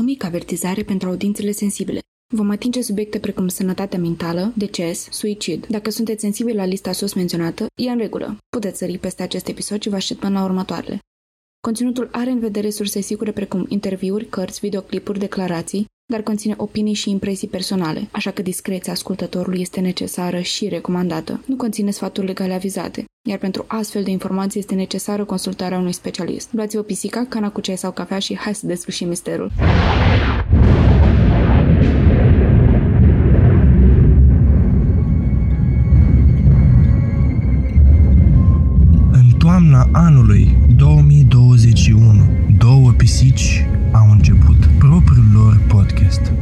O mică avertizare pentru audiențele sensibile. Vom atinge subiecte precum sănătatea mentală, deces, suicid. Dacă sunteți sensibili la lista sus menționată, e în regulă. Puteți sări peste acest episod și vă așteptăm la următoarele. Conținutul are în vedere surse sigure precum interviuri, cărți, videoclipuri, declarații, dar conține opinii și impresii personale, așa că discreția ascultătorului este necesară și recomandată. Nu conține sfaturi legale avizate, iar pentru astfel de informații este necesară consultarea unui specialist. Luați-vă pisica, cana cu ceai sau cafea și hai să deslușim misterul. În toamna anului 2021, două pisici au început propriul lor podcast.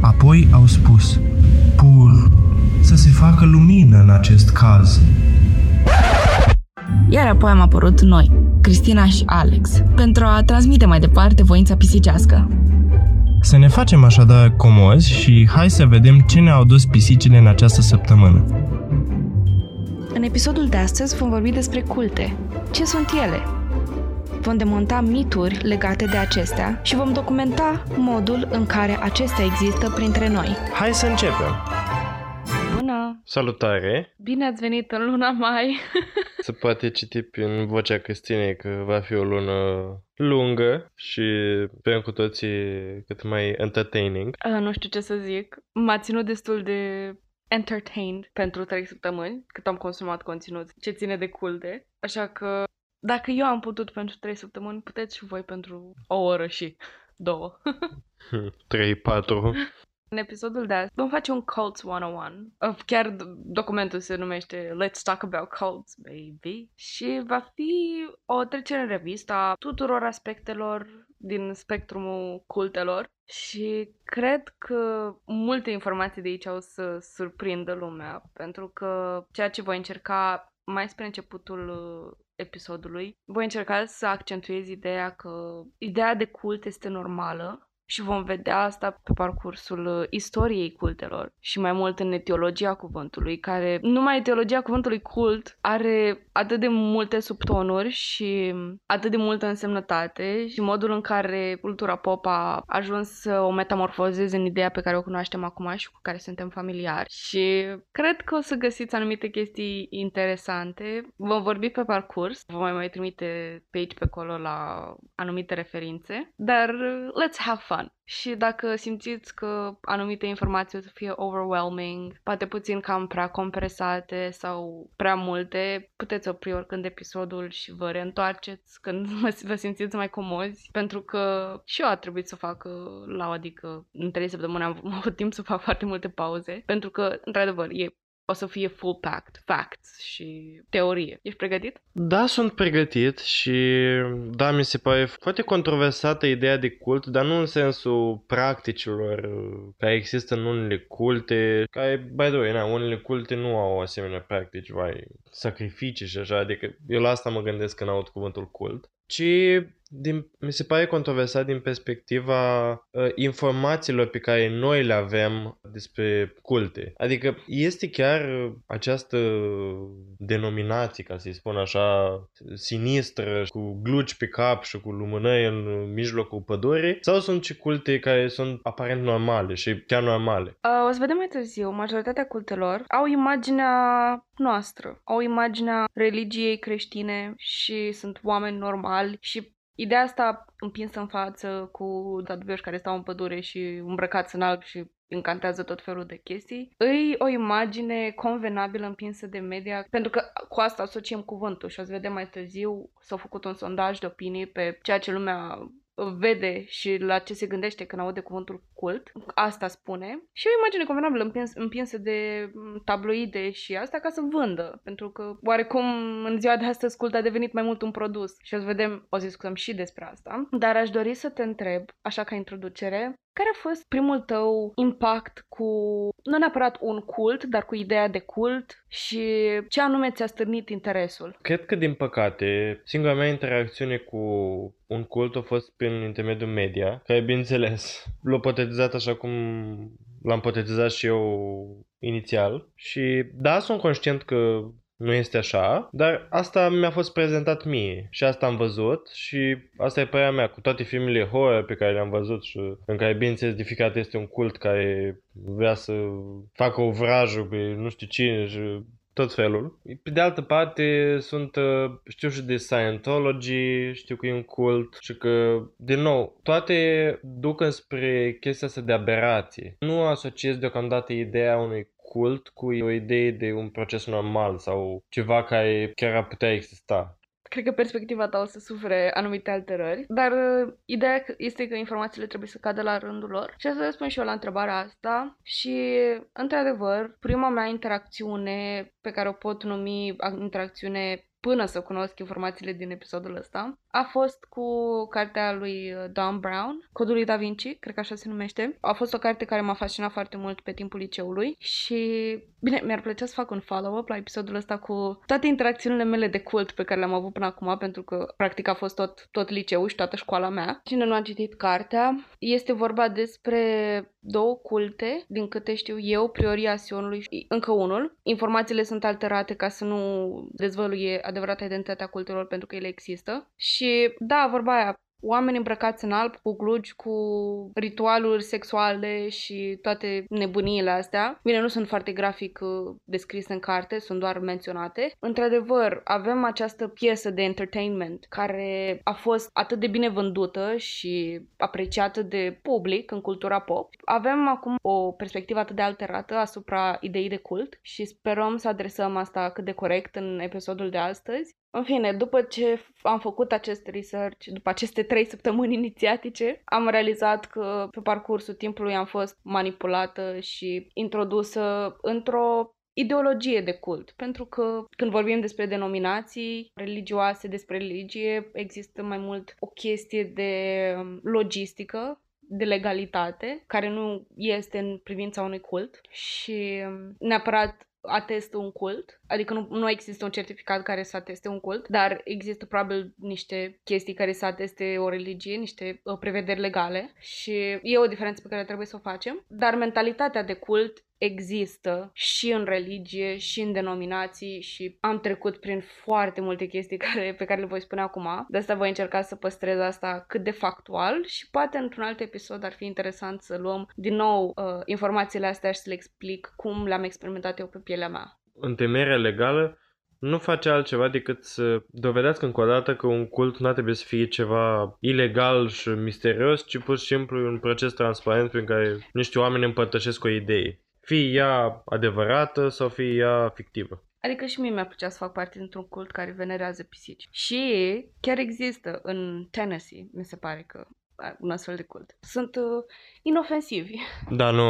Apoi au spus, pur, să se facă lumină în acest caz. Iar apoi am apărut noi, Cristina și Alex, pentru a transmite mai departe voința pisicească. Să ne facem așadar comozi și hai să vedem ce ne-au dus pisicile în această săptămână. În episodul de astăzi vom vorbi despre culte. Ce sunt ele? Vom demonta mituri legate de acestea și vom documenta modul în care acestea există printre noi. Hai să începem! Bună! Salutare! Bine ați venit în luna mai! Se poate citi prin vocea Cristinei că va fi o lună lungă și sperăm cu toții cât mai entertaining. Uh, nu știu ce să zic. M-a ținut destul de entertained pentru 3 săptămâni cât am consumat conținut ce ține de culte. Așa că dacă eu am putut pentru 3 săptămâni, puteți și voi pentru o oră și două. 3-4 În episodul de azi vom face un Cults 101. Of, Chiar documentul se numește Let's Talk About Cults, baby. Și va fi o trecere în revistă a tuturor aspectelor din spectrumul cultelor și cred că multe informații de aici o să surprindă lumea, pentru că ceea ce voi încerca mai spre începutul episodului, voi încerca să accentuez ideea că ideea de cult este normală și vom vedea asta pe parcursul uh, istoriei cultelor și mai mult în etiologia cuvântului, care numai etiologia cuvântului cult are atât de multe subtonuri și atât de multă însemnătate și modul în care cultura pop a ajuns să o metamorfozeze în ideea pe care o cunoaștem acum și cu care suntem familiari. Și cred că o să găsiți anumite chestii interesante. Vom vorbi pe parcurs, vă mai mai trimite pe aici pe acolo la anumite referințe, dar uh, let's have fun. Și dacă simțiți că anumite informații o să fie overwhelming, poate puțin cam prea compresate sau prea multe, puteți opri oricând episodul și vă reîntoarceți când vă simțiți mai comozi, pentru că și eu a trebuit să fac la adică în trei săptămâni am avut timp să fac foarte multe pauze, pentru că, într-adevăr, e o să fie full packed, facts și teorie. Ești pregătit? Da, sunt pregătit și da, mi se pare foarte controversată ideea de cult, dar nu în sensul practicilor care există în unele culte, care, by the way, na, unele culte nu au asemenea practici, vai, sacrificii și așa, adică eu la asta mă gândesc când aud cuvântul cult, ci din, mi se pare controversat din perspectiva uh, informațiilor pe care noi le avem despre culte. Adică este chiar această denominație, ca să-i spun așa, sinistră, cu gluci pe cap și cu lumânări în mijlocul pădurii, sau sunt și culte care sunt aparent normale și chiar normale? Uh, o să vedem mai târziu. Majoritatea cultelor au imaginea noastră, au imaginea religiei creștine și sunt oameni normali și Ideea asta împinsă în față cu daduvioși care stau în pădure și îmbrăcați în alb și încantează tot felul de chestii, îi o imagine convenabilă împinsă de media, pentru că cu asta asociem cuvântul și o să vedem mai târziu, s-a făcut un sondaj de opinii pe ceea ce lumea vede și la ce se gândește când aude cuvântul cult, asta spune, și o imagine convenabilă împins, împinsă de tabloide și asta ca să vândă, pentru că oarecum în ziua de astăzi cult a devenit mai mult un produs. Și o să vedem, o să discutăm și despre asta, dar aș dori să te întreb, așa ca introducere, care a fost primul tău impact cu, nu neapărat un cult, dar cu ideea de cult și ce anume ți-a stârnit interesul? Cred că, din păcate, singura mea interacțiune cu un cult a fost prin intermediul media, care, bineînțeles, l-a potetizat așa cum l-am potetizat și eu inițial. Și da, sunt conștient că nu este așa, dar asta mi-a fost prezentat mie și asta am văzut și asta e părerea mea cu toate filmele horror pe care le-am văzut și în care bineînțeles de fiecare este un cult care vrea să facă o vrajă pe nu știu cine și tot felul. Pe de altă parte, sunt, uh, știu și de Scientology, știu că e un cult și că, din nou, toate duc înspre chestia asta de aberație. Nu asociez deocamdată ideea unui cult cu o idee de un proces normal sau ceva care chiar ar putea exista cred că perspectiva ta o să sufere anumite alterări, dar uh, ideea este că informațiile trebuie să cadă la rândul lor. Și să răspund și eu la întrebarea asta și, într-adevăr, prima mea interacțiune pe care o pot numi interacțiune până să cunosc informațiile din episodul ăsta, a fost cu cartea lui uh, Don Brown, Codul lui Da Vinci, cred că așa se numește. A fost o carte care m-a fascinat foarte mult pe timpul liceului și, bine, mi-ar plăcea să fac un follow-up la episodul ăsta cu toate interacțiunile mele de cult pe care le-am avut până acum, pentru că, practic, a fost tot, tot liceul și toată școala mea. Cine nu a citit cartea, este vorba despre două culte, din câte știu eu, prioria Sionului și încă unul. Informațiile sunt alterate ca să nu dezvăluie adevărata identitatea cultelor pentru că ele există. Și da, vorba aia, oameni îmbrăcați în alb, cu glugi, cu ritualuri sexuale și toate nebuniile astea. Bine, nu sunt foarte grafic uh, descrise în carte, sunt doar menționate. Într-adevăr, avem această piesă de entertainment care a fost atât de bine vândută și apreciată de public în cultura pop. Avem acum o perspectivă atât de alterată asupra ideii de cult și sperăm să adresăm asta cât de corect în episodul de astăzi. În fine, după ce am făcut acest research, după aceste trei săptămâni inițiatice, am realizat că pe parcursul timpului am fost manipulată și introdusă într-o ideologie de cult, pentru că când vorbim despre denominații religioase, despre religie, există mai mult o chestie de logistică de legalitate, care nu este în privința unui cult și neapărat atestă un cult, adică nu, nu există un certificat care să ateste un cult, dar există probabil niște chestii care să ateste o religie, niște uh, prevederi legale și e o diferență pe care trebuie să o facem, dar mentalitatea de cult există și în religie, și în denominații și am trecut prin foarte multe chestii care, pe care le voi spune acum. De asta voi încerca să păstrez asta cât de factual și poate într-un alt episod ar fi interesant să luăm din nou uh, informațiile astea și să le explic cum le-am experimentat eu pe pielea mea. Întemeierea legală nu face altceva decât să dovedească încă o dată că un cult nu trebuie să fie ceva ilegal și misterios, ci pur și simplu un proces transparent prin care niște oameni împărtășesc o idee fie ea adevărată sau fie ea fictivă. Adică și mie mi-ar plăcea să fac parte dintr-un cult care venerează pisici. Și chiar există în Tennessee, mi se pare că un astfel de cult. Sunt uh, inofensivi. Da, nu,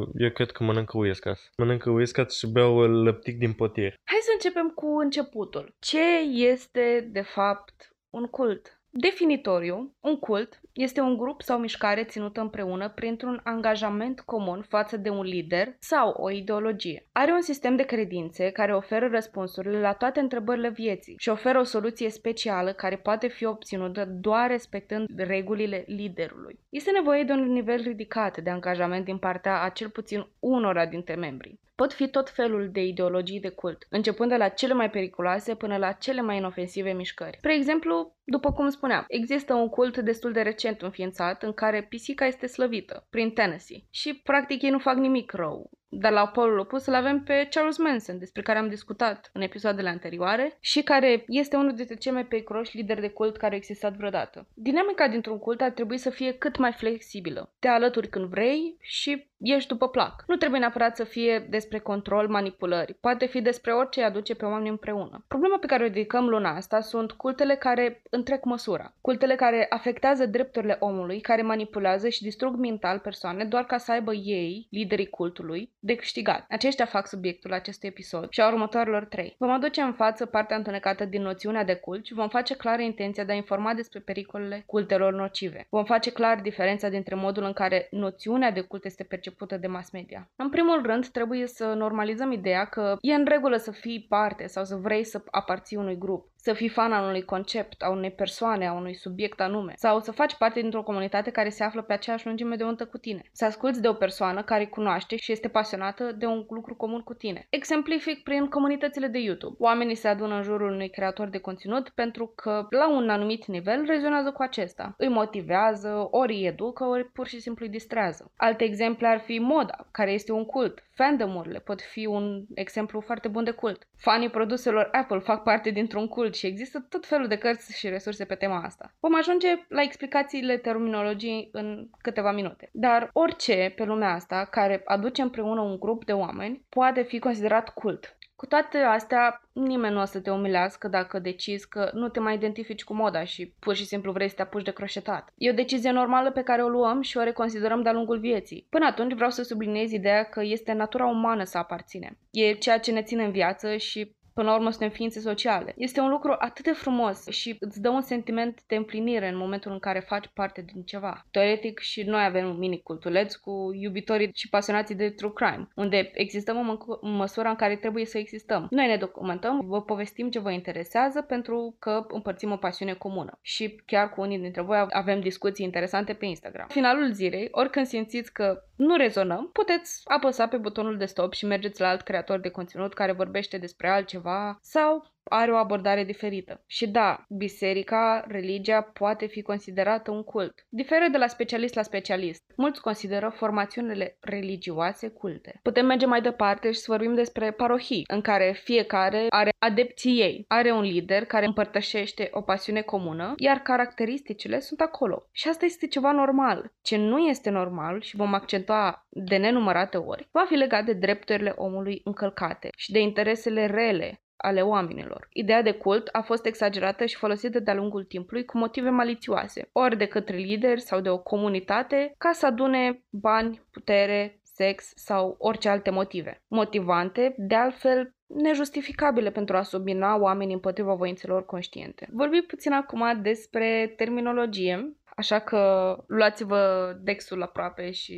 uh, eu cred că mănâncă uiescat. Mănâncă uiescat și beau lăptic din potier. Hai să începem cu începutul. Ce este, de fapt, un cult? Definitoriu, un cult este un grup sau mișcare ținută împreună printr-un angajament comun față de un lider sau o ideologie. Are un sistem de credințe care oferă răspunsurile la toate întrebările vieții și oferă o soluție specială care poate fi obținută doar respectând regulile liderului. Este nevoie de un nivel ridicat de angajament din partea a cel puțin unora dintre membri. Pot fi tot felul de ideologii de cult, începând de la cele mai periculoase până la cele mai inofensive mișcări. Spre exemplu, după cum spuneam, există un cult destul de recent înființat în care pisica este slăvită, prin Tennessee, și practic ei nu fac nimic rău. Dar la polul opus îl avem pe Charles Manson, despre care am discutat în episoadele anterioare și care este unul dintre cei mai periculoși lideri de cult care a existat vreodată. Dinamica dintr-un cult ar trebui să fie cât mai flexibilă. Te alături când vrei și ești după plac. Nu trebuie neapărat să fie despre control, manipulări. Poate fi despre orice aduce pe oameni împreună. Problema pe care o dedicăm luna asta sunt cultele care întrec măsura. Cultele care afectează drepturile omului, care manipulează și distrug mental persoane doar ca să aibă ei, liderii cultului, de câștigat. Aceștia fac subiectul acestui episod și a următoarelor trei. Vom aduce în față partea întunecată din noțiunea de cult și vom face clară intenția de a informa despre pericolele cultelor nocive. Vom face clar diferența dintre modul în care noțiunea de cult este percepută de mass media. În primul rând, trebuie să normalizăm ideea că e în regulă să fii parte sau să vrei să aparții unui grup să fii fan al unui concept, a unei persoane, a unui subiect anume, sau să faci parte dintr-o comunitate care se află pe aceeași lungime de undă cu tine. Să asculți de o persoană care cunoaște și este pasionată pasionată de un lucru comun cu tine. Exemplific prin comunitățile de YouTube. Oamenii se adună în jurul unui creator de conținut pentru că la un anumit nivel rezonează cu acesta. Îi motivează, ori îi educă, ori pur și simplu îi distrează. Alte exemple ar fi moda, care este un cult. Fandomurile pot fi un exemplu foarte bun de cult. Fanii produselor Apple fac parte dintr-un cult și există tot felul de cărți și resurse pe tema asta. Vom ajunge la explicațiile terminologiei în câteva minute. Dar orice pe lumea asta care aduce împreună un grup de oameni poate fi considerat cult. Cu toate astea, nimeni nu o să te umilească dacă decizi că nu te mai identifici cu moda și pur și simplu vrei să te apuci de croșetat. E o decizie normală pe care o luăm și o reconsiderăm de-a lungul vieții. Până atunci vreau să subliniez ideea că este natura umană să aparținem. E ceea ce ne ține în viață și Până la urmă suntem ființe sociale. Este un lucru atât de frumos și îți dă un sentiment de împlinire în momentul în care faci parte din ceva. Teoretic și noi avem un mini cultuleț cu iubitorii și pasionații de true crime, unde existăm în, mă- în măsura în care trebuie să existăm. Noi ne documentăm, vă povestim ce vă interesează pentru că împărțim o pasiune comună. Și chiar cu unii dintre voi avem discuții interesante pe Instagram. Finalul zilei, oricând simțiți că nu rezonăm, puteți apăsa pe butonul de stop și mergeți la alt creator de conținut care vorbește despre altceva sau are o abordare diferită. Și da, biserica, religia poate fi considerată un cult. Diferă de la specialist la specialist. Mulți consideră formațiunile religioase culte. Putem merge mai departe și să vorbim despre parohii, în care fiecare are adepții ei. Are un lider care împărtășește o pasiune comună, iar caracteristicile sunt acolo. Și asta este ceva normal. Ce nu este normal și vom accentua de nenumărate ori, va fi legat de drepturile omului încălcate și de interesele rele ale oamenilor. Ideea de cult a fost exagerată și folosită de-a lungul timpului cu motive malițioase, ori de către lideri sau de o comunitate, ca să adune bani, putere, sex sau orice alte motive. Motivante, de altfel, nejustificabile pentru a submina oamenii împotriva voințelor conștiente. Vorbim puțin acum despre terminologie, Așa că luați-vă dexul aproape și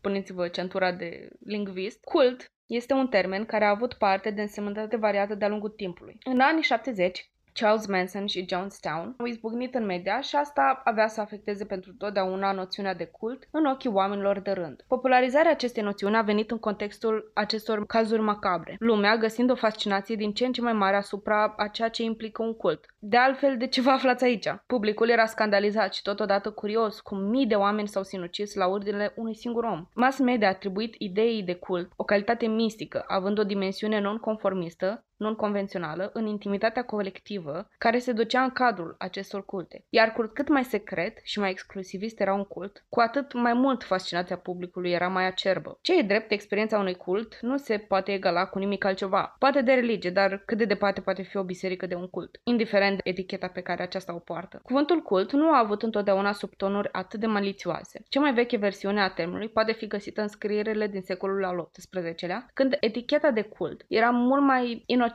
puneți-vă centura de lingvist. Cult este un termen care a avut parte de însemnătate variată de-a lungul timpului. În anii 70, Charles Manson și Jonestown au izbucnit în media și asta avea să afecteze pentru totdeauna noțiunea de cult în ochii oamenilor de rând. Popularizarea acestei noțiuni a venit în contextul acestor cazuri macabre, lumea găsind o fascinație din ce în ce mai mare asupra a ceea ce implică un cult. De altfel, de ce vă aflați aici? Publicul era scandalizat și totodată curios cum mii de oameni s-au sinucis la ordinele unui singur om. Mass media a atribuit ideii de cult o calitate mistică, având o dimensiune non-conformistă, non-convențională, în intimitatea colectivă, care se ducea în cadrul acestor culte. Iar cu cât mai secret și mai exclusivist era un cult, cu atât mai mult fascinația publicului era mai acerbă. Ce e drept, experiența unui cult nu se poate egala cu nimic altceva. Poate de religie, dar cât de departe poate fi o biserică de un cult, indiferent de eticheta pe care aceasta o poartă. Cuvântul cult nu a avut întotdeauna subtonuri atât de malițioase. Cea mai veche versiune a termenului poate fi găsită în scrierile din secolul al XVIII-lea, când eticheta de cult era mult mai inocentă.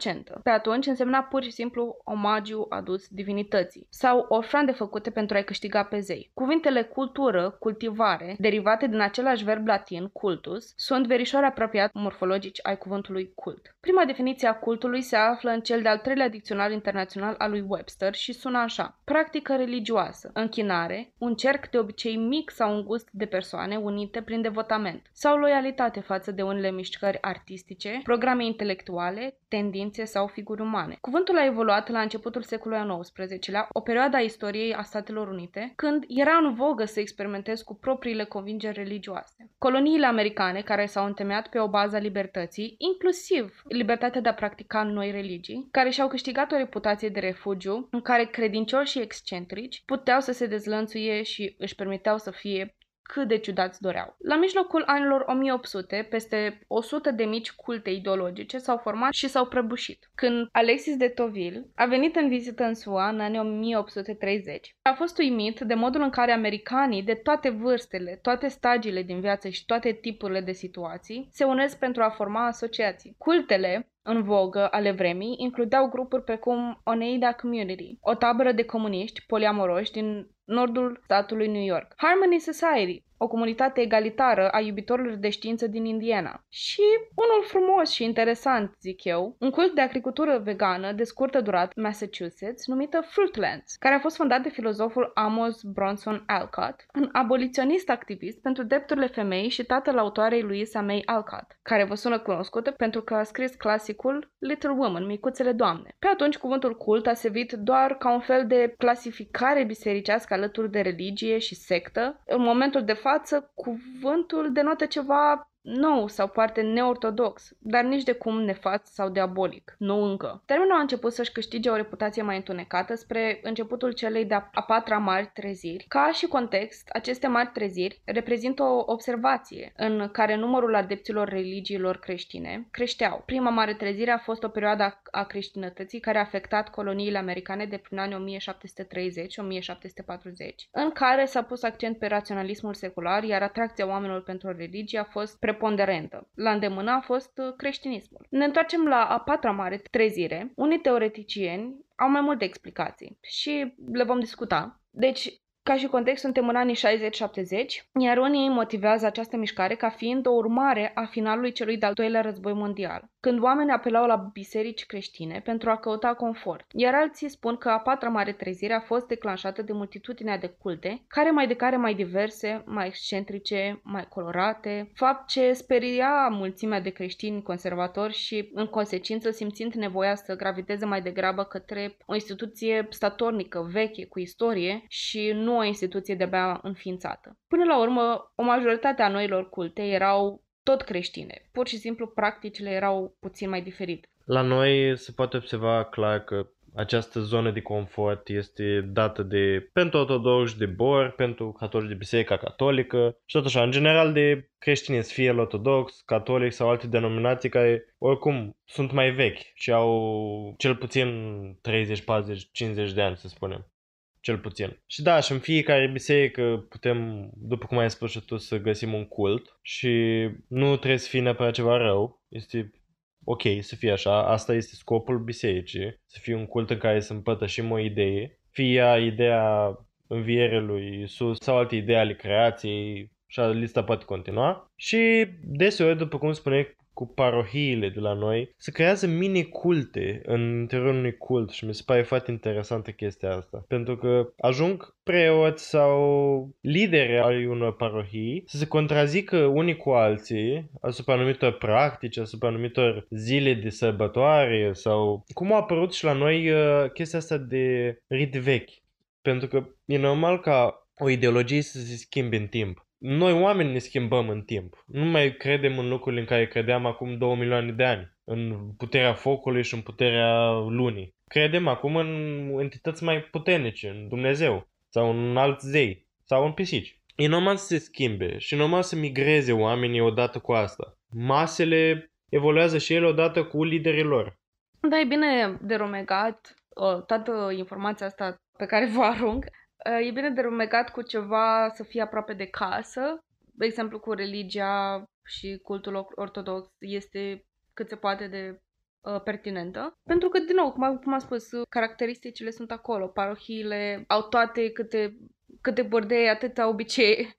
Pe atunci însemna pur și simplu omagiu adus divinității sau ofrande făcute pentru a-i câștiga pe zei. Cuvintele cultură, cultivare, derivate din același verb latin, cultus, sunt verișoare apropiat morfologici ai cuvântului cult. Prima definiție a cultului se află în cel de-al treilea dicționar internațional al lui Webster și sună așa. Practică religioasă, închinare, un cerc de obicei mic sau îngust de persoane unite prin devotament sau loialitate față de unele mișcări artistice, programe intelectuale, tendințe sau figuri umane. Cuvântul a evoluat la începutul secolului al XIX-lea, o perioadă a istoriei a Statelor Unite, când era în vogă să experimentezi cu propriile convingeri religioase. Coloniile americane, care s-au întemeiat pe o bază a libertății, inclusiv libertatea de a practica noi religii, care și-au câștigat o reputație de refugiu, în care credincioși și excentrici puteau să se dezlănțuie și își permiteau să fie cât de ciudați doreau. La mijlocul anilor 1800, peste 100 de mici culte ideologice s-au format și s-au prăbușit. Când Alexis de Tocqueville a venit în vizită în SUA în anii 1830, a fost uimit de modul în care americanii de toate vârstele, toate stagiile din viață și toate tipurile de situații se unesc pentru a forma asociații. Cultele în vogă ale vremii includeau grupuri precum Oneida Community, o tabără de comuniști poliamoroși din nordul statului New York, Harmony Society, o comunitate egalitară a iubitorilor de știință din Indiana. Și unul frumos și interesant, zic eu, un cult de agricultură vegană de scurtă durată Massachusetts, numită Fruitlands, care a fost fondat de filozoful Amos Bronson Alcott, un aboliționist activist pentru drepturile femei și tatăl autoarei Louisa May Alcott, care vă sună cunoscută pentru că a scris clasicul Little Woman, Micuțele Doamne. Pe atunci, cuvântul cult a servit doar ca un fel de clasificare bisericească alături de religie și sectă. În momentul de față, cuvântul denotă ceva nou sau poate neortodox, dar nici de cum nefast sau diabolic. Nu încă. Termenul a început să-și câștige o reputație mai întunecată spre începutul celei de-a patra mari treziri. Ca și context, aceste mari treziri reprezintă o observație în care numărul adepților religiilor creștine creșteau. Prima mare trezire a fost o perioadă a creștinătății care a afectat coloniile americane de prin anii 1730-1740, în care s-a pus accent pe raționalismul secular, iar atracția oamenilor pentru religie a fost pre preponderentă. La îndemână a fost uh, creștinismul. Ne întoarcem la a patra mare trezire. Unii teoreticieni au mai multe explicații și le vom discuta. Deci, ca și context, suntem în anii 60-70, iar unii motivează această mișcare ca fiind o urmare a finalului celui de-al doilea război mondial, când oamenii apelau la biserici creștine pentru a căuta confort, iar alții spun că a patra mare trezire a fost declanșată de multitudinea de culte, care mai de care mai diverse, mai excentrice, mai colorate, fapt ce speria mulțimea de creștini conservatori și, în consecință, simțind nevoia să graviteze mai degrabă către o instituție statornică, veche, cu istorie și nu nu o instituție de-abia înființată. Până la urmă, o majoritate a noilor culte erau tot creștine. Pur și simplu, practicile erau puțin mai diferite. La noi se poate observa clar că această zonă de confort este dată de pentru ortodoxi de bor, pentru catolici de biserica catolică și tot așa, în general de creștinism, fie ortodox, catolic sau alte denominații care oricum sunt mai vechi și au cel puțin 30, 40, 50 de ani, să spunem cel puțin. Și da, și în fiecare biserică putem, după cum ai spus și tu, să găsim un cult și nu trebuie să fie neapărat ceva rău. Este ok să fie așa, asta este scopul bisericii, să fie un cult în care să împărtășim o idee, fie ideea învierii lui Isus sau alte idei ale creației, și lista poate continua. Și deseori, după cum spune cu parohiile de la noi, se creează mini-culte în interiorul unui cult și mi se pare foarte interesantă chestia asta. Pentru că ajung preoți sau lideri ai unor parohii să se contrazică unii cu alții asupra anumitor practici, asupra anumitor zile de sărbătoare sau cum a apărut și la noi uh, chestia asta de rit vechi. Pentru că e normal ca o ideologie să se schimbe în timp noi oameni ne schimbăm în timp. Nu mai credem în lucrurile în care credeam acum 2 milioane de ani. În puterea focului și în puterea lunii. Credem acum în entități mai puternice, în Dumnezeu. Sau în alt zei. Sau în pisici. E normal să se schimbe și e normal să migreze oamenii odată cu asta. Masele evoluează și ele odată cu liderii lor. Da, e bine de rumegat toată informația asta pe care vă arunc e bine de rumecat cu ceva să fie aproape de casă. De exemplu, cu religia și cultul ortodox este cât se poate de uh, pertinentă. Pentru că, din nou, cum, cum am spus, caracteristicile sunt acolo. Parohiile au toate câte, câte bordei, atâta obicei.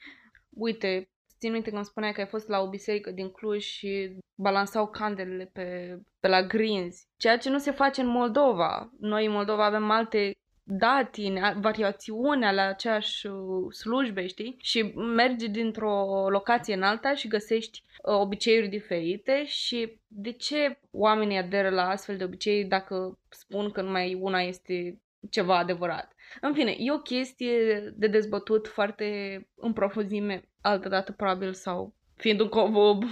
Uite, țin minte când spuneai că ai fost la o biserică din Cluj și balansau candelele pe, pe la grinzi, ceea ce nu se face în Moldova. Noi în Moldova avem alte datine, variațiune la aceeași uh, slujbe, știi? Și mergi dintr-o locație în alta și găsești uh, obiceiuri diferite și de ce oamenii aderă la astfel de obicei dacă spun că numai una este ceva adevărat? În fine, e o chestie de dezbătut foarte în profuzime, altă dată probabil sau fiind un,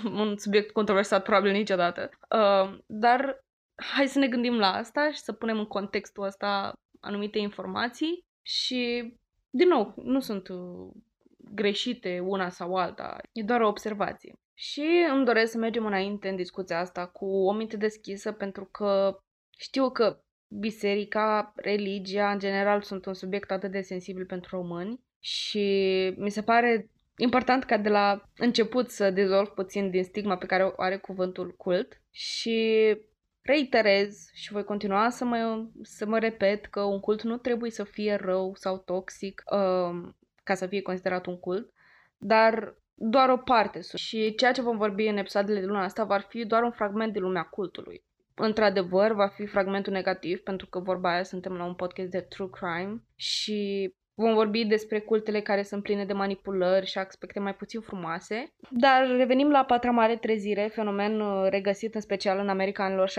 un subiect controversat probabil niciodată. Uh, dar hai să ne gândim la asta și să punem în contextul ăsta anumite informații și, din nou, nu sunt uh, greșite una sau alta, e doar o observație. Și îmi doresc să mergem înainte în discuția asta cu o minte deschisă pentru că știu că biserica, religia, în general, sunt un subiect atât de sensibil pentru români și mi se pare important ca de la început să dezolv puțin din stigma pe care o are cuvântul cult și reiterez și voi continua să mă, să mă repet că un cult nu trebuie să fie rău sau toxic um, ca să fie considerat un cult, dar doar o parte sunt. Și ceea ce vom vorbi în episoadele de luna asta va fi doar un fragment din lumea cultului. Într-adevăr, va fi fragmentul negativ, pentru că vorba aia suntem la un podcast de true crime și Vom vorbi despre cultele care sunt pline de manipulări și aspecte mai puțin frumoase. Dar revenim la Patra Mare Trezire, fenomen uh, regăsit în special în America anilor 60-70,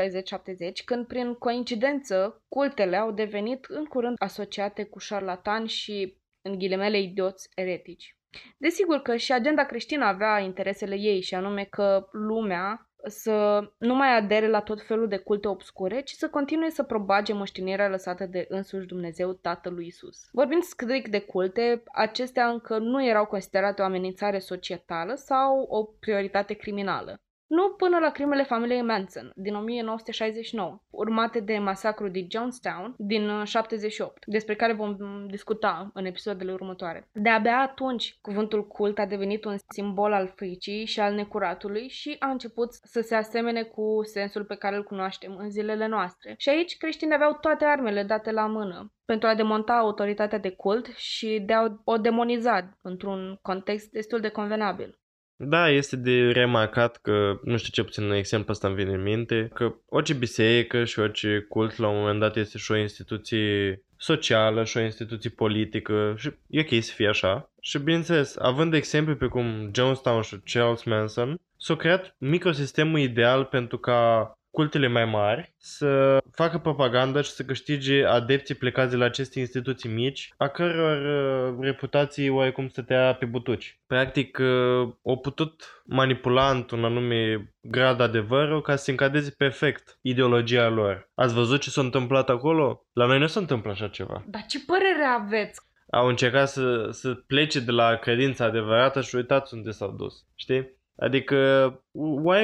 când prin coincidență cultele au devenit în curând asociate cu șarlatani și, în ghilimele, idioți eretici. Desigur că și agenda creștină avea interesele ei și anume că lumea să nu mai adere la tot felul de culte obscure, ci să continue să propage moștenirea lăsată de însuși Dumnezeu Tatălui Isus. Vorbind strict de culte, acestea încă nu erau considerate o amenințare societală sau o prioritate criminală nu până la crimele familiei Manson din 1969, urmate de masacrul din Jonestown din 78, uh, despre care vom discuta în episoadele următoare. De-abia atunci, cuvântul cult a devenit un simbol al fricii și al necuratului și a început să se asemene cu sensul pe care îl cunoaștem în zilele noastre. Și aici creștinii aveau toate armele date la mână pentru a demonta autoritatea de cult și de a o demoniza într-un context destul de convenabil. Da, este de remarcat că, nu știu ce puțin un exemplu ăsta îmi vine în minte, că orice biserică și orice cult la un moment dat este și o instituție socială și o instituție politică și e ok să fie așa. Și bineînțeles, având exemple pe cum Jonestown și Charles Manson, s-a creat microsistemul ideal pentru ca cultele mai mari să facă propagandă și să câștige adepții plecați de la aceste instituții mici, a căror uh, reputații oarecum stătea pe butuci. Practic, uh, au putut manipula într-un anume grad adevărul ca să se încadeze perfect ideologia lor. Ați văzut ce s-a întâmplat acolo? La noi nu se întâmplă așa ceva. Dar ce părere aveți? Au încercat să, să plece de la credința adevărată și uitați unde s-au dus. Știi? Adică,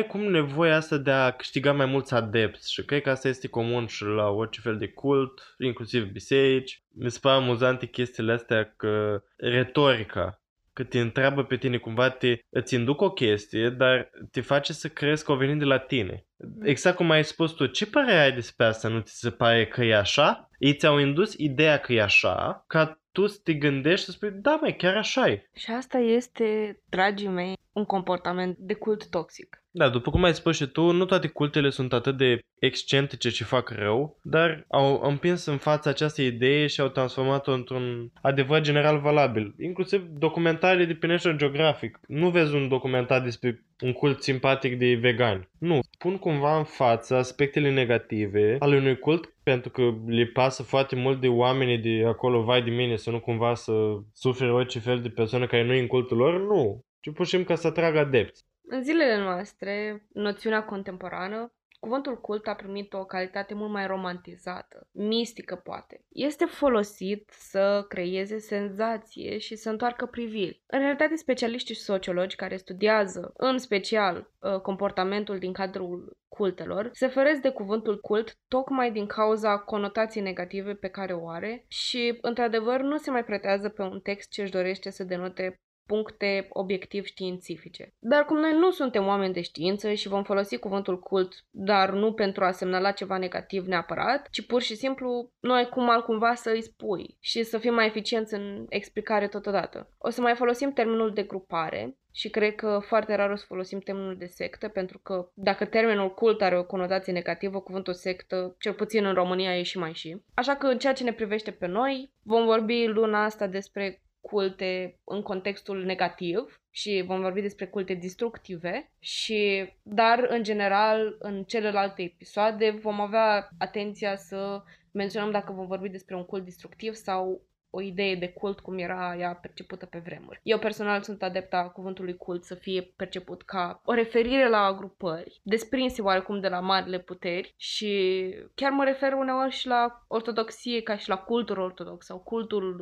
cum nevoia asta de a câștiga mai mulți adepți și cred că asta este comun și la orice fel de cult, inclusiv biserici. Mi se pare amuzante chestiile astea că retorica, că te întreabă pe tine cumva, te, îți induc o chestie, dar te face să crezi că o venit de la tine. Exact cum ai spus tu, ce părere ai despre asta? Nu ți se pare că e așa? Ei ți-au indus ideea că e așa, ca tu să te gândești să spui, da, mai chiar așa e. Și asta este, dragii mei, un comportament de cult toxic. Da, după cum ai spus și tu, nu toate cultele sunt atât de excentrice ce fac rău, dar au împins în fața această idee și au transformat-o într-un adevăr general valabil. Inclusiv documentarele de pe National Geographic. Nu vezi un documentar despre un cult simpatic de vegani. Nu. Pun cumva în față aspectele negative ale unui cult pentru că le pasă foarte mult de oamenii de acolo, vai de mine, să nu cumva să sufere orice fel de persoană care nu e în cultul lor. Nu ci pur și simplu ca să atragă adepți. În zilele noastre, noțiunea contemporană, cuvântul cult a primit o calitate mult mai romantizată, mistică poate. Este folosit să creeze senzație și să întoarcă priviri. În realitate, specialiștii și sociologi care studiază, în special, uh, comportamentul din cadrul cultelor, se feresc de cuvântul cult tocmai din cauza conotației negative pe care o are și, într-adevăr, nu se mai pretează pe un text ce își dorește să denote puncte obiectiv științifice. Dar cum noi nu suntem oameni de știință și vom folosi cuvântul cult, dar nu pentru a semnala ceva negativ neapărat, ci pur și simplu noi cum altcumva să îi spui și să fim mai eficienți în explicare totodată. O să mai folosim termenul de grupare, și cred că foarte rar o să folosim termenul de sectă, pentru că dacă termenul cult are o conotație negativă, cuvântul sectă, cel puțin în România, e și mai și. Așa că în ceea ce ne privește pe noi, vom vorbi luna asta despre culte în contextul negativ și vom vorbi despre culte destructive și dar în general în celelalte episoade vom avea atenția să menționăm dacă vom vorbi despre un cult destructiv sau o idee de cult cum era ea percepută pe vremuri. Eu personal sunt adepta cuvântului cult să fie perceput ca o referire la agrupări, desprinse oarecum de la marile puteri și chiar mă refer uneori și la ortodoxie ca și la cultul ortodox sau cultul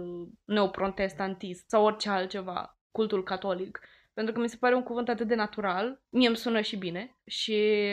neoprotestantist sau orice altceva, cultul catolic pentru că mi se pare un cuvânt atât de natural, mie îmi sună și bine și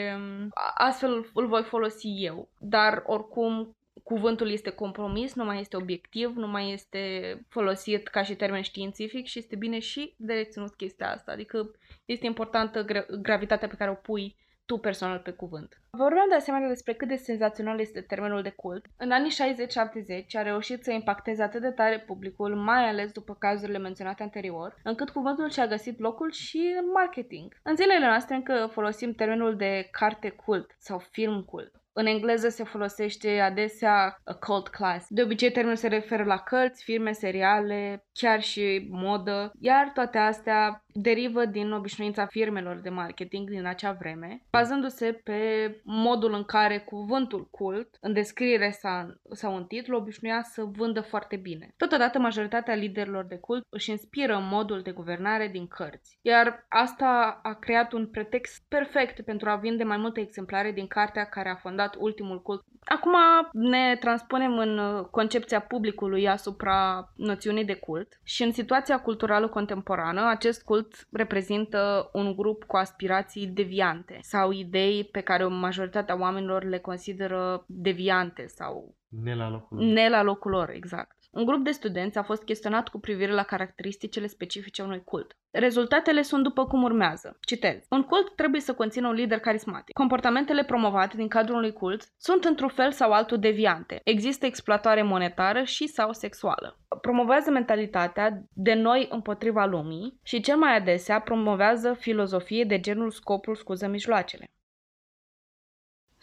astfel îl voi folosi eu. Dar oricum cuvântul este compromis, nu mai este obiectiv, nu mai este folosit ca și termen științific și este bine și de reținut chestia asta. Adică este importantă gra- gravitatea pe care o pui tu personal pe cuvânt. Vorbeam de asemenea despre cât de senzațional este termenul de cult. În anii 60-70 a reușit să impacteze atât de tare publicul, mai ales după cazurile menționate anterior, încât cuvântul și-a găsit locul și în marketing. În zilele noastre încă folosim termenul de carte cult sau film cult. În engleză se folosește adesea a cult class. De obicei termenul se referă la cărți, filme, seriale, chiar și modă, iar toate astea derivă din obișnuința firmelor de marketing din acea vreme, bazându-se pe modul în care cuvântul cult, în descriere sau, sau în titlu, obișnuia să vândă foarte bine. Totodată, majoritatea liderilor de cult își inspiră modul de guvernare din cărți, iar asta a creat un pretext perfect pentru a vinde mai multe exemplare din cartea care a fondat ultimul cult. Acum ne transpunem în concepția publicului asupra noțiunii de cult și în situația culturală contemporană, acest cult cult reprezintă un grup cu aspirații deviante sau idei pe care majoritatea oamenilor le consideră deviante sau ne la locul lor. Ne la locul lor, exact. Un grup de studenți a fost chestionat cu privire la caracteristicile specifice unui cult. Rezultatele sunt după cum urmează. Citez. Un cult trebuie să conțină un lider carismatic. Comportamentele promovate din cadrul unui cult sunt într-un fel sau altul deviante. Există exploatare monetară și sau sexuală. Promovează mentalitatea de noi împotriva lumii și cel mai adesea promovează filozofie de genul scopul scuză mijloacele.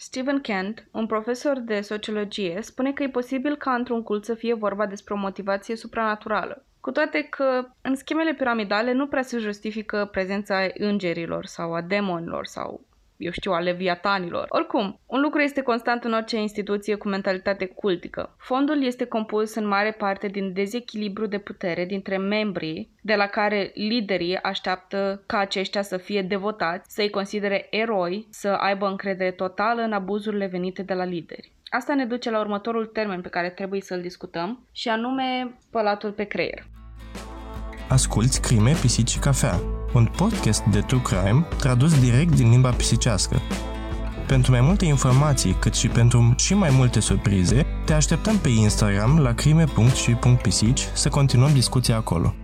Stephen Kent, un profesor de sociologie, spune că e posibil ca într-un cult să fie vorba despre o motivație supranaturală, cu toate că în schemele piramidale nu prea se justifică prezența îngerilor sau a demonilor sau eu știu, a leviatanilor. Oricum, un lucru este constant în orice instituție cu mentalitate cultică. Fondul este compus în mare parte din dezechilibru de putere dintre membrii, de la care liderii așteaptă ca aceștia să fie devotați, să-i considere eroi, să aibă încredere totală în abuzurile venite de la lideri. Asta ne duce la următorul termen pe care trebuie să-l discutăm, și anume spălatul pe creier. Asculți Crime, Pisici și Cafea, un podcast de true crime tradus direct din limba pisicească. Pentru mai multe informații, cât și pentru și mai multe surprize, te așteptăm pe Instagram la crime.și.pisici să continuăm discuția acolo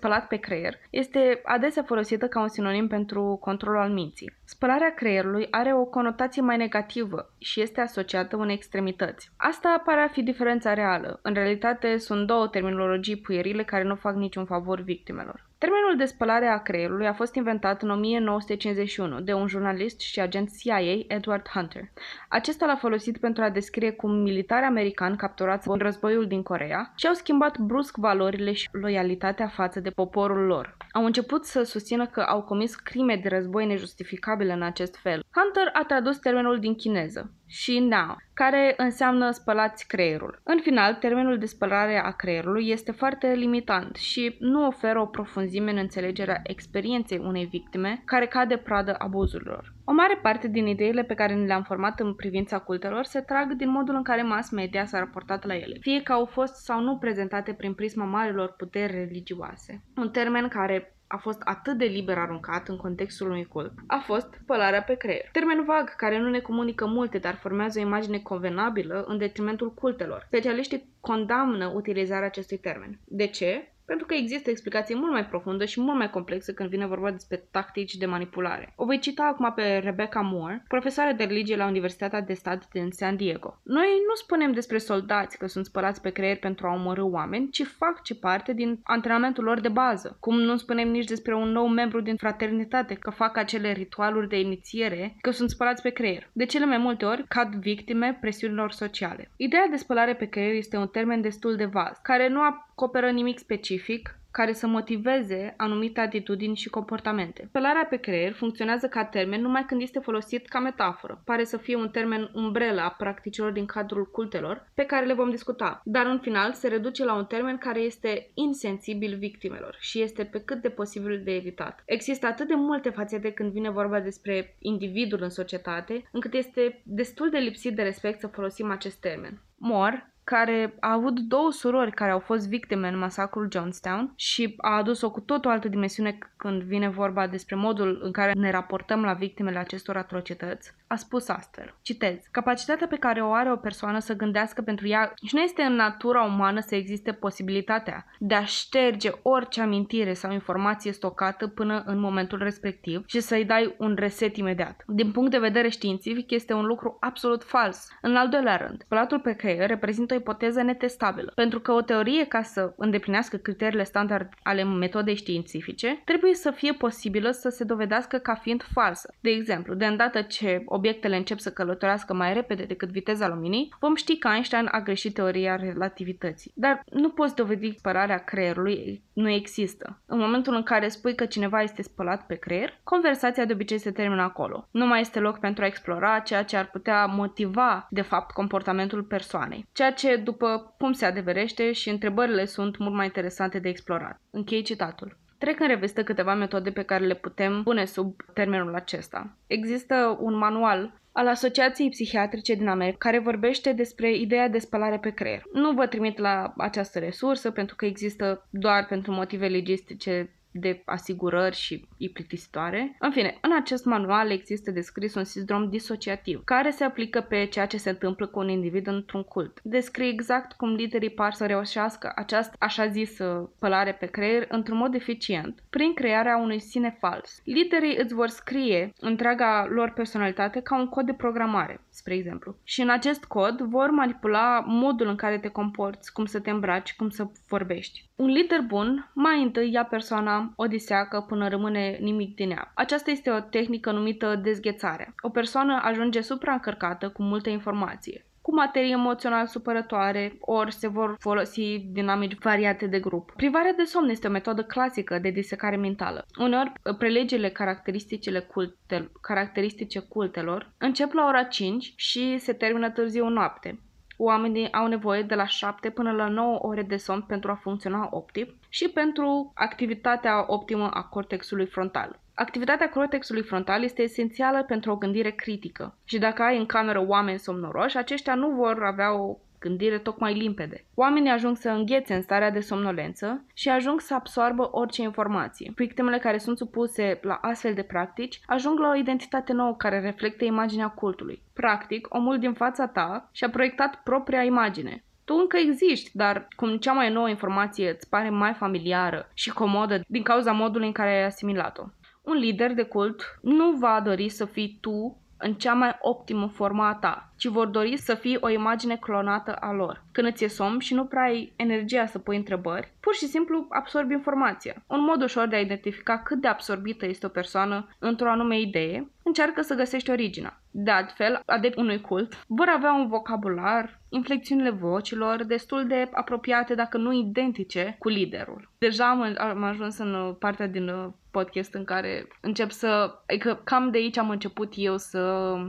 spălat pe creier este adesea folosită ca un sinonim pentru controlul al minții. Spălarea creierului are o conotație mai negativă și este asociată unei extremități. Asta pare a fi diferența reală. În realitate sunt două terminologii puierile care nu fac niciun favor victimelor. Termenul de spălare a creierului a fost inventat în 1951 de un jurnalist și agent CIA, Edward Hunter. Acesta l-a folosit pentru a descrie cum militari americani capturați în războiul din Corea și-au schimbat brusc valorile și loialitatea față de poporul lor. Au început să susțină că au comis crime de război nejustificabile în acest fel. Hunter a tradus termenul din chineză și now, care înseamnă spălați creierul. În final, termenul de spălare a creierului este foarte limitant și nu oferă o profunzime în înțelegerea experienței unei victime care cade pradă abuzurilor. O mare parte din ideile pe care le-am format în privința cultelor se trag din modul în care mass media s-a raportat la ele, fie că au fost sau nu prezentate prin prisma marilor puteri religioase. Un termen care a fost atât de liber aruncat în contextul unui cult a fost spălarea pe creier. Termen vag care nu ne comunică multe, dar formează o imagine convenabilă în detrimentul cultelor. Specialiștii condamnă utilizarea acestui termen. De ce? Pentru că există explicație mult mai profundă și mult mai complexă când vine vorba despre tactici de manipulare. O voi cita acum pe Rebecca Moore, profesoară de religie la Universitatea de Stat din San Diego. Noi nu spunem despre soldați că sunt spălați pe creier pentru a omorâ oameni, ci fac ce parte din antrenamentul lor de bază. Cum nu spunem nici despre un nou membru din fraternitate că fac acele ritualuri de inițiere, că sunt spălați pe creier. De cele mai multe ori cad victime presiunilor sociale. Ideea de spălare pe creier este un termen destul de vast, care nu acoperă nimic specific, care să motiveze anumite atitudini și comportamente. Spălarea pe creier funcționează ca termen numai când este folosit ca metaforă. Pare să fie un termen umbrelă a practicilor din cadrul cultelor, pe care le vom discuta, dar în final se reduce la un termen care este insensibil victimelor și este pe cât de posibil de evitat. Există atât de multe fațete când vine vorba despre individul în societate, încât este destul de lipsit de respect să folosim acest termen. Mor, care a avut două surori care au fost victime în masacrul Johnstown și a adus o cu tot o altă dimensiune când vine vorba despre modul în care ne raportăm la victimele acestor atrocități, a spus astfel, citez, capacitatea pe care o are o persoană să gândească pentru ea și nu este în natura umană să existe posibilitatea de a șterge orice amintire sau informație stocată până în momentul respectiv și să-i dai un reset imediat. Din punct de vedere științific este un lucru absolut fals. În al doilea rând, spălatul pe creier reprezintă o ipoteză netestabilă, pentru că o teorie ca să îndeplinească criteriile standard ale metodei științifice trebuie să fie posibilă să se dovedească ca fiind falsă. De exemplu, de îndată ce obiectele încep să călătorească mai repede decât viteza luminii, vom ști că Einstein a greșit teoria relativității. Dar nu poți dovedi spălarea creierului, nu există. În momentul în care spui că cineva este spălat pe creier, conversația de obicei se termină acolo. Nu mai este loc pentru a explora ceea ce ar putea motiva, de fapt, comportamentul persoanei. Ceea ce, după cum se adeverește, și întrebările sunt mult mai interesante de explorat. Închei citatul. Trec în revistă câteva metode pe care le putem pune sub termenul acesta. Există un manual al Asociației Psihiatrice din America, care vorbește despre ideea de spălare pe creier. Nu vă trimit la această resursă pentru că există doar pentru motive logistice de asigurări și e plictisitoare. În fine, în acest manual există descris un sindrom disociativ, care se aplică pe ceea ce se întâmplă cu un individ într-un cult. Descrie exact cum liderii par să reușească această așa zisă pălare pe creier într-un mod eficient, prin crearea unui sine fals. Liderii îți vor scrie întreaga lor personalitate ca un cod de programare, spre exemplu. Și în acest cod vor manipula modul în care te comporți, cum să te îmbraci, cum să vorbești. Un lider bun mai întâi ia persoana o diseacă până rămâne nimic din ea. Aceasta este o tehnică numită dezghețare. O persoană ajunge supraîncărcată cu multe informație cu materii emoțional supărătoare, ori se vor folosi dinamici variate de grup. Privarea de somn este o metodă clasică de disecare mentală. Uneori, prelegerile caracteristicile culte, caracteristice cultelor încep la ora 5 și se termină târziu noapte oamenii au nevoie de la 7 până la 9 ore de somn pentru a funcționa optim și pentru activitatea optimă a cortexului frontal. Activitatea cortexului frontal este esențială pentru o gândire critică și dacă ai în cameră oameni somnoroși, aceștia nu vor avea o gândire tocmai limpede. Oamenii ajung să înghețe în starea de somnolență și ajung să absorbă orice informație. Victimele care sunt supuse la astfel de practici ajung la o identitate nouă care reflectă imaginea cultului. Practic, omul din fața ta și-a proiectat propria imagine, tu încă existi, dar cum cea mai nouă informație îți pare mai familiară și comodă din cauza modului în care ai asimilat-o. Un lider de cult nu va dori să fii tu în cea mai optimă formă a ta, ci vor dori să fii o imagine clonată a lor. Când îți e somn și nu prea ai energia să pui întrebări, pur și simplu absorbi informația. Un mod ușor de a identifica cât de absorbită este o persoană într-o anume idee, încearcă să găsești originea. De altfel, adepți unui cult vor avea un vocabular, inflexiunile vocilor destul de apropiate, dacă nu identice, cu liderul. Deja am, am ajuns în partea din podcast în care încep să... Adică cam de aici am început eu să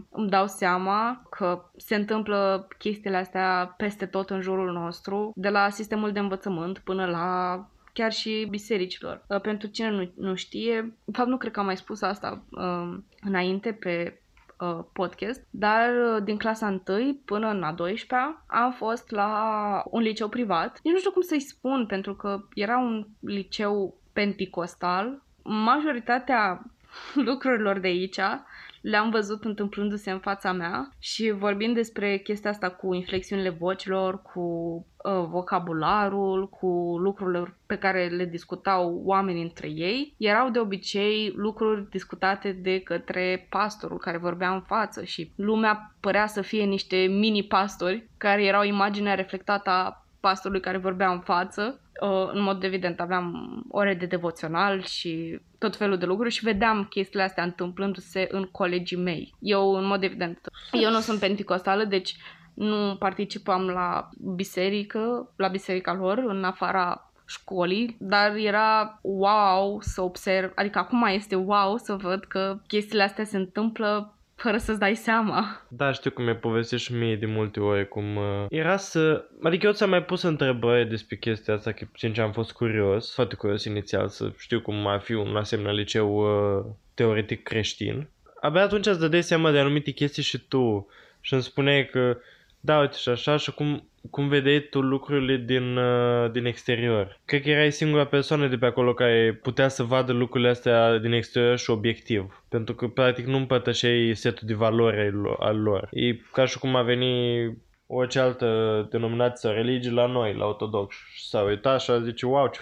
îmi dau seama că se întâmplă chestiile astea peste tot în jurul nostru, de la sistemul de învățământ până la chiar și bisericilor. Uh, pentru cine nu, nu știe, în fapt nu cred că am mai spus asta uh, înainte pe uh, podcast, dar uh, din clasa 1 până în a 12 am fost la un liceu privat. Nici nu știu cum să-i spun, pentru că era un liceu penticostal majoritatea lucrurilor de aici le-am văzut întâmplându-se în fața mea și vorbind despre chestia asta cu inflexiunile vocilor, cu uh, vocabularul, cu lucrurile pe care le discutau oamenii între ei, erau de obicei lucruri discutate de către pastorul care vorbea în față și lumea părea să fie niște mini-pastori care erau imaginea reflectată a pastorului care vorbea în față. Uh, în mod evident aveam ore de devoțional și tot felul de lucruri și vedeam chestiile astea întâmplându-se în colegii mei. Eu, în mod evident, eu nu sunt penticostală, deci nu participam la biserică, la biserica lor, în afara școlii, dar era wow să observ, adică acum este wow să văd că chestiile astea se întâmplă fără să-ți dai seama. Da, știu cum mi-a povestit și mie de multe ori, cum uh, era să... Adică eu ți-am mai pus întrebări despre chestia asta, că sincer am fost curios, foarte curios inițial, să știu cum ar fi un asemenea liceu uh, teoretic creștin. Abia atunci îți dădeai seama de anumite chestii și tu și îmi spuneai că Da, uite și așa și cum, cum vedeai tu lucrurile din, uh, din exterior. Cred că erai singura persoană de pe acolo care putea să vadă lucrurile astea din exterior și obiectiv. Pentru că, practic, nu împărtășeai setul de valori al lor. E ca și cum a venit orice altă denominație sau religie la noi, la ortodox. Și s-a uitat și a zice, wow, ce,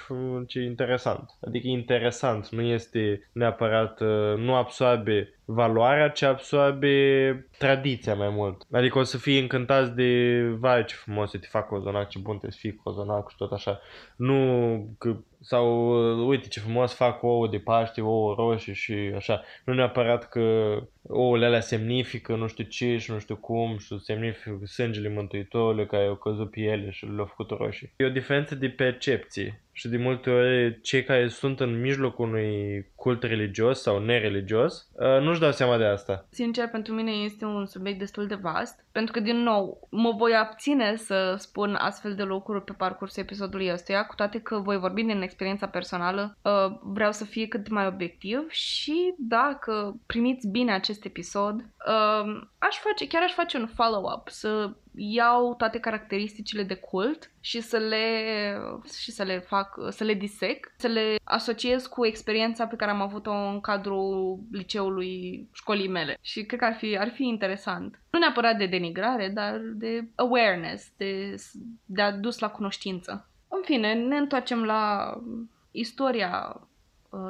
ce interesant. Adică e interesant, nu este neapărat, uh, nu absorbe valoarea, ci absorbe tradiția mai mult. Adică o să fii încântați de, vai ce frumos să te fac cozonac, ce bun trebuie să fii cozonac și tot așa. Nu că, sau uite ce frumos fac ouă de Paște, ouă roșii și așa. Nu neapărat că ouăle alea semnifică nu știu ce și nu știu cum și semnifică sângele Mântuitorului care au căzut pe ele și le-au făcut roșii. E o diferență de percepție și de multe ori cei care sunt în mijlocul unui cult religios sau nereligios uh, nu-și dau seama de asta. Sincer, pentru mine este un subiect destul de vast, pentru că, din nou, mă voi abține să spun astfel de lucruri pe parcursul episodului ăstuia, cu toate că voi vorbi din experiența personală, uh, vreau să fie cât mai obiectiv și dacă primiți bine acest episod, uh, aș face, chiar aș face un follow-up, să iau toate caracteristicile de cult și să le, și să le fac, să le disec, să le asociez cu experiența pe care am avut-o în cadrul liceului școlii mele. Și cred că ar fi, ar fi interesant. Nu neapărat de denigrare, dar de awareness, de, de adus la cunoștință. În fine, ne întoarcem la istoria Uh,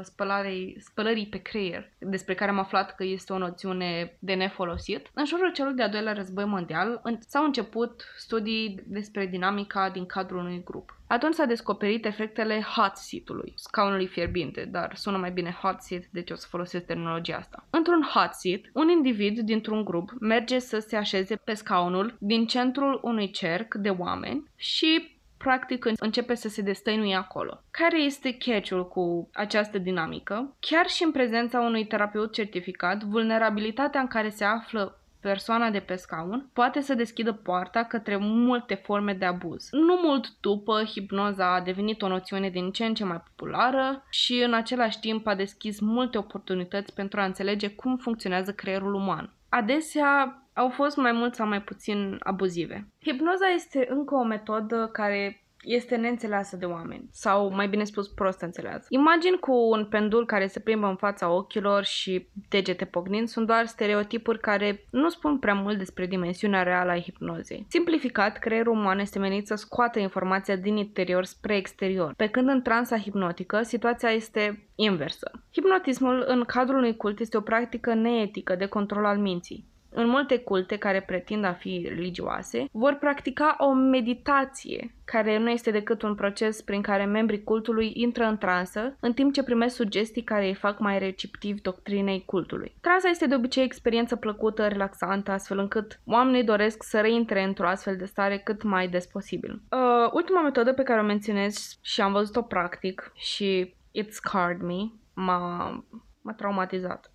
spălarei, spălării pe creier, despre care am aflat că este o noțiune de nefolosit. În jurul celui de-al doilea război mondial s-au început studii despre dinamica din cadrul unui grup. Atunci s-a descoperit efectele hot seat-ului, scaunului fierbinte, dar sună mai bine hot seat, deci o să folosesc terminologia asta. Într-un hot seat, un individ dintr-un grup merge să se așeze pe scaunul din centrul unui cerc de oameni și practic începe să se destăinuie acolo. Care este catch-ul cu această dinamică? Chiar și în prezența unui terapeut certificat, vulnerabilitatea în care se află persoana de pe scaun poate să deschidă poarta către multe forme de abuz. Nu mult după, hipnoza a devenit o noțiune din ce în ce mai populară și în același timp a deschis multe oportunități pentru a înțelege cum funcționează creierul uman. Adesea au fost mai mult sau mai puțin abuzive. Hipnoza este încă o metodă care este neînțeleasă de oameni sau mai bine spus prost înțeleasă. Imagini cu un pendul care se plimbă în fața ochilor și degete pognind sunt doar stereotipuri care nu spun prea mult despre dimensiunea reală a hipnozei. Simplificat, creierul uman este menit să scoată informația din interior spre exterior, pe când în transa hipnotică situația este inversă. Hipnotismul în cadrul unui cult este o practică neetică de control al minții. În multe culte care pretind a fi religioase, vor practica o meditație, care nu este decât un proces prin care membrii cultului intră în transă, în timp ce primesc sugestii care îi fac mai receptivi doctrinei cultului. Transa este de obicei o experiență plăcută, relaxantă, astfel încât oamenii doresc să reintre într-o astfel de stare cât mai des posibil. Uh, ultima metodă pe care o menționez și am văzut-o practic și it scarred me, m-a m-a traumatizat.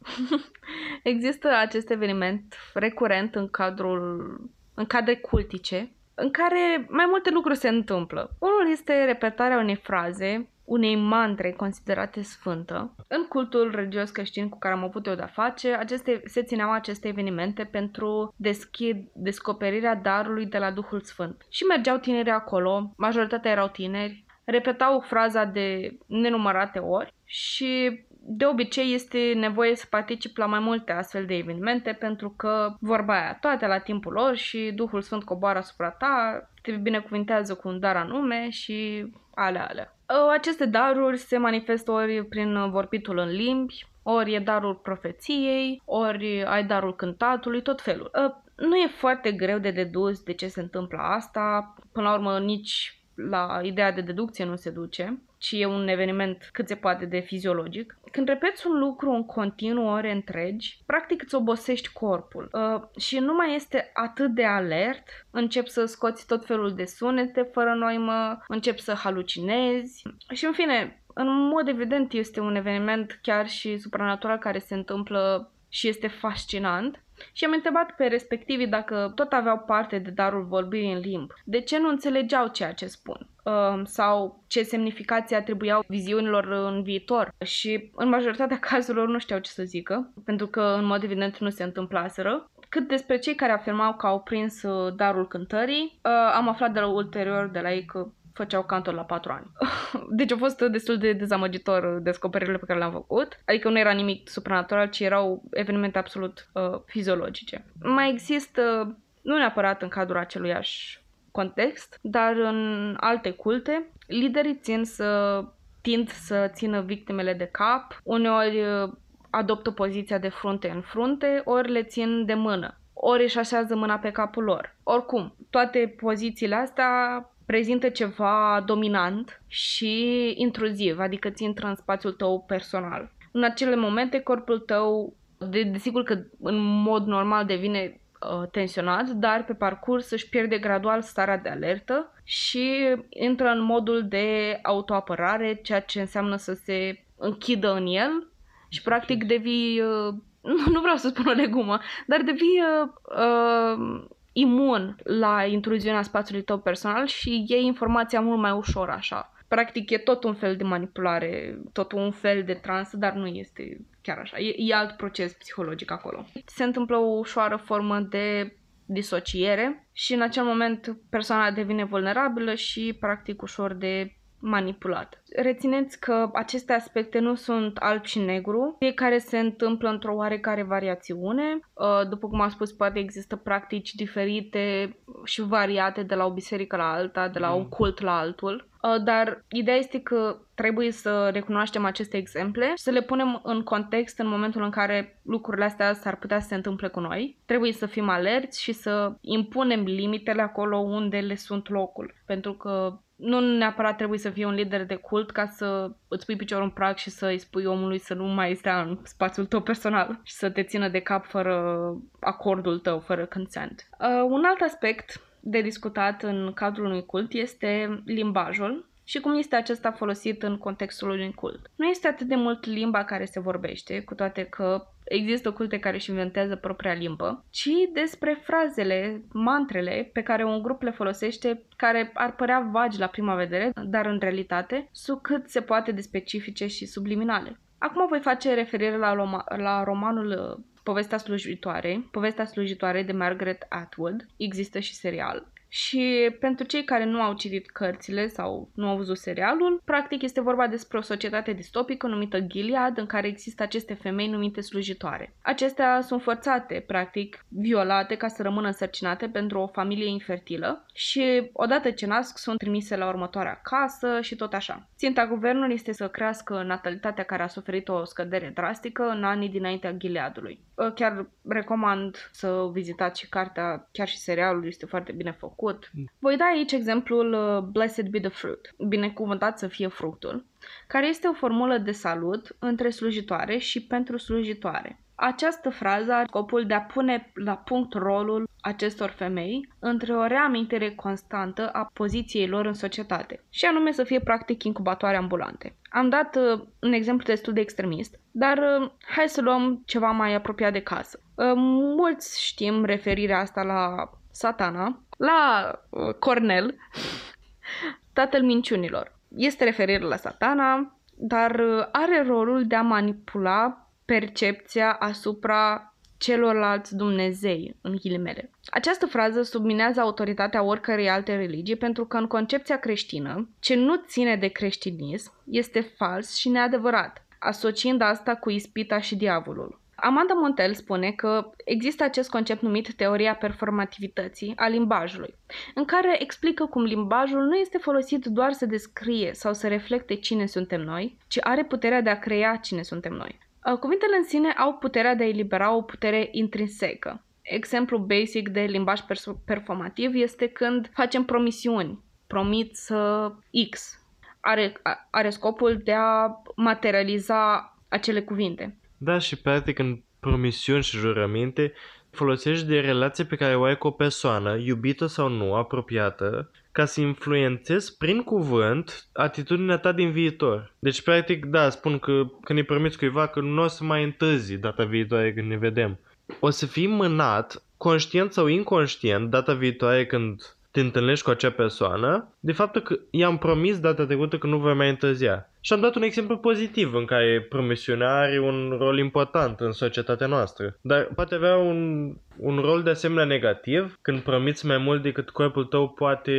Există acest eveniment recurent în cadrul în cadre cultice, în care mai multe lucruri se întâmplă. Unul este repetarea unei fraze, unei mantre considerate sfântă. În cultul religios creștin cu care am avut eu de-a face, aceste, se țineau aceste evenimente pentru deschid, descoperirea darului de la Duhul Sfânt. Și mergeau tineri acolo, majoritatea erau tineri, repetau fraza de nenumărate ori și de obicei este nevoie să particip la mai multe astfel de evenimente pentru că vorba aia, toate la timpul lor și Duhul Sfânt coboară asupra ta, te binecuvintează cu un dar anume și alea alea. Ă, aceste daruri se manifestă ori prin vorbitul în limbi, ori e darul profeției, ori ai darul cântatului, tot felul. Ă, nu e foarte greu de dedus de ce se întâmplă asta, până la urmă nici la ideea de deducție nu se duce, ci e un eveniment cât se poate de fiziologic. Când repeți un lucru în continuu ore întregi, practic îți obosești corpul uh, și nu mai este atât de alert, începi să scoți tot felul de sunete fără noimă, începi să halucinezi și în fine, în mod evident este un eveniment chiar și supranatural care se întâmplă și este fascinant. Și am întrebat pe respectivii dacă tot aveau parte de darul vorbirii în limb. De ce nu înțelegeau ceea ce spun? Uh, sau ce semnificație atribuiau viziunilor în viitor? Și în majoritatea cazurilor nu știau ce să zică, pentru că în mod evident nu se întâmplaseră Cât despre cei care afirmau că au prins uh, darul cântării, uh, am aflat de la ulterior de la ei că făceau cantor la patru ani. Deci a fost destul de dezamăgitor descoperirile pe care le-am făcut. Adică nu era nimic supranatural, ci erau evenimente absolut uh, fiziologice. Mai există, nu neapărat în cadrul aceluiași context, dar în alte culte, liderii țin să tind să țină victimele de cap, uneori uh, adoptă poziția de frunte în frunte, ori le țin de mână, ori își așează mâna pe capul lor. Oricum, toate pozițiile astea prezintă ceva dominant și intruziv, adică ți intră în spațiul tău personal. În acele momente, corpul tău, de, desigur că în mod normal devine uh, tensionat, dar pe parcurs își pierde gradual starea de alertă și intră în modul de autoapărare, ceea ce înseamnă să se închidă în el și practic devii, uh, nu vreau să spun o legumă, dar devii uh, uh, imun la intruziunea spațiului tău personal și iei informația mult mai ușor așa. Practic e tot un fel de manipulare, tot un fel de trans, dar nu este chiar așa. E, e alt proces psihologic acolo. Se întâmplă o ușoară formă de disociere și în acel moment persoana devine vulnerabilă și practic ușor de manipulat. Rețineți că aceste aspecte nu sunt alb și negru, fiecare se întâmplă într-o oarecare variațiune. Uh, după cum am spus, poate există practici diferite și variate de la o biserică la alta, de la un mm. cult la altul. Uh, dar ideea este că trebuie să recunoaștem aceste exemple și să le punem în context în momentul în care lucrurile astea s-ar putea să se întâmple cu noi. Trebuie să fim alerți și să impunem limitele acolo unde le sunt locul. Pentru că nu neapărat trebuie să fii un lider de cult ca să îți pui piciorul în prag și să îi spui omului să nu mai stea în spațiul tău personal și să te țină de cap fără acordul tău, fără consent. Uh, un alt aspect de discutat în cadrul unui cult este limbajul și cum este acesta folosit în contextul unui cult. Nu este atât de mult limba care se vorbește, cu toate că există culte care își inventează propria limbă, ci despre frazele, mantrele pe care un grup le folosește, care ar părea vagi la prima vedere, dar în realitate sunt cât se poate de specifice și subliminale. Acum voi face referire la, la romanul uh, Povestea slujitoare, Povestea slujitoare de Margaret Atwood, există și serial. Și pentru cei care nu au citit cărțile sau nu au văzut serialul, practic este vorba despre o societate distopică numită Gilead, în care există aceste femei numite slujitoare. Acestea sunt forțate, practic, violate ca să rămână însărcinate pentru o familie infertilă și odată ce nasc sunt trimise la următoarea casă și tot așa. Ținta guvernului este să crească natalitatea care a suferit o scădere drastică în anii dinaintea Gileadului. Chiar recomand să vizitați și cartea, chiar și serialul este foarte bine făcut făcut. Voi da aici exemplul uh, Blessed be the fruit, binecuvântat să fie fructul, care este o formulă de salut între slujitoare și pentru slujitoare. Această frază are scopul de a pune la punct rolul acestor femei între o reamintire constantă a poziției lor în societate și anume să fie practic incubatoare ambulante. Am dat uh, un exemplu destul de extremist, dar uh, hai să luăm ceva mai apropiat de casă. Uh, mulți știm referirea asta la satana, la uh, Cornel, tatăl minciunilor. Este referire la satana, dar uh, are rolul de a manipula percepția asupra celorlalți Dumnezei, în ghilimele. Această frază subminează autoritatea oricărei alte religii pentru că în concepția creștină, ce nu ține de creștinism este fals și neadevărat, asociind asta cu ispita și diavolul. Amanda Montel spune că există acest concept numit teoria performativității a limbajului, în care explică cum limbajul nu este folosit doar să descrie sau să reflecte cine suntem noi, ci are puterea de a crea cine suntem noi. Uh, cuvintele în sine au puterea de a elibera o putere intrinsecă. Exemplu basic de limbaj performativ este când facem promisiuni. Promit să X. Are, are scopul de a materializa acele cuvinte. Da, și practic în promisiuni și jurăminte folosești de relație pe care o ai cu o persoană, iubită sau nu, apropiată, ca să influențezi prin cuvânt atitudinea ta din viitor. Deci, practic, da, spun că când îi promiți cuiva că nu o să mai întâzi data viitoare când ne vedem. O să fii mânat, conștient sau inconștient, data viitoare când te întâlnești cu acea persoană de faptul că i-am promis data trecută că nu voi mai întârzia. Și am dat un exemplu pozitiv în care promisiunea are un rol important în societatea noastră. Dar poate avea un, un rol de asemenea negativ când promiți mai mult decât corpul tău poate,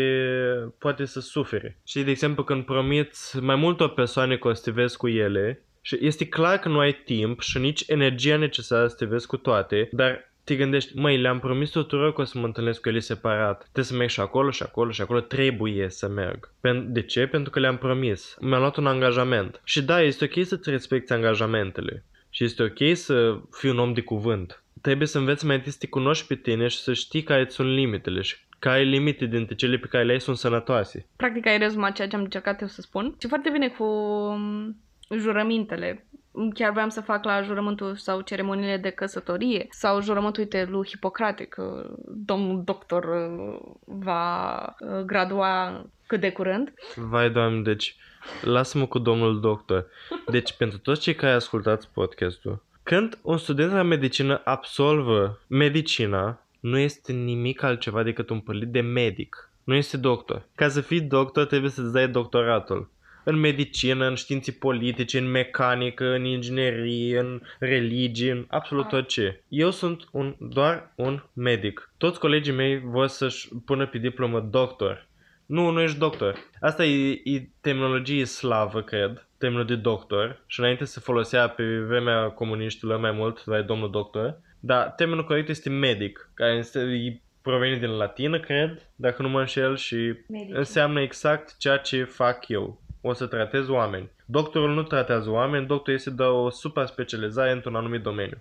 poate să sufere. Și de exemplu când promiți mai multor persoane că o să te vezi cu ele și este clar că nu ai timp și nici energia necesară să te vezi cu toate, dar te gândești, măi, le-am promis tuturor că o să mă întâlnesc cu ele separat. Trebuie să merg și acolo și acolo și acolo. Trebuie să merg. De ce? Pentru că le-am promis. Mi-am luat un angajament. Și da, este ok să-ți respecti angajamentele. Și este ok să fii un om de cuvânt. Trebuie să înveți mai întâi să te cunoști pe tine și să știi care sunt limitele și care limite dintre cele pe care le ai sunt sănătoase. Practic ai rezumat ceea ce am încercat eu să spun. Și foarte bine cu um, jurămintele chiar vreau să fac la jurământul sau ceremoniile de căsătorie sau jurământul, uite, lui Hipocrate, că domnul doctor uh, va uh, gradua cât de curând. Vai, doamne, deci lasă-mă cu domnul doctor. Deci, pentru toți cei care ascultați podcastul, când un student la medicină absolvă medicina, nu este nimic altceva decât un pălit de medic. Nu este doctor. Ca să fii doctor trebuie să-ți dai doctoratul în medicină, în științe politice, în mecanică, în inginerie, în religie, în absolut tot ce. Eu sunt un, doar un medic. Toți colegii mei vor să-și pună pe diplomă doctor. Nu, nu ești doctor. Asta e, e terminologie slavă, cred, termenul de doctor. Și înainte se folosea pe vremea comuniștilor mai mult, vai domnul doctor. Dar termenul corect este medic, care este, e provenit din latină, cred, dacă nu mă înșel, și Medici. înseamnă exact ceea ce fac eu o să tratez oameni. Doctorul nu tratează oameni, doctorul este de o super specializare într-un anumit domeniu.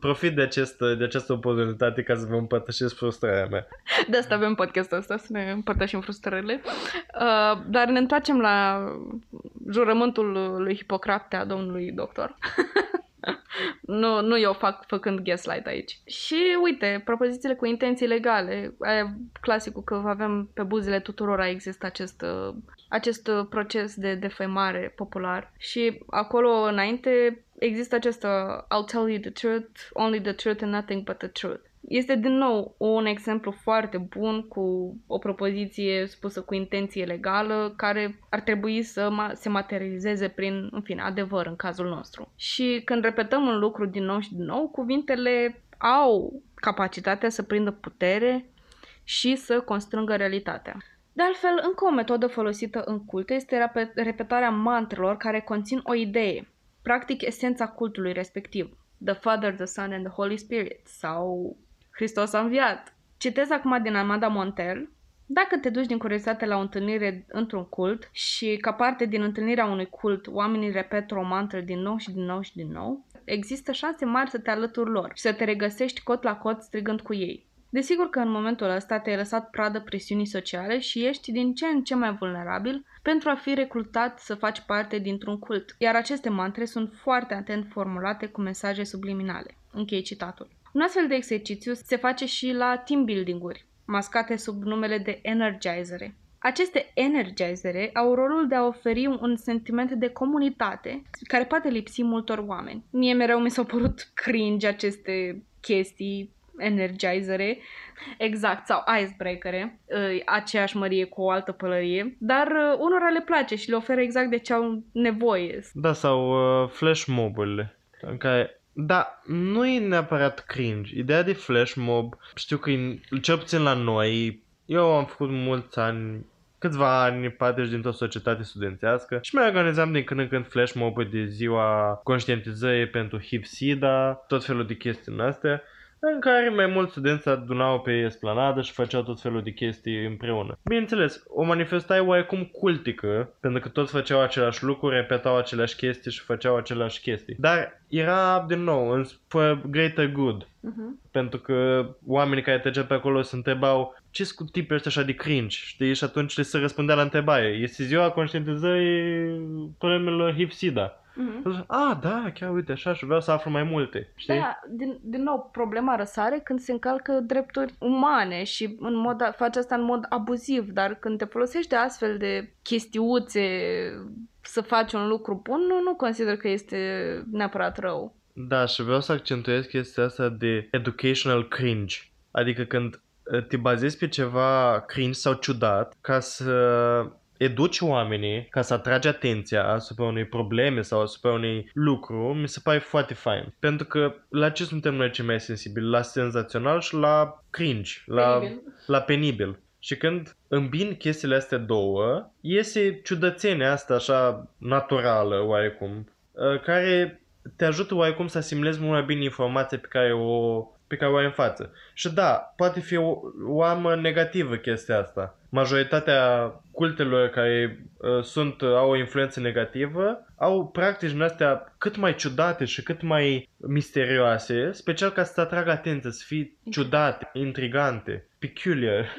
Profit de, acest, de această oportunitate ca să vă împărtășesc frustrarea mea. De asta avem podcastul ăsta, să ne împărtășim frustrările. Uh, dar ne întoarcem la jurământul lui Hipocrate a domnului doctor. nu, nu eu fac făcând gaslight aici. Și uite, propozițiile cu intenții legale, aia clasicul că avem pe buzele tuturor există acest, uh, acest uh, proces de defăimare popular și acolo înainte există acest uh, I'll tell you the truth, only the truth and nothing but the truth. Este din nou un exemplu foarte bun cu o propoziție spusă cu intenție legală care ar trebui să se materializeze prin, în fine, adevăr în cazul nostru. Și când repetăm un lucru din nou și din nou, cuvintele au capacitatea să prindă putere și să constrângă realitatea. De altfel, încă o metodă folosită în culte este repetarea mantrelor care conțin o idee, practic esența cultului respectiv. The Father, the Son and the Holy Spirit sau Hristos a înviat. Citez acum din Amanda Montel. Dacă te duci din curiozitate la o întâlnire într-un cult și ca parte din întâlnirea unui cult oamenii repetă o mantră din nou și din nou și din nou, există șanse mari să te alături lor și să te regăsești cot la cot strigând cu ei. Desigur că în momentul ăsta te-ai lăsat pradă presiunii sociale și ești din ce în ce mai vulnerabil pentru a fi recrutat să faci parte dintr-un cult, iar aceste mantre sunt foarte atent formulate cu mesaje subliminale. Închei citatul. Un astfel de exercițiu se face și la team building-uri, mascate sub numele de energizere. Aceste energizere au rolul de a oferi un sentiment de comunitate care poate lipsi multor oameni. Mie mereu mi s-au părut cringe aceste chestii energizere, exact, sau icebreakere, aceeași mărie cu o altă pălărie, dar uh, unora le place și le oferă exact de ce au nevoie. Da, sau uh, flash moburile, în care da, nu e neapărat cringe. Ideea de flash mob, știu că e, cel puțin la noi, eu am făcut mulți ani câțiva ani parte dintr-o societate studențească și mai organizam din când în când flash mob de ziua conștientizării pentru HIV-SIDA, tot felul de chestii în astea în care mai mulți studenți se adunau pe esplanadă și făceau tot felul de chestii împreună. Bineînțeles, o manifestare oarecum cultică, pentru că toți făceau același lucru, repetau aceleași chestii și făceau aceleași chestii. Dar era, din nou, în for greater good. Uh-huh. Pentru că oamenii care treceau pe acolo se întrebau ce sunt tipul ăsta așa de cringe, știi? Și atunci le se răspundea la întrebare. Este ziua conștientizării problemelor HIV-SIDA. Mm-hmm. Ah, da, chiar uite așa și vreau să aflu mai multe, știi? Da, din, din nou, problema răsare când se încalcă drepturi umane și în mod, face asta în mod abuziv, dar când te folosești de astfel de chestiuțe să faci un lucru bun, nu, nu consider că este neapărat rău. Da, și vreau să accentuez chestia asta de educational cringe. Adică când uh, te bazezi pe ceva cringe sau ciudat ca să educi oamenii ca să atragi atenția asupra unei probleme sau asupra unui lucru, mi se pare foarte fain. Pentru că la ce suntem noi cei mai sensibili? La senzațional și la cringe, la Penibil. la penibil. Și când îmbin chestiile astea două, iese ciudățenia asta așa naturală oarecum, uh, care te ajută oarecum să asimilezi mult mai bine informația pe care o, pe care o ai în față. Și da, poate fi o, o amă negativă chestia asta. Majoritatea cultelor care uh, sunt, uh, au o influență negativă au practici din astea cât mai ciudate și cât mai misterioase, special ca să-ți atragă atenție, să fii ciudate, intrigante, peculiar.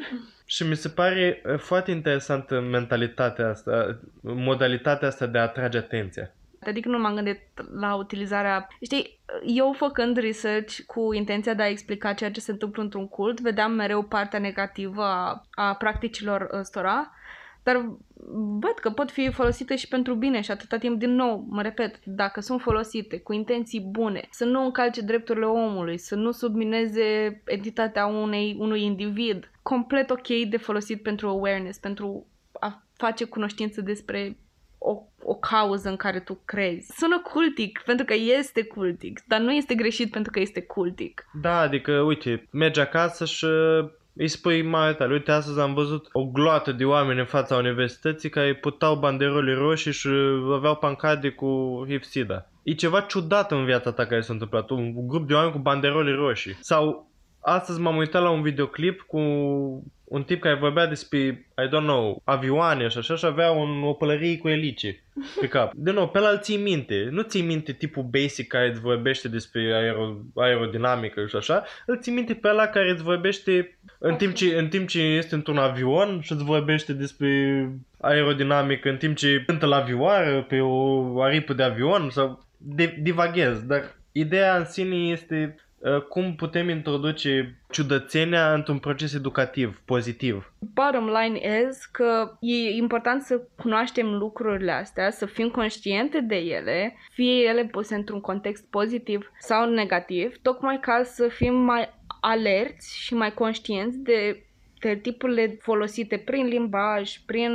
Și mi se pare uh, foarte interesantă mentalitatea asta, modalitatea asta de a atrage atenția. Adică nu m-am gândit la utilizarea... Știi, eu făcând research cu intenția de a explica ceea ce se întâmplă într-un cult, vedeam mereu partea negativă a, a practicilor ăstora, dar văd că pot fi folosite și pentru bine și atâta timp, din nou, mă repet, dacă sunt folosite cu intenții bune, să nu încalce drepturile omului, să nu submineze entitatea unei, unui individ, complet ok de folosit pentru awareness, pentru a face cunoștință despre o, o cauză în care tu crezi. Sună cultic, pentru că este cultic, dar nu este greșit pentru că este cultic. Da, adică, uite, mergi acasă și uh, îi spui mai tale, uite, astăzi am văzut o gloată de oameni în fața universității care putau banderole roșii și aveau pancade cu hipsida. E ceva ciudat în viața ta care s-a întâmplat, un grup de oameni cu banderole roșii. Sau astăzi m-am uitat la un videoclip cu un tip care vorbea despre, I don't know, avioane și așa și avea un, o pălărie cu elice pe cap. De nou, pe ăla îl ții minte. Nu ții minte tipul basic care îți vorbește despre aero, aerodinamică și așa. Îl ții minte pe ăla care îți vorbește în timp ce, în timp ce este într-un avion și îți vorbește despre aerodinamică în timp ce cântă la avioară pe o aripă de avion sau de, divaghez. Dar ideea în sine este uh, cum putem introduce ciudățenia într-un proces educativ, pozitiv. Bottom line is că e important să cunoaștem lucrurile astea, să fim conștiente de ele, fie ele puse într-un context pozitiv sau negativ, tocmai ca să fim mai alerți și mai conștienți de, de tipurile folosite prin limbaj, prin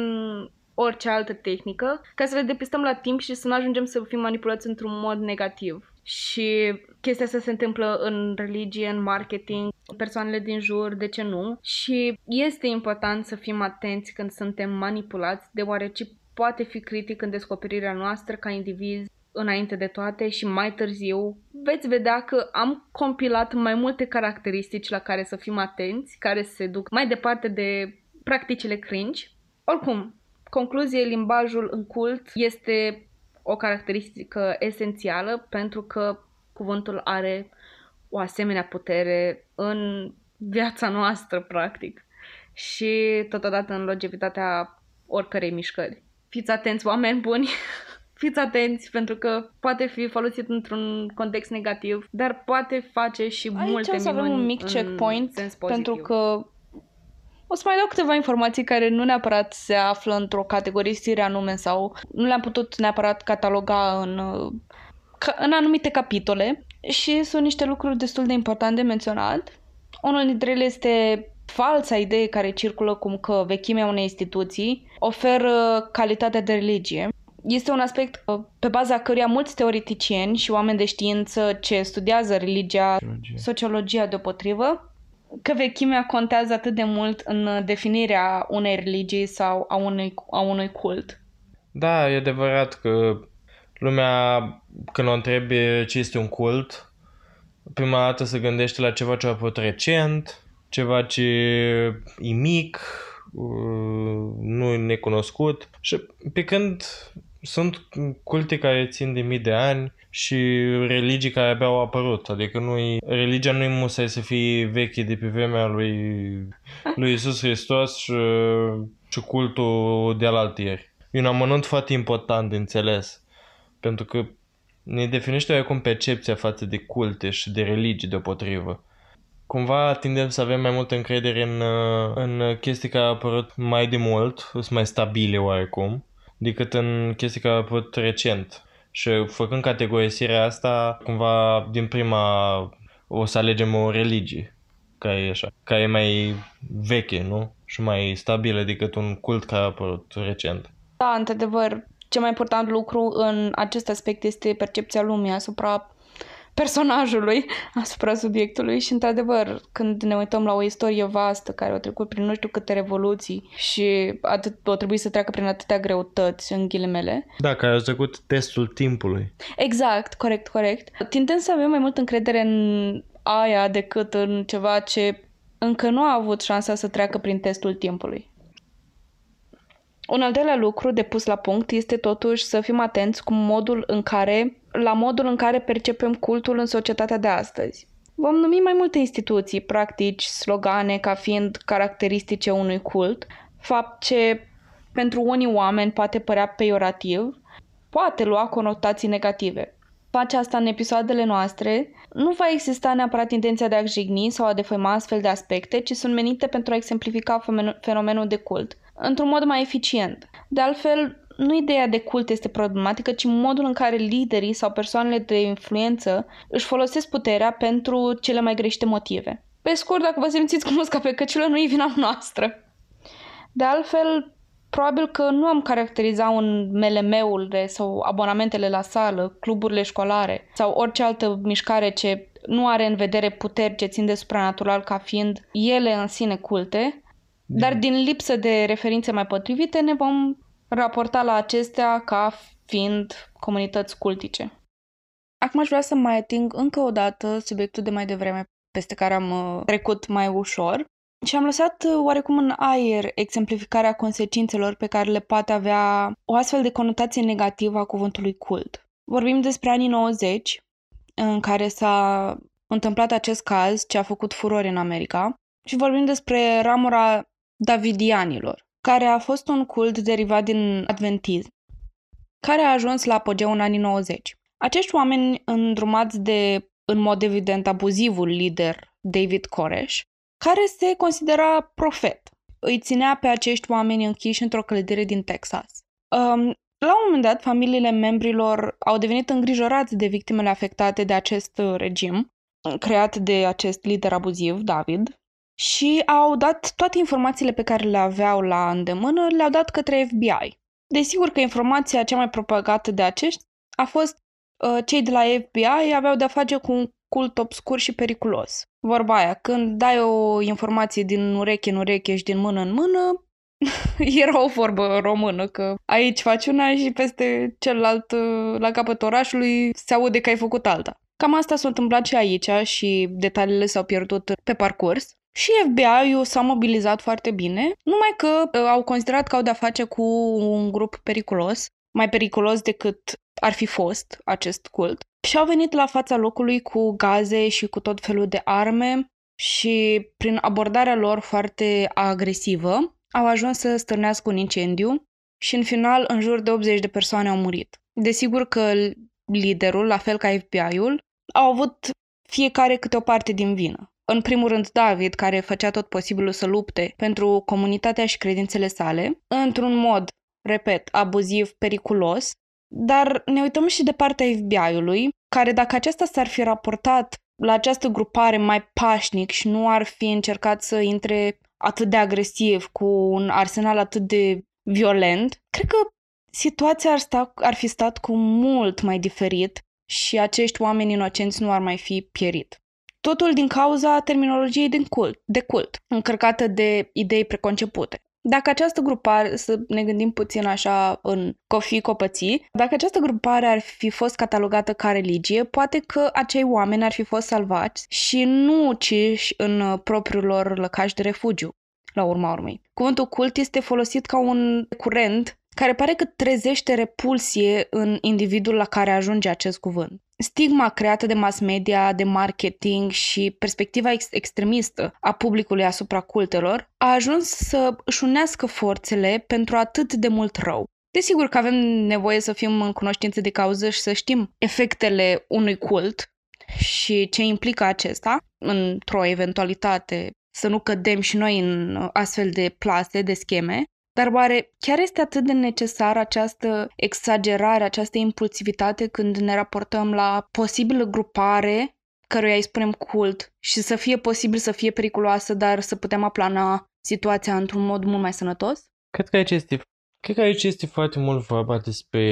orice altă tehnică, ca să le depistăm la timp și să nu ajungem să fim manipulați într-un mod negativ. Și chestia asta se întâmplă în religie, în marketing, persoanele din jur, de ce nu? Și este important să fim atenți când suntem manipulați, deoarece poate fi critic în descoperirea noastră ca indivizi înainte de toate și mai târziu veți vedea că am compilat mai multe caracteristici la care să fim atenți, care se duc mai departe de practicile cringe. Oricum, concluzie, limbajul în cult este o caracteristică esențială pentru că cuvântul are o asemenea putere în viața noastră, practic, și totodată în longevitatea oricărei mișcări. Fiți atenți, oameni buni! Fiți atenți pentru că poate fi folosit într-un context negativ, dar poate face și Aici multe o să avem minuni un mic în checkpoint sens pozitiv. pentru că o să mai dau câteva informații care nu neapărat se află într-o categorisire anume sau nu le-am putut neapărat cataloga în, uh, ca- în anumite capitole și sunt niște lucruri destul de importante de menționat. Unul dintre ele este falsa idee care circulă cum că vechimea unei instituții oferă calitatea de religie. Este un aspect uh, pe baza căruia mulți teoreticieni și oameni de știință ce studiază religia, sociologia deopotrivă, că vechimea contează atât de mult în definirea unei religii sau a unui, a unui cult. Da, e adevărat că lumea, când o întrebi ce este un cult, prima dată se gândește la ceva ce a apărut recent, ceva ce e mic, uh, nu e necunoscut și pe când sunt culte care țin de mii de ani și religii care abia au apărut, adică nu religia nu e musai să fie veche de pe vremea lui, lui Isus Hristos și, și cultul de alaltieri. E un amănunt foarte important de înțeles, pentru că ne definește oarecum percepția față de culte și de religii deopotrivă. Cumva tindem să avem mai multă încredere în, uh, în chestii care au apărut mai de mult, sunt mai stabile oarecum, decât în chestii care au apărut recent. Și făcând categorisirea asta, cumva din prima o să alegem o religie. ca e așa, ca e mai veche, nu? Și mai stabilă decât un cult care a apărut recent. Da, într-adevăr, cel mai important lucru în acest aspect este percepția lumii asupra personajului, asupra subiectului și, într-adevăr, când ne uităm la o istorie vastă care a trecut prin nu știu câte revoluții și atât, o trebuie să treacă prin atâtea greutăți, în ghilimele. Da, care a trecut testul timpului. Exact, corect, corect. Tindem să avem mai mult încredere în aia decât în ceva ce încă nu a avut șansa să treacă prin testul timpului. Un al doilea lucru de pus la punct este totuși să fim atenți cu modul în care, la modul în care percepem cultul în societatea de astăzi. Vom numi mai multe instituții, practici, slogane ca fiind caracteristice unui cult, fapt ce pentru unii oameni poate părea peiorativ, poate lua conotații negative. Face asta în episoadele noastre, nu va exista neapărat intenția de a jigni sau a defăima astfel de aspecte, ci sunt menite pentru a exemplifica fenomenul de cult – într-un mod mai eficient. De altfel, nu ideea de cult este problematică, ci modul în care liderii sau persoanele de influență își folosesc puterea pentru cele mai greșite motive. Pe scurt, dacă vă simțiți cu musca pe căciulă, nu e vina noastră. De altfel, probabil că nu am caracteriza un MLM-ul sau abonamentele la sală, cluburile școlare sau orice altă mișcare ce nu are în vedere puteri ce țin de supranatural ca fiind ele în sine culte, dar din lipsă de referințe mai potrivite ne vom raporta la acestea ca fiind comunități cultice. Acum aș vrea să mai ating încă o dată subiectul de mai devreme peste care am uh, trecut mai ușor și am lăsat uh, oarecum în aer exemplificarea consecințelor pe care le poate avea o astfel de conotație negativă a cuvântului cult. Vorbim despre anii 90, în care s-a întâmplat acest caz ce a făcut furori în America și vorbim despre ramura davidianilor, care a fost un cult derivat din adventism, care a ajuns la apogeu în anii 90. Acești oameni, îndrumați de, în mod evident, abuzivul lider David Koresh, care se considera profet, îi ținea pe acești oameni închiși într-o clădire din Texas. Um, la un moment dat, familiile membrilor au devenit îngrijorați de victimele afectate de acest regim, creat de acest lider abuziv, David, și au dat toate informațiile pe care le aveau la îndemână, le-au dat către FBI. Desigur că informația cea mai propagată de acești a fost uh, cei de la FBI aveau de-a face cu un cult obscur și periculos. Vorba aia, când dai o informație din ureche în ureche și din mână în mână, era o vorbă română, că aici faci una și peste celălalt, uh, la capătul orașului, se aude că ai făcut alta. Cam asta s-a întâmplat și aici și detaliile s-au pierdut pe parcurs. Și FBI-ul s-a mobilizat foarte bine, numai că uh, au considerat că au de-a face cu un grup periculos, mai periculos decât ar fi fost acest cult. Și au venit la fața locului cu gaze și cu tot felul de arme și prin abordarea lor foarte agresivă au ajuns să stârnească un incendiu și în final în jur de 80 de persoane au murit. Desigur că liderul, la fel ca FBI-ul, au avut fiecare câte o parte din vină. În primul rând David, care făcea tot posibilul să lupte pentru comunitatea și credințele sale, într-un mod, repet, abuziv, periculos, dar ne uităm și de partea FBI-ului, care dacă acesta s-ar fi raportat la această grupare mai pașnic și nu ar fi încercat să intre atât de agresiv, cu un arsenal atât de violent, cred că situația ar, sta, ar fi stat cu mult mai diferit și acești oameni inocenți nu ar mai fi pierit. Totul din cauza terminologiei din cult, de cult, încărcată de idei preconcepute. Dacă această grupare, să ne gândim puțin așa în cofii copății, dacă această grupare ar fi fost catalogată ca religie, poate că acei oameni ar fi fost salvați și nu uciși în propriul lor lăcaș de refugiu, la urma urmei. Cuvântul cult este folosit ca un curent care pare că trezește repulsie în individul la care ajunge acest cuvânt. Stigma creată de mass media, de marketing și perspectiva ex- extremistă a publicului asupra cultelor a ajuns să își unească forțele pentru atât de mult rău. Desigur că avem nevoie să fim în cunoștință de cauză și să știm efectele unui cult și ce implică acesta într-o eventualitate să nu cădem și noi în astfel de plase, de scheme, dar oare chiar este atât de necesară această exagerare, această impulsivitate când ne raportăm la posibilă grupare căruia îi spunem cult și să fie posibil să fie periculoasă, dar să putem aplana situația într-un mod mult mai sănătos? Cred că aici este, cred că aici este foarte mult vorba despre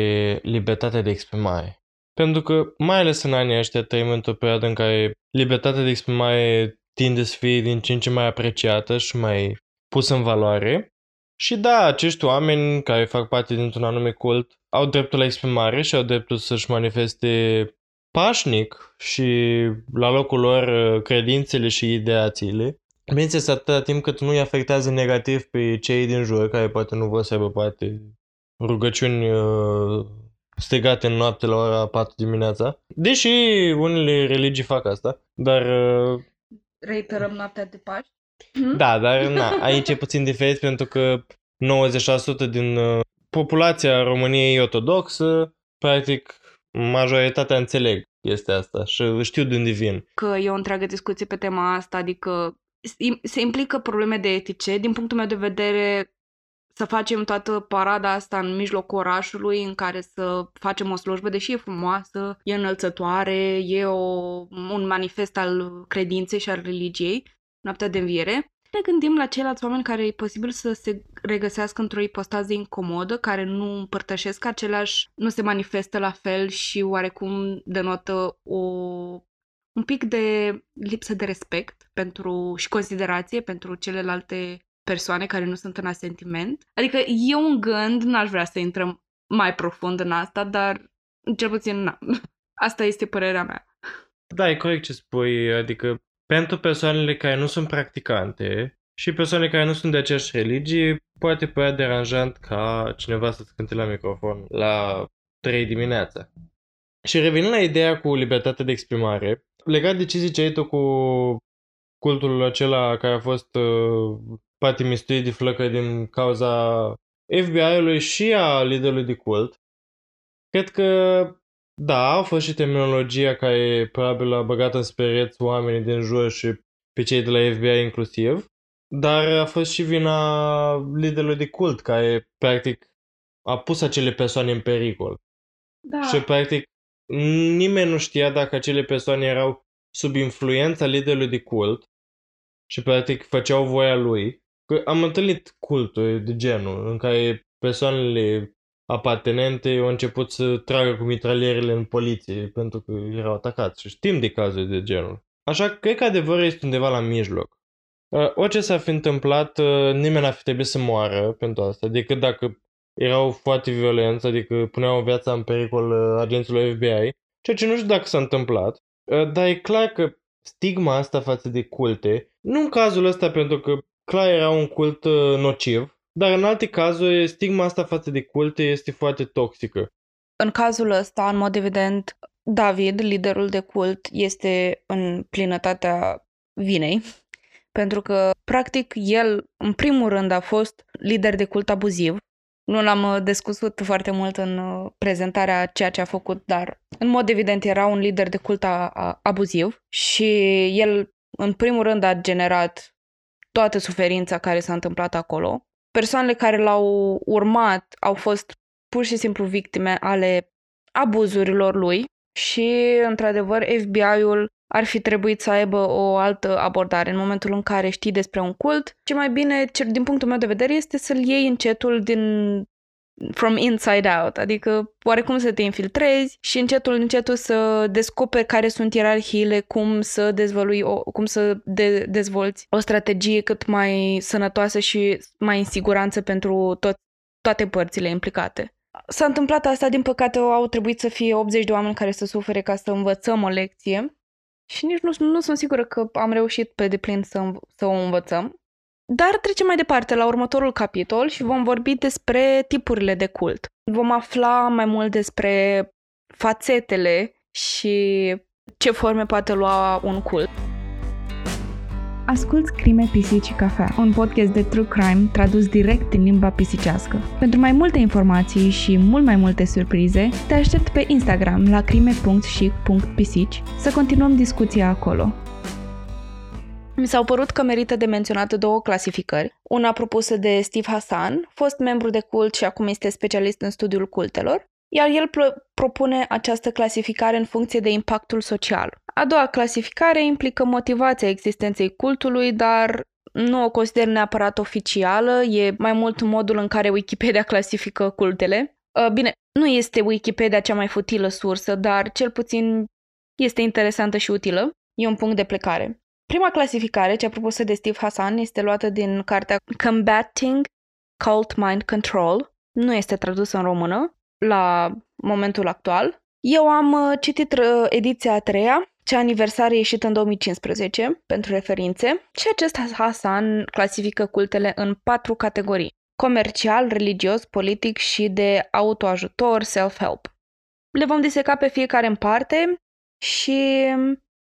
libertatea de exprimare. Pentru că, mai ales în anii ăștia, trăim într-o perioadă în care libertatea de exprimare tinde să fie din ce în ce mai apreciată și mai pusă în valoare. Și da, acești oameni care fac parte dintr-un anume cult au dreptul la exprimare și au dreptul să-și manifeste pașnic și la locul lor credințele și ideațiile. Bineînțeles, atâta timp cât nu îi afectează negativ pe cei din jur, care poate nu vor să aibă parte rugăciuni uh, strigate în noapte la ora 4 dimineața. Deși unele religii fac asta, dar... Uh, Reiterăm noaptea de Paști? Da, dar na, aici e puțin diferit pentru că 90% din uh, populația României e ortodoxă, practic majoritatea înțeleg este asta și știu de unde vin. Că e o întreagă discuție pe tema asta, adică se implică probleme de etice. Din punctul meu de vedere, să facem toată parada asta în mijlocul orașului în care să facem o slujbă, deși e frumoasă, e înălțătoare, e o, un manifest al credinței și al religiei, noaptea de înviere. Ne gândim la ceilalți oameni care e posibil să se regăsească într-o ipostază incomodă, care nu împărtășesc același, nu se manifestă la fel și oarecum denotă o, un pic de lipsă de respect pentru și considerație pentru celelalte persoane care nu sunt în asentiment. Adică e un gând, n-aș vrea să intrăm mai profund în asta, dar cel puțin na. Asta este părerea mea. Da, e corect ce spui, adică pentru persoanele care nu sunt practicante și persoanele care nu sunt de aceeași religie, poate părea deranjant ca cineva să-ți cânte la microfon la 3 dimineața. Și revenind la ideea cu libertatea de exprimare, legat de ce ziceai tu cu cultul acela care a fost uh, patimistuit de flăcă din cauza FBI-ului și a liderului de cult. Cred că, da, a fost și terminologia care probabil a băgat în spereți oamenii din jur și pe cei de la FBI inclusiv, dar a fost și vina liderului de cult care, practic, a pus acele persoane în pericol. Da. Și, practic, nimeni nu știa dacă acele persoane erau sub influența liderului de cult și, practic, făceau voia lui Că am întâlnit culturi de genul în care persoanele apartenente au început să tragă cu mitralierele în poliție pentru că erau atacați și știm de cazuri de genul. Așa că cred că adevărul este undeva la mijloc. Uh, orice s-ar fi întâmplat, uh, nimeni n-ar fi trebuit să moară pentru asta, decât dacă erau foarte violenți, adică puneau viața în pericol uh, agenților FBI, ceea ce nu știu dacă s-a întâmplat, dar e clar că stigma asta față de culte, nu în cazul ăsta pentru că clar era un cult uh, nociv, dar în alte cazuri stigma asta față de culte este foarte toxică. În cazul ăsta, în mod evident, David, liderul de cult, este în plinătatea vinei, pentru că, practic, el, în primul rând, a fost lider de cult abuziv. Nu l-am uh, discutat foarte mult în uh, prezentarea ceea ce a făcut, dar, în mod evident, era un lider de cult abuziv și el, în primul rând, a generat toată suferința care s-a întâmplat acolo. Persoanele care l-au urmat au fost pur și simplu victime ale abuzurilor lui și, într-adevăr, FBI-ul ar fi trebuit să aibă o altă abordare. În momentul în care știi despre un cult, ce mai bine, din punctul meu de vedere, este să-l iei încetul din from inside out, adică oarecum să te infiltrezi și încetul încetul să descoperi care sunt ierarhiile, cum să dezvălui, o, cum să de- dezvolți o strategie cât mai sănătoasă și mai în siguranță pentru tot, toate părțile implicate. S-a întâmplat asta, din păcate au trebuit să fie 80 de oameni care să sufere ca să învățăm o lecție și nici nu, nu sunt sigură că am reușit pe deplin să, să o învățăm. Dar trecem mai departe la următorul capitol și vom vorbi despre tipurile de cult. Vom afla mai mult despre fațetele și ce forme poate lua un cult. Asculți Crime, Pisici și Cafea, un podcast de true crime tradus direct din limba pisicească. Pentru mai multe informații și mult mai multe surprize, te aștept pe Instagram la crime.și.pisici să continuăm discuția acolo. Mi s-au părut că merită de menționat două clasificări. Una propusă de Steve Hassan, fost membru de cult și acum este specialist în studiul cultelor, iar el propune această clasificare în funcție de impactul social. A doua clasificare implică motivația existenței cultului, dar nu o consider neapărat oficială, e mai mult modul în care Wikipedia clasifică cultele. Uh, bine, nu este Wikipedia cea mai futilă sursă, dar cel puțin este interesantă și utilă. E un punct de plecare. Prima clasificare, cea propusă de Steve Hassan, este luată din cartea Combating Cult Mind Control. Nu este tradusă în română la momentul actual. Eu am uh, citit uh, ediția a treia, cea aniversare ieșită în 2015, pentru referințe, și acest Hasan clasifică cultele în patru categorii. Comercial, religios, politic și de autoajutor, self-help. Le vom diseca pe fiecare în parte și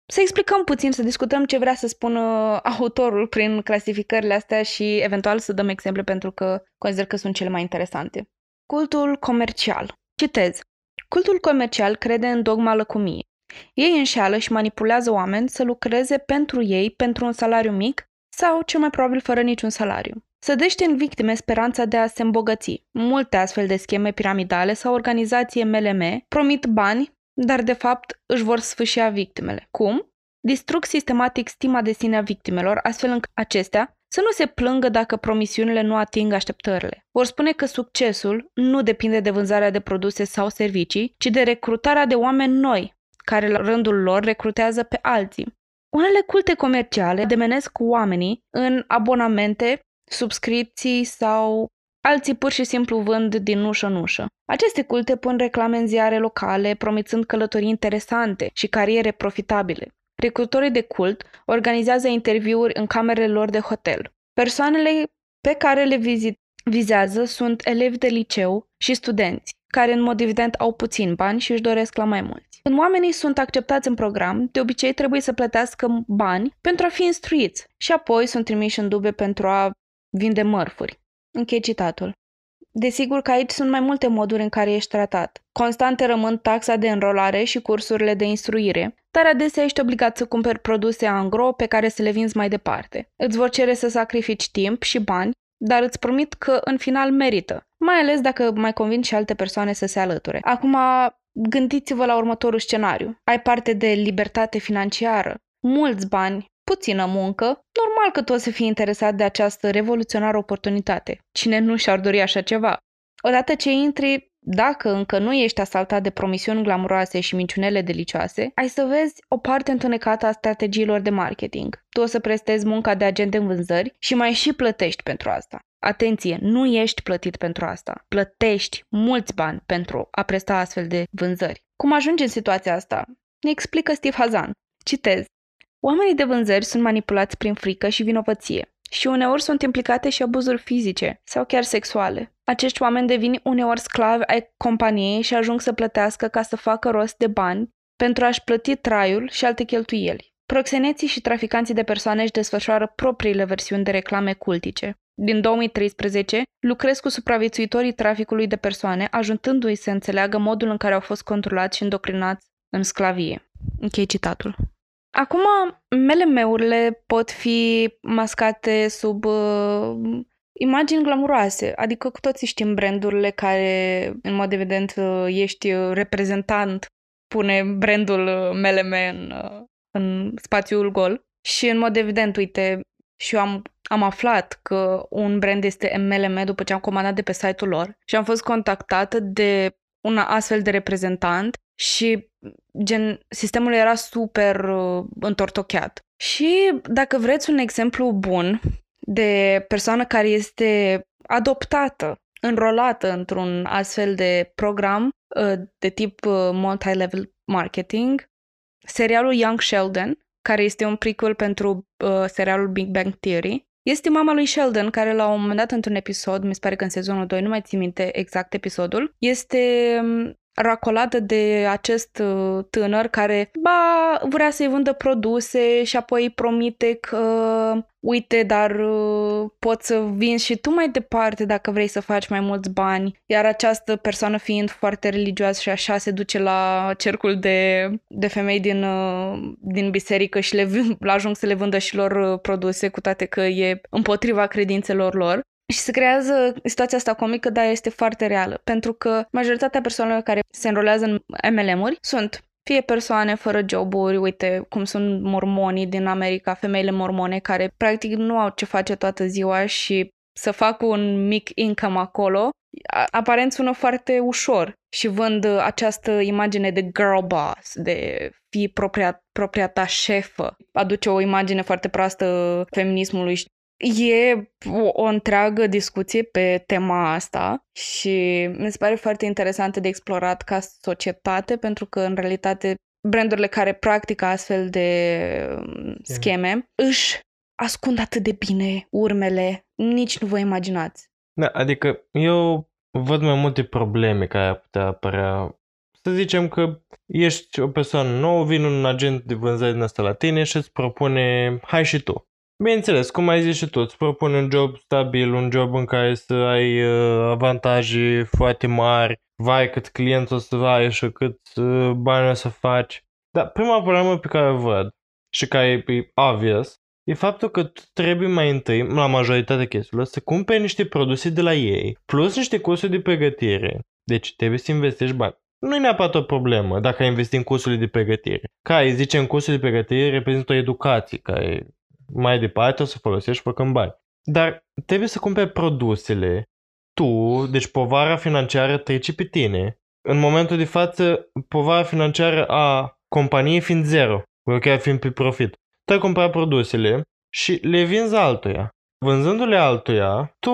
să explicăm puțin, să discutăm ce vrea să spună autorul prin clasificările astea și eventual să dăm exemple pentru că consider că sunt cele mai interesante. Cultul comercial. Citez. Cultul comercial crede în dogma lăcumiei. Ei înșeală și manipulează oameni să lucreze pentru ei pentru un salariu mic sau, cel mai probabil, fără niciun salariu. Sădește în victime speranța de a se îmbogăți. Multe astfel de scheme piramidale sau organizații MLM promit bani, dar de fapt își vor sfâșia victimele. Cum? Distrug sistematic stima de sine a victimelor, astfel încât acestea să nu se plângă dacă promisiunile nu ating așteptările. Vor spune că succesul nu depinde de vânzarea de produse sau servicii, ci de recrutarea de oameni noi, care la rândul lor recrutează pe alții. Unele culte comerciale demenesc oamenii în abonamente, subscripții sau alții pur și simplu vând din ușă în ușă. Aceste culte pun reclame în ziare locale, promițând călătorii interesante și cariere profitabile. Recrutorii de cult organizează interviuri în camerele lor de hotel. Persoanele pe care le vizit, vizează sunt elevi de liceu și studenți, care în mod evident au puțin bani și își doresc la mai mulți. Când oamenii sunt acceptați în program, de obicei trebuie să plătească bani pentru a fi instruiți și apoi sunt trimiși în dube pentru a vinde mărfuri. Închei citatul. Desigur că aici sunt mai multe moduri în care ești tratat. Constante rămân taxa de înrolare și cursurile de instruire, dar adesea ești obligat să cumperi produse angro pe care să le vinzi mai departe. Îți vor cere să sacrifici timp și bani, dar îți promit că în final merită, mai ales dacă mai convingi și alte persoane să se alăture. Acum, gândiți-vă la următorul scenariu. Ai parte de libertate financiară, mulți bani, puțină muncă, normal că tu o să fii interesat de această revoluționară oportunitate. Cine nu și-ar dori așa ceva? Odată ce intri, dacă încă nu ești asaltat de promisiuni glamuroase și minciunele delicioase, ai să vezi o parte întunecată a strategiilor de marketing. Tu o să prestezi munca de agent în vânzări și mai și plătești pentru asta. Atenție, nu ești plătit pentru asta. Plătești mulți bani pentru a presta astfel de vânzări. Cum ajungi în situația asta? Ne explică Steve Hazan. Citez. Oamenii de vânzări sunt manipulați prin frică și vinovăție și uneori sunt implicate și abuzuri fizice sau chiar sexuale. Acești oameni devin uneori sclavi ai companiei și ajung să plătească ca să facă rost de bani pentru a-și plăti traiul și alte cheltuieli. Proxeneții și traficanții de persoane își desfășoară propriile versiuni de reclame cultice. Din 2013, lucrez cu supraviețuitorii traficului de persoane, ajutându-i să înțeleagă modul în care au fost controlați și îndocrinați în sclavie. Închei citatul. Acum, MLM-urile pot fi mascate sub uh, imagini glamuroase, adică cu toții știm brandurile care, în mod evident, uh, ești reprezentant, pune brandul MLM uh, în, uh, în spațiul gol. Și, în mod evident, uite, și eu am, am aflat că un brand este MLM după ce am comandat de pe site-ul lor și am fost contactată de un astfel de reprezentant și gen, sistemul era super uh, întortocheat. Și dacă vreți un exemplu bun de persoană care este adoptată, înrolată într-un astfel de program uh, de tip uh, multi-level marketing, serialul Young Sheldon, care este un prequel pentru uh, serialul Big Bang Theory, este mama lui Sheldon, care la un moment dat într-un episod, mi se pare că în sezonul 2, nu mai țin minte exact episodul, este um, racolată de acest uh, tânăr care, ba, vrea să-i vândă produse și apoi îi promite că, uite, dar uh, poți să vinzi și tu mai departe dacă vrei să faci mai mulți bani. Iar această persoană fiind foarte religioasă și așa se duce la cercul de, de femei din, uh, din biserică și le, le ajung să le vândă și lor produse, cu toate că e împotriva credințelor lor. Și se creează situația asta comică, dar este foarte reală, pentru că majoritatea persoanelor care se înrolează în MLM-uri sunt fie persoane fără joburi, uite cum sunt mormonii din America, femeile mormone care practic nu au ce face toată ziua și să facă un mic income acolo, aparent sună foarte ușor și vând această imagine de girl boss, de fi propria, propria ta șefă. Aduce o imagine foarte proastă feminismului E o, o întreagă discuție pe tema asta și mi se pare foarte interesantă de explorat ca societate pentru că în realitate brandurile care practică astfel de um, scheme își ascund atât de bine urmele, nici nu vă imaginați. Da, adică eu văd mai multe probleme care ar putea apărea. Să zicem că ești o persoană nouă, vine un agent de vânzare din asta la tine și îți propune, hai și tu. Bineînțeles, cum ai zis și tu, îți propun un job stabil, un job în care să ai uh, avantaje foarte mari, vai cât clienți o să ai și cât uh, bani o să faci. Dar prima problemă pe care o văd și care e obvious, e faptul că tu trebuie mai întâi, la majoritatea chestiilor, să cumperi niște produse de la ei, plus niște cursuri de pregătire. Deci trebuie să investești bani. Nu e neapărat o problemă dacă ai investi în cursurile de pregătire. Ca îi zicem, cursurile de pregătire reprezintă o educație care mai departe o să folosești făcând bani. Dar trebuie să cumperi produsele. Tu, deci povara financiară trece pe tine. În momentul de față, povara financiară a companiei fiind zero, chiar fiind pe profit. Tu ai cumpărat produsele și le vinzi altuia. Vânzându-le altuia, tu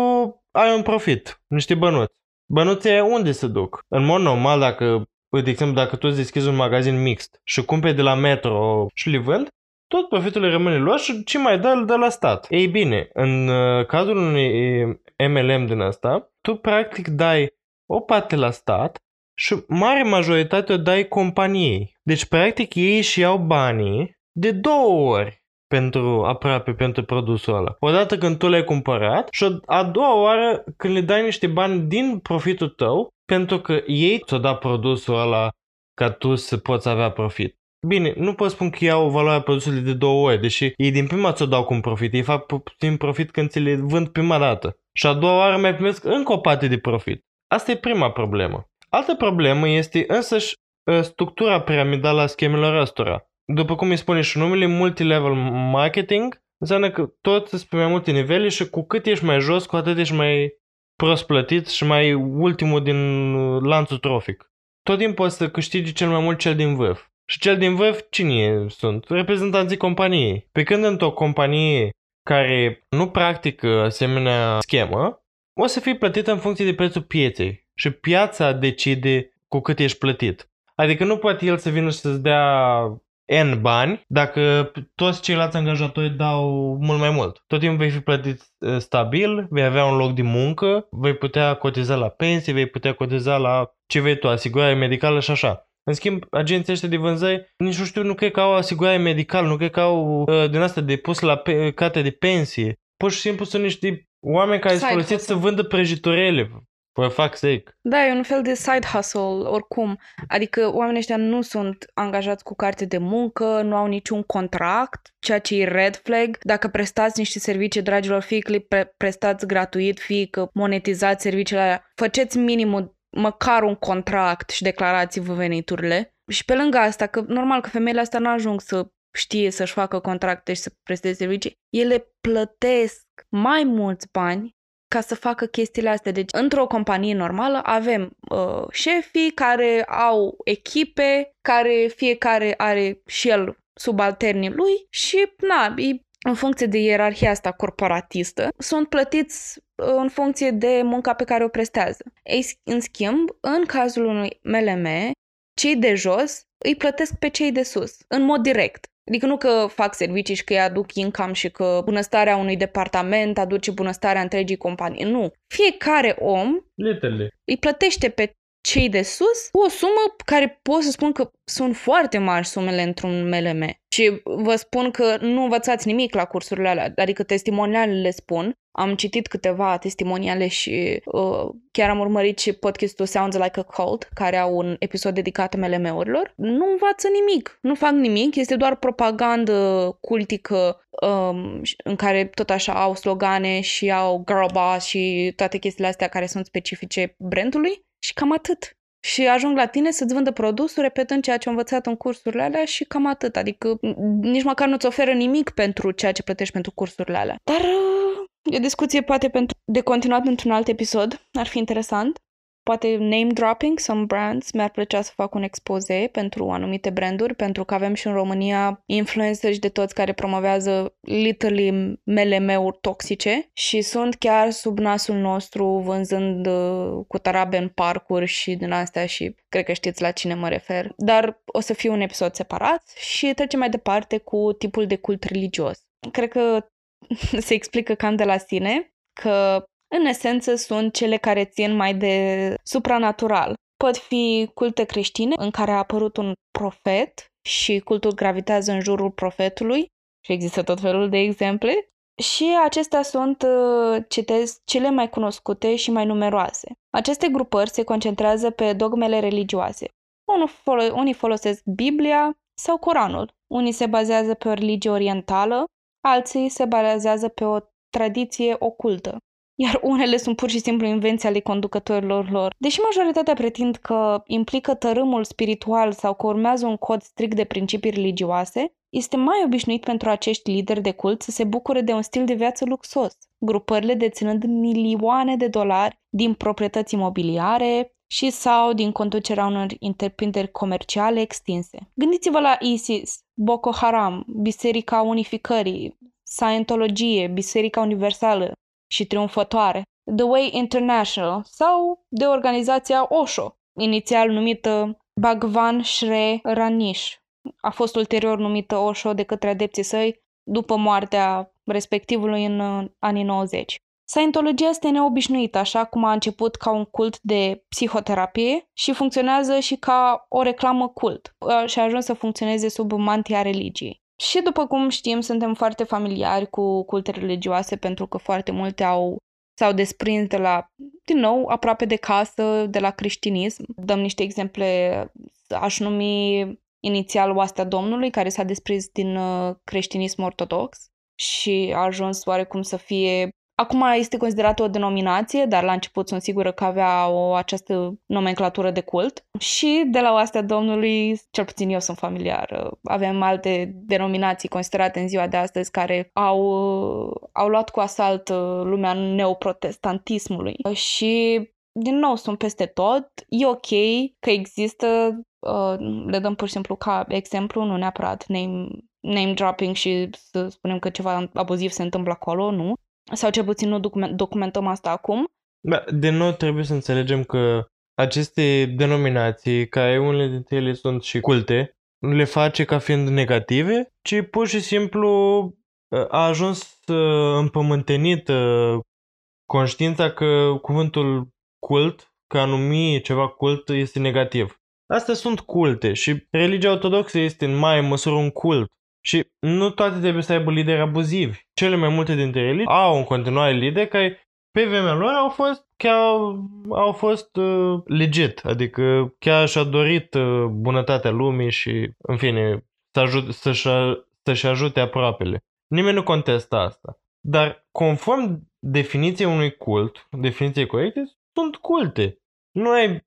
ai un profit, niște bănuți. Bănuții unde se duc? În mod normal, dacă, de exemplu, dacă tu îți deschizi un magazin mixt și cumperi de la Metro și le vând, tot profitul rămâne luat și ce mai dă, îl dă la stat. Ei bine, în uh, cazul unui MLM din asta, tu practic dai o parte la stat și mare majoritate o dai companiei. Deci practic ei și iau banii de două ori pentru aproape pentru produsul ăla. Odată când tu l-ai cumpărat și a doua oară când le dai niște bani din profitul tău pentru că ei ți-o dat produsul ăla ca tu să poți avea profit. Bine, nu pot spun că iau valoarea produsului de două ori, deși ei din prima ți-o dau cu un profit. Ei fac puțin profit când ți le vând prima dată. Și a doua oară mai primesc încă o parte de profit. Asta e prima problemă. Altă problemă este însăși ă, structura piramidală a schemelor ăstora. După cum îi spune și numele, multilevel marketing înseamnă că tot sunt pe mai multe nivele și cu cât ești mai jos, cu atât ești mai prost plătit și mai ultimul din lanțul trofic. Tot timpul poți să câștigi cel mai mult cel din vârf. Și cel din vârf, cine sunt? Reprezentanții companiei. Pe când într-o companie care nu practică asemenea schemă, o să fii plătit în funcție de prețul pieței. Și piața decide cu cât ești plătit. Adică nu poate el să vină și să-ți dea N bani dacă toți ceilalți angajatori dau mult mai mult. Tot timpul vei fi plătit ă, stabil, vei avea un loc de muncă, vei putea cotiza la pensie, vei putea cotiza la ce vei tu, asigurare medicală și așa. În schimb, agenții ăștia de vânzări, nici nu știu, nu cred că au asigurare medicală, nu cred că au uh, din asta de pus la pe, carte de pensie. Pur și simplu sunt niște oameni care sunt folosiți să vândă prăjiturele. For fuck's sake. Da, e un fel de side hustle, oricum. Adică oamenii ăștia nu sunt angajați cu carte de muncă, nu au niciun contract, ceea ce e red flag. Dacă prestați niște servicii, dragilor, fie că le pre- prestați gratuit, fie că monetizați serviciile alea, faceți minimul măcar un contract și declarați-vă veniturile. Și pe lângă asta, că normal că femeile astea nu ajung să știe să-și facă contracte și să presteze servicii, ele plătesc mai mulți bani ca să facă chestiile astea. Deci, într-o companie normală avem uh, șefii care au echipe, care fiecare are și el subalternii lui și, na, în funcție de ierarhia asta corporatistă, sunt plătiți uh, în funcție de munca pe care o prestează. Ei, în schimb, în cazul unui MLM, cei de jos îi plătesc pe cei de sus, în mod direct. Adică nu că fac servicii și că îi aduc income și că bunăstarea unui departament aduce bunăstarea întregii companii. Nu. Fiecare om Literally. îi plătește pe cei de sus cu o sumă care pot să spun că sunt foarte mari sumele într-un MLM. Și vă spun că nu învățați nimic la cursurile alea, adică testimonialele spun. Am citit câteva testimoniale și uh, chiar am urmărit și podcastul Sounds Like a Cult, care au un episod dedicat MLM-urilor. Nu învață nimic, nu fac nimic, este doar propagandă cultică um, în care tot așa au slogane și au girl boss și toate chestiile astea care sunt specifice brandului și cam atât. Și ajung la tine să-ți vândă produsul repetând ceea ce am învățat în cursurile alea și cam atât. Adică nici măcar nu-ți oferă nimic pentru ceea ce plătești pentru cursurile alea. Dar uh, e o discuție poate pentru de continuat într-un alt episod. Ar fi interesant poate name dropping some brands, mi-ar plăcea să fac un expose pentru anumite branduri, pentru că avem și în România influenceri de toți care promovează literally MLM-uri toxice și sunt chiar sub nasul nostru vânzând uh, cu tarabe în parcuri și din astea și cred că știți la cine mă refer. Dar o să fie un episod separat și trecem mai departe cu tipul de cult religios. Cred că se explică cam de la sine că în esență sunt cele care țin mai de supranatural. Pot fi culte creștine în care a apărut un profet și cultul gravitează în jurul profetului și există tot felul de exemple. Și acestea sunt, uh, citez, cele mai cunoscute și mai numeroase. Aceste grupări se concentrează pe dogmele religioase. Unii folosesc Biblia sau Coranul. Unii se bazează pe o religie orientală, alții se bazează pe o tradiție ocultă iar unele sunt pur și simplu invenții ale conducătorilor lor. Deși majoritatea pretind că implică tărâmul spiritual sau că urmează un cod strict de principii religioase, este mai obișnuit pentru acești lideri de cult să se bucure de un stil de viață luxos, grupările deținând milioane de dolari din proprietăți imobiliare și sau din conducerea unor întreprinderi comerciale extinse. Gândiți-vă la ISIS, Boko Haram, Biserica Unificării, Scientologie, Biserica Universală, și triumfătoare, The Way International sau de organizația Osho, inițial numită Bhagwan Shre Ranish. A fost ulterior numită Osho de către adepții săi după moartea respectivului în uh, anii 90. Scientologia este neobișnuită, așa cum a început ca un cult de psihoterapie și funcționează și ca o reclamă cult uh, și a ajuns să funcționeze sub mantia religiei. Și după cum știm, suntem foarte familiari cu culte religioase pentru că foarte multe au s-au desprins de la, din nou, aproape de casă, de la creștinism. Dăm niște exemple, aș numi inițial Oastea Domnului, care s-a desprins din uh, creștinism ortodox și a ajuns oarecum să fie Acum este considerată o denominație, dar la început sunt sigură că avea o această nomenclatură de cult. Și de la astea Domnului, cel puțin eu sunt familiar. Avem alte denominații considerate în ziua de astăzi care au, au luat cu asalt lumea neoprotestantismului. Și din nou sunt peste tot. E ok că există, le dăm pur și simplu ca exemplu, nu neapărat name, name dropping și să spunem că ceva abuziv se întâmplă acolo, nu. Sau cel puțin nu document, documentăm asta acum. Da, de nou trebuie să înțelegem că aceste denominații, care unele dintre ele sunt și culte, nu le face ca fiind negative, ci pur și simplu ă, a ajuns împământenit conștiința că cuvântul cult, că a numi ceva cult, este negativ. Astea sunt culte și religia ortodoxă este în mai măsură un cult. Și nu toate trebuie să aibă lideri abuzivi. Cele mai multe dintre ele au în continuare lideri care pe vremea lor au fost chiar au fost uh, legit, adică chiar și-a dorit uh, bunătatea lumii și, în fine, să ajut, să-și, să-și ajute aproapele. Nimeni nu contestă asta. Dar, conform definiției unui cult, definiției corecte, sunt culte. Nu, ai,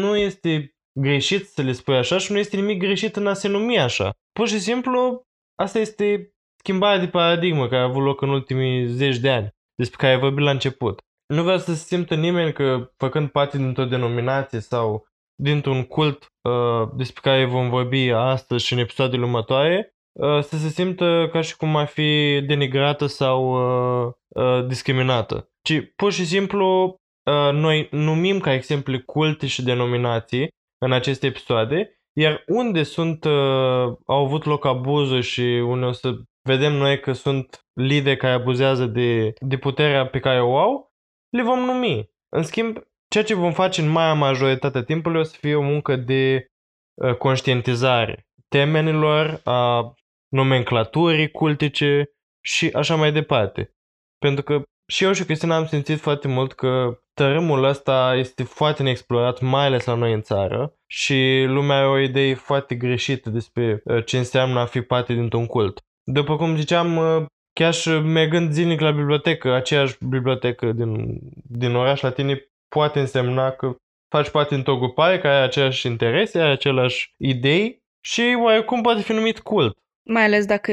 nu este greșit să le spui așa și nu este nimic greșit în a se numi așa. Pur și simplu, asta este schimbarea de paradigmă care a avut loc în ultimii zeci de ani, despre care ai vorbit la început. Nu vreau să se simtă nimeni că, făcând parte dintr-o denominație sau dintr-un cult uh, despre care vom vorbi astăzi și în episoadele următoare, uh, să se simtă ca și cum ar fi denigrată sau uh, uh, discriminată. Ci pur și simplu uh, noi numim ca exemple culte și denominații în aceste episoade, iar unde sunt, uh, au avut loc abuzuri și unde o să vedem noi că sunt lideri care abuzează de, de puterea pe care o au, le vom numi. În schimb, ceea ce vom face în marea majoritatea timpului o să fie o muncă de uh, conștientizare temenilor, a nomenclaturii cultice și așa mai departe. Pentru că și eu și Cristina am simțit foarte mult că tărâmul ăsta este foarte neexplorat, mai ales la noi în țară și lumea are o idee foarte greșită despre uh, ce înseamnă a fi parte dintr-un cult. După cum ziceam, uh, chiar și mergând zilnic la bibliotecă, aceeași bibliotecă din, din oraș la tine poate însemna că faci parte dintr-o grupare care are aceleași interese, are aceleași idei și oarecum poate fi numit cult. Mai ales dacă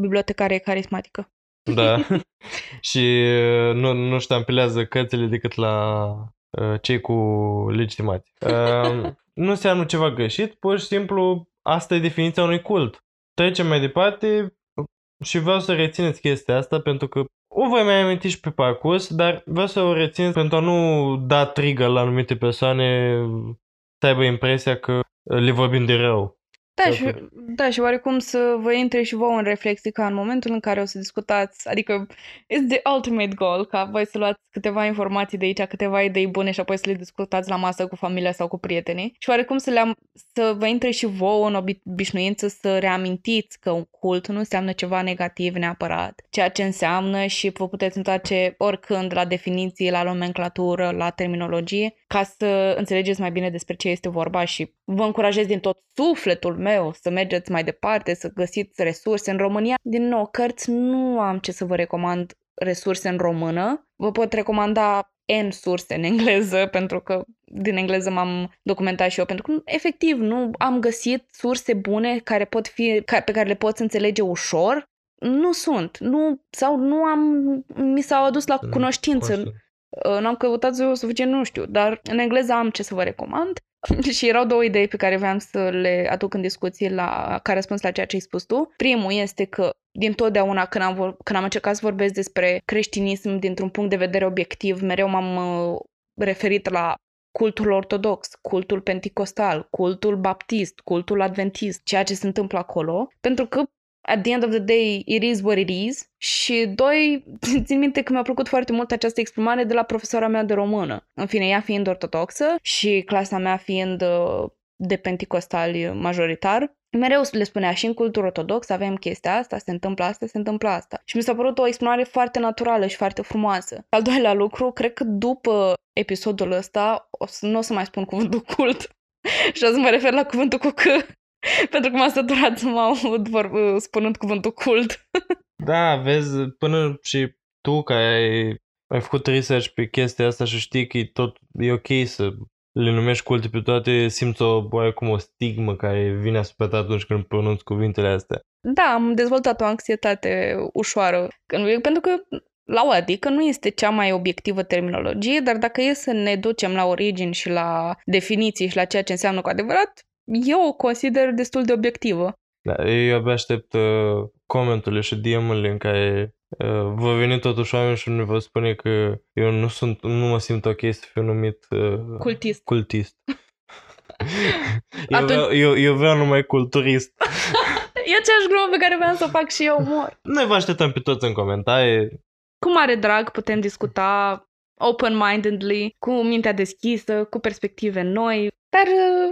bibliotecarea e carismatică. Da. și uh, nu, nu ștampilează cărțile decât la uh, cei cu legitimație. Uh, nu înseamnă ceva greșit, pur și simplu asta e definiția unui cult. Trecem mai departe și vreau să rețineți chestia asta pentru că o voi mai aminti și pe parcurs, dar vreau să o rețin pentru a nu da trigger la anumite persoane să aibă impresia că le vorbim de rău. Da și, da, și oarecum să vă intre și vouă în reflexii ca în momentul în care o să discutați, adică it's the ultimate goal, ca voi să luați câteva informații de aici, câteva idei bune și apoi să le discutați la masă cu familia sau cu prietenii. Și oarecum să, le să vă intre și vouă în obișnuință să reamintiți că un cult nu înseamnă ceva negativ neapărat, ceea ce înseamnă și vă puteți întoarce oricând la definiții, la nomenclatură, la terminologie, ca să înțelegeți mai bine despre ce este vorba și vă încurajez din tot sufletul meu să mergeți mai departe, să găsiți resurse. În România, din nou, cărți nu am ce să vă recomand resurse în română. Vă pot recomanda N surse în engleză, pentru că din engleză m-am documentat și eu, pentru că efectiv nu am găsit surse bune care pot fi, pe care le poți înțelege ușor. Nu sunt, nu, sau nu am, mi s-au adus la cunoștință. Nu am căutat suficient, nu știu, dar în engleză am ce să vă recomand. și erau două idei pe care vreau să le aduc în discuție la, ca răspuns la ceea ce ai spus tu. Primul este că din totdeauna când am, când am încercat să vorbesc despre creștinism dintr-un punct de vedere obiectiv, mereu m-am uh, referit la cultul ortodox, cultul penticostal, cultul baptist, cultul adventist, ceea ce se întâmplă acolo, pentru că at the end of the day, it is what it is. Și doi, țin minte că mi-a plăcut foarte mult această exprimare de la profesoara mea de română. În fine, ea fiind ortodoxă și clasa mea fiind uh, de penticostali majoritar, mereu le spunea și în cultură ortodox avem chestia asta, se întâmplă asta, se întâmplă asta. Și mi s-a părut o exprimare foarte naturală și foarte frumoasă. Al doilea lucru, cred că după episodul ăsta o să, nu o să mai spun cuvântul cult și o să mă refer la cuvântul cu că Pentru că m-a săturat să mă aud vor, spunând cuvântul cult. da, vezi, până și tu care ai, ai făcut research pe chestia asta și știi că e tot e ok să le numești culte pe toate, simți o, cum o stigmă care vine asupra ta atunci când pronunți cuvintele astea. Da, am dezvoltat o anxietate ușoară. Pentru că la o adică nu este cea mai obiectivă terminologie, dar dacă e să ne ducem la origini și la definiții și la ceea ce înseamnă cu adevărat, eu o consider destul de obiectivă. Da, eu abia aștept uh, comenturile și DM-urile în care uh, vă veni totuși oameni și nu vă spune că eu nu sunt, nu mă simt ok să fiu numit uh, cultist. cultist. eu, Atunci... vreau, eu, eu vreau numai culturist. e aceeași glumă pe care vreau să o fac și eu, mor. Noi vă așteptăm pe toți în comentarii. Cu mare drag putem discuta open-mindedly, cu mintea deschisă, cu perspective noi. Dar,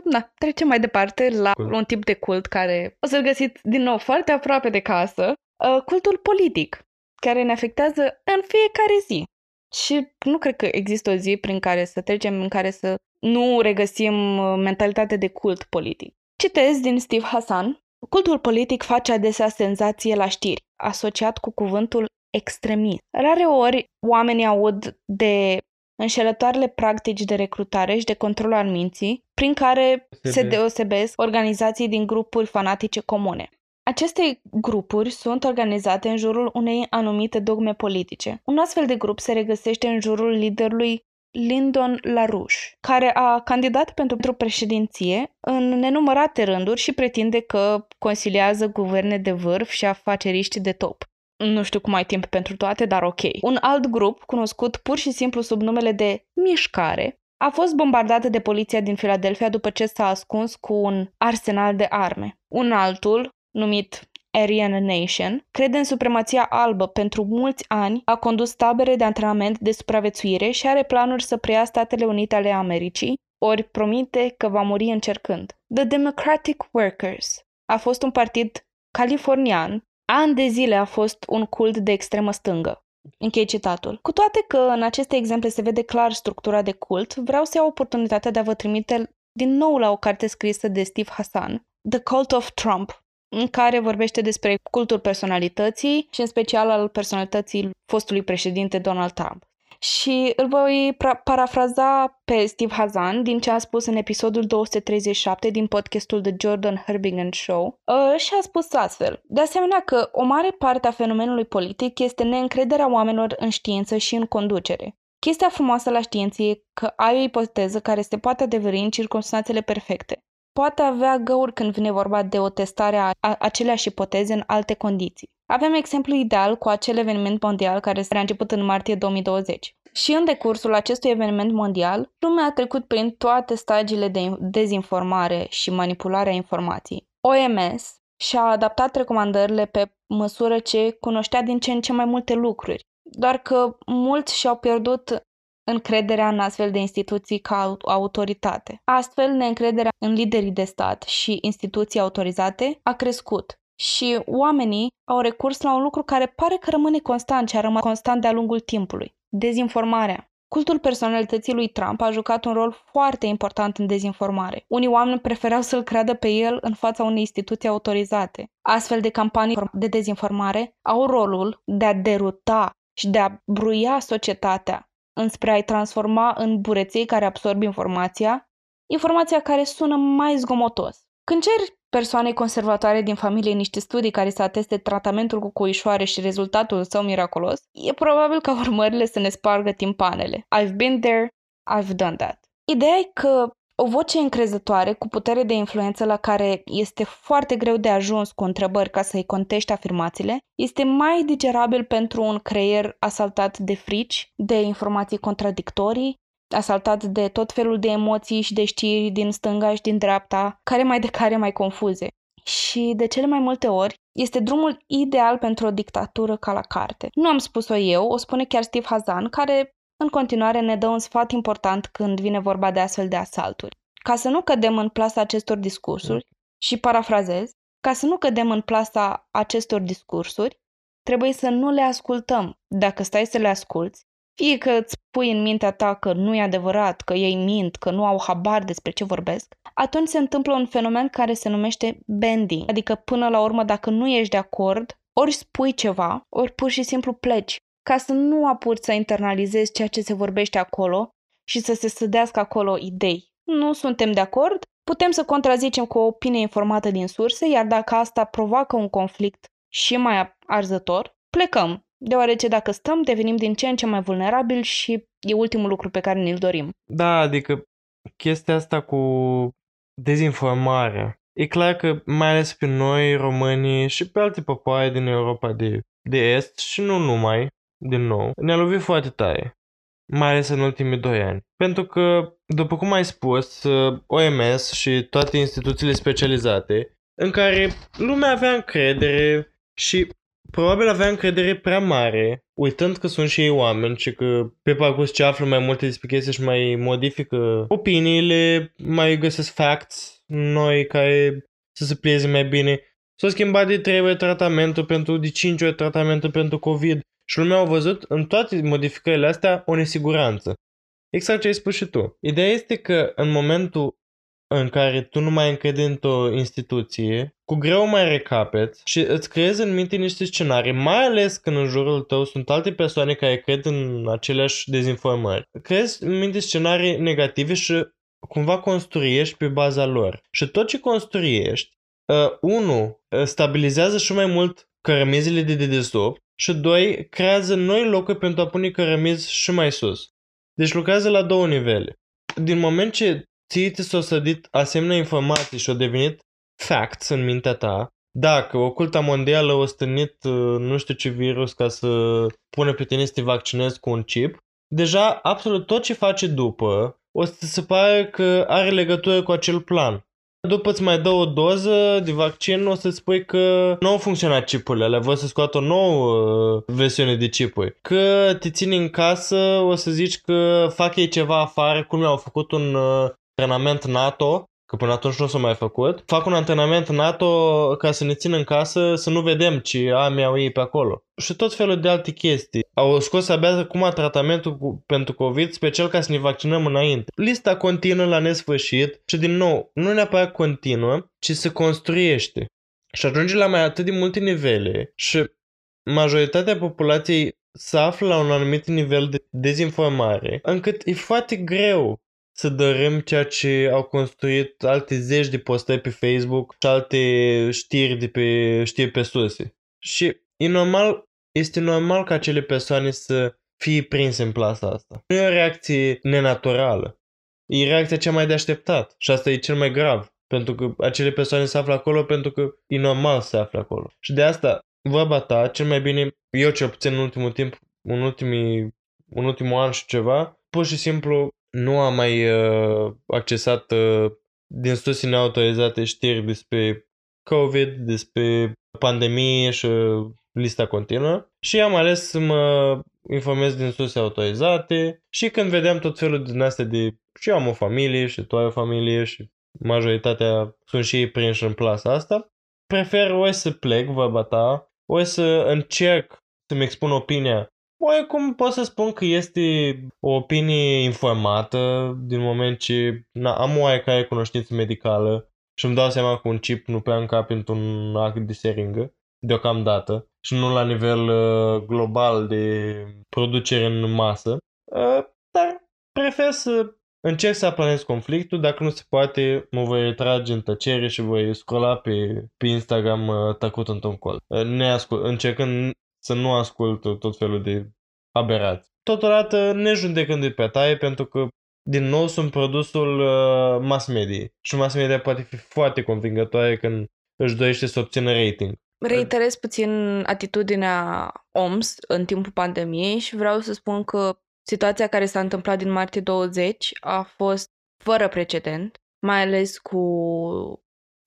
da, trecem mai departe la cool. un tip de cult care o să-l găsiți din nou foarte aproape de casă, uh, cultul politic, care ne afectează în fiecare zi. Și nu cred că există o zi prin care să trecem, în care să nu regăsim uh, mentalitatea de cult politic. Citez din Steve Hassan. Cultul politic face adesea senzație la știri, asociat cu cuvântul extremist. Rare ori oamenii aud de înșelătoarele practici de recrutare și de control al minții, prin care se deosebesc organizații din grupuri fanatice comune. Aceste grupuri sunt organizate în jurul unei anumite dogme politice. Un astfel de grup se regăsește în jurul liderului Lyndon LaRouche, care a candidat pentru președinție în nenumărate rânduri și pretinde că consiliază guverne de vârf și afaceriști de top. Nu știu cum ai timp pentru toate, dar ok. Un alt grup, cunoscut pur și simplu sub numele de Mișcare, a fost bombardat de poliția din Philadelphia după ce s-a ascuns cu un arsenal de arme. Un altul, numit Aryan Nation, crede în supremația albă pentru mulți ani, a condus tabere de antrenament de supraviețuire și are planuri să preia Statele Unite ale Americii, ori promite că va muri încercând. The Democratic Workers a fost un partid californian, ani de zile a fost un cult de extremă stângă. Închei citatul. Cu toate că în aceste exemple se vede clar structura de cult, vreau să iau oportunitatea de a vă trimite din nou la o carte scrisă de Steve Hassan, The Cult of Trump, în care vorbește despre cultul personalității și în special al personalității fostului președinte Donald Trump. Și îl voi parafraza pe Steve Hazan din ce a spus în episodul 237 din podcastul The Jordan Herbingen Show uh, și a spus astfel. De asemenea că o mare parte a fenomenului politic este neîncrederea oamenilor în știință și în conducere. Chestia frumoasă la știință e că ai o ipoteză care se poate adeveri în circunstanțele perfecte. Poate avea găuri când vine vorba de o testare a aceleași ipoteze în alte condiții. Avem exemplu ideal cu acel eveniment mondial care s-a început în martie 2020. Și în decursul acestui eveniment mondial, lumea a trecut prin toate stagiile de dezinformare și manipularea informației. OMS și-a adaptat recomandările pe măsură ce cunoștea din ce în ce mai multe lucruri, doar că mulți și-au pierdut încrederea în astfel de instituții ca autoritate. Astfel, neîncrederea în liderii de stat și instituții autorizate a crescut și oamenii au recurs la un lucru care pare că rămâne constant și a rămas constant de-a lungul timpului. Dezinformarea. Cultul personalității lui Trump a jucat un rol foarte important în dezinformare. Unii oameni preferau să-l creadă pe el în fața unei instituții autorizate. Astfel de campanii de dezinformare au rolul de a deruta și de a bruia societatea înspre a-i transforma în bureței care absorb informația, informația care sună mai zgomotos. Când ceri persoanei conservatoare din familie niște studii care să ateste tratamentul cu coișoare și rezultatul său miraculos, e probabil ca urmările să ne spargă timpanele. I've been there, I've done that. Ideea e că o voce încrezătoare cu putere de influență la care este foarte greu de ajuns cu întrebări ca să-i contești afirmațiile, este mai digerabil pentru un creier asaltat de frici, de informații contradictorii, asaltat de tot felul de emoții și de știri din stânga și din dreapta, care mai de care mai confuze. Și de cele mai multe ori este drumul ideal pentru o dictatură ca la carte. Nu am spus-o eu, o spune chiar Steve Hazan, care în continuare ne dă un sfat important când vine vorba de astfel de asalturi. Ca să nu cădem în plasa acestor discursuri, și parafrazez, ca să nu cădem în plasa acestor discursuri, trebuie să nu le ascultăm. Dacă stai să le asculți, fie că îți pui în mintea ta că nu e adevărat, că ei mint, că nu au habar despre ce vorbesc, atunci se întâmplă un fenomen care se numește bending. Adică până la urmă dacă nu ești de acord, ori spui ceva, ori pur și simplu pleci, ca să nu apuci să internalizezi ceea ce se vorbește acolo și să se sădească acolo idei. Nu suntem de acord, putem să contrazicem cu o opinie informată din surse, iar dacă asta provoacă un conflict și mai arzător, plecăm, deoarece dacă stăm, devenim din ce în ce mai vulnerabili și e ultimul lucru pe care ne-l dorim. Da, adică chestia asta cu dezinformarea. E clar că mai ales pe noi, românii și pe alte popoare din Europa de, de Est și nu numai, din nou, ne-a lovit foarte tare. Mai ales în ultimii doi ani. Pentru că, după cum ai spus, OMS și toate instituțiile specializate, în care lumea avea încredere și probabil avea încredere prea mare, uitând că sunt și ei oameni și că pe parcurs ce află mai multe despre chestii și mai modifică opiniile, mai găsesc facts noi care să se plieze mai bine. S-a schimbat de trei ori tratamentul pentru, de cinci ori tratamentul pentru COVID și lumea au văzut în toate modificările astea o nesiguranță. Exact ce ai spus și tu. Ideea este că în momentul în care tu nu mai încredi într-o instituție, cu greu mai recapeți și îți creezi în minte niște scenarii, mai ales când în jurul tău sunt alte persoane care cred în aceleași dezinformări. Creezi în minte scenarii negative și cumva construiești pe baza lor. Și tot ce construiești, uh, unu, stabilizează și mai mult cărămizile de dedesubt și doi, creează noi locuri pentru a pune cărămizi și mai sus. Deci lucrează la două nivele. Din moment ce ție ți s-au sădit asemenea informații și au devenit facts în mintea ta, dacă oculta mondială a stănit uh, nu știu ce virus ca să pune pe tine să te vaccinezi cu un chip, deja absolut tot ce face după o să se pare că are legătură cu acel plan. după îți mai dă o doză de vaccin, o să spui că nu au funcționat chipurile alea, vor să scoată o nouă uh, versiune de chipuri. Că te ține în casă, o să zici că fac ei ceva afară, cum au făcut un uh, antrenament NATO că până atunci nu s-a mai făcut. Fac un antrenament NATO ca să ne țin în casă, să nu vedem ce ami au ei pe acolo. Și tot felul de alte chestii. Au scos abia acum tratamentul cu, pentru COVID, special ca să ne vaccinăm înainte. Lista continuă la nesfârșit și din nou, nu neapărat continuă, ci se construiește. Și ajunge la mai atât de multe nivele și majoritatea populației se află la un anumit nivel de dezinformare, încât e foarte greu să dărâm ceea ce au construit alte zeci de postări pe Facebook și alte știri de pe știri pe surse. Și e normal, este normal ca acele persoane să fie prinse în plasa asta. Nu e o reacție nenaturală. E reacția cea mai de așteptat. Și asta e cel mai grav. Pentru că acele persoane se află acolo pentru că e normal să se afle acolo. Și de asta, vorba ta, cel mai bine, eu cel puțin în ultimul timp, în, ultimii, în ultimul an și ceva, pur și simplu nu am mai uh, accesat uh, din surse neautorizate știri despre COVID, despre pandemie și lista continuă. Și am ales să mă informez din surse autorizate și când vedeam tot felul din astea de și eu am o familie și tu ai o familie și majoritatea sunt și ei prinși în plasa asta, prefer ori să plec, vorba ta, ori să încerc să-mi expun opinia cum pot să spun că este o opinie informată din moment ce na, am o oarecare cunoștință medicală și îmi dau seama că un chip nu prea încape într-un act de seringă deocamdată și nu la nivel uh, global de producere în masă. Uh, dar prefer să încerc să aplanez conflictul, dacă nu se poate, mă voi retrage în tăcere și voi scrolla pe, pe Instagram uh, tăcut într-un colț, uh, neascult, încercând să nu ascult tot felul de aberați. Totodată ne judecând de pe taie pentru că din nou sunt produsul uh, mass media și mass media poate fi foarte convingătoare când își dorește să obțină rating. Reiterez puțin atitudinea OMS în timpul pandemiei și vreau să spun că situația care s-a întâmplat din martie 20 a fost fără precedent, mai ales cu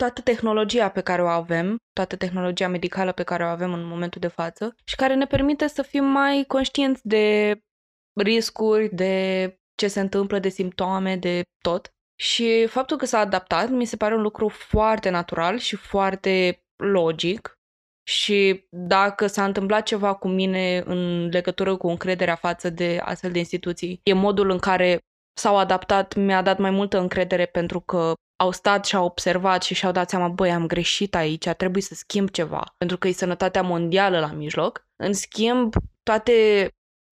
toată tehnologia pe care o avem, toată tehnologia medicală pe care o avem în momentul de față și care ne permite să fim mai conștienți de riscuri, de ce se întâmplă, de simptome, de tot. Și faptul că s-a adaptat mi se pare un lucru foarte natural și foarte logic. Și dacă s-a întâmplat ceva cu mine în legătură cu încrederea față de astfel de instituții, e modul în care s-au adaptat, mi-a dat mai multă încredere pentru că au stat și au observat și și-au dat seama, băi, am greșit aici, trebuie să schimb ceva, pentru că e sănătatea mondială la mijloc. În schimb, toate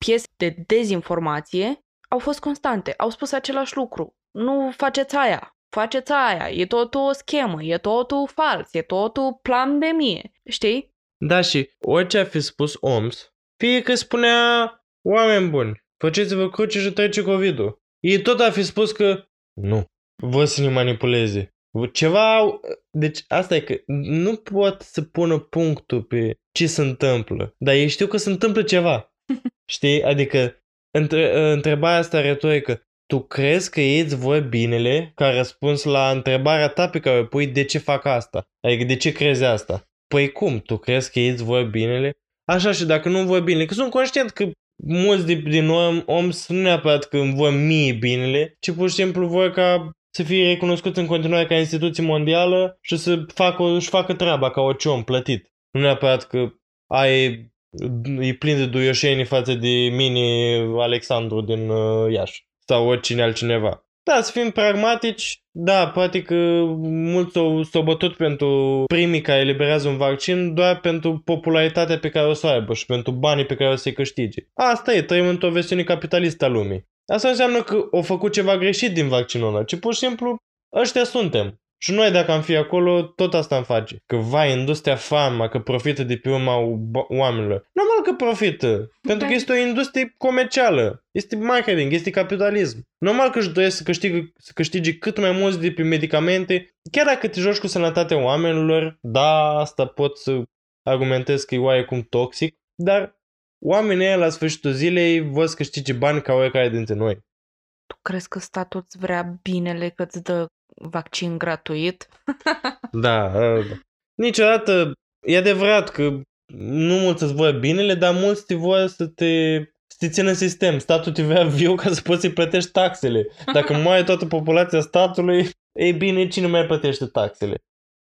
piese de dezinformație au fost constante, au spus același lucru. Nu faceți aia, faceți aia, e totul o schemă, e totul fals, e totul plan de mie, știi? Da, și orice a fi spus OMS, fie că spunea oameni buni, faceți-vă cruce și trece COVID-ul. Ei tot a fi spus că nu, vă să ne manipuleze. Ceva, deci asta e că nu pot să pună punctul pe ce se întâmplă, dar ei știu că se întâmplă ceva. Știi? Adică între, întrebarea asta retorică, tu crezi că ei îți vor binele ca răspuns la întrebarea ta pe care o pui de ce fac asta? Adică de ce crezi asta? Păi cum? Tu crezi că ei îți vor binele? Așa și dacă nu vor binele, că sunt conștient că mulți din om, om sunt neapărat că îmi vor mie binele, ci pur și simplu vor ca să fie recunoscut în continuare ca instituție mondială și să facă, își facă treaba ca orice om plătit. Nu neapărat că ai e plin de duioșenii față de mine Alexandru din uh, Iași sau oricine altcineva. Da, să fim pragmatici, da, poate că mulți s-au, s-au bătut pentru primii care eliberează un vaccin doar pentru popularitatea pe care o să o aibă și pentru banii pe care o să-i câștige. Asta e, trăim într-o versiune capitalistă a lumii. Asta înseamnă că au făcut ceva greșit din vaccinul ăla, ci pur și simplu ăștia suntem. Și noi dacă am fi acolo, tot asta am face. Că vai, industria farma, că profită de pe urma oamenilor. Normal că profită. Pentru că da. este o industrie comercială. Este marketing, este capitalism. Normal că își doresc să câștige, să câștige cât mai mulți de pe medicamente. Chiar dacă te joci cu sănătatea oamenilor, da, asta pot să argumentez că e oarecum toxic. Dar oamenii ăia la sfârșitul zilei văd să câștige bani ca oricare dintre noi. Tu crezi că statul îți vrea binele, că îți dă vaccin gratuit. Da, da. Niciodată, e adevărat că nu mulți îți voie binele, dar mulți te voie să te, să te țină în sistem. Statul te vrea viu ca să poți să-i plătești taxele. Dacă mai toată populația statului, ei bine, cine mai plătește taxele?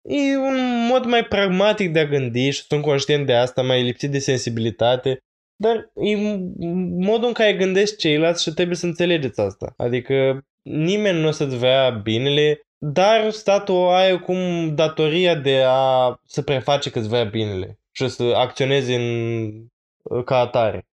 E un mod mai pragmatic de a gândi și sunt conștient de asta, mai lipsit de sensibilitate, dar e modul în care gândești ceilalți și trebuie să înțelegeți asta. Adică nimeni nu o să-ți vrea binele, dar statul are cum datoria de a să preface că îți vrea binele și să acționeze în, ca atare.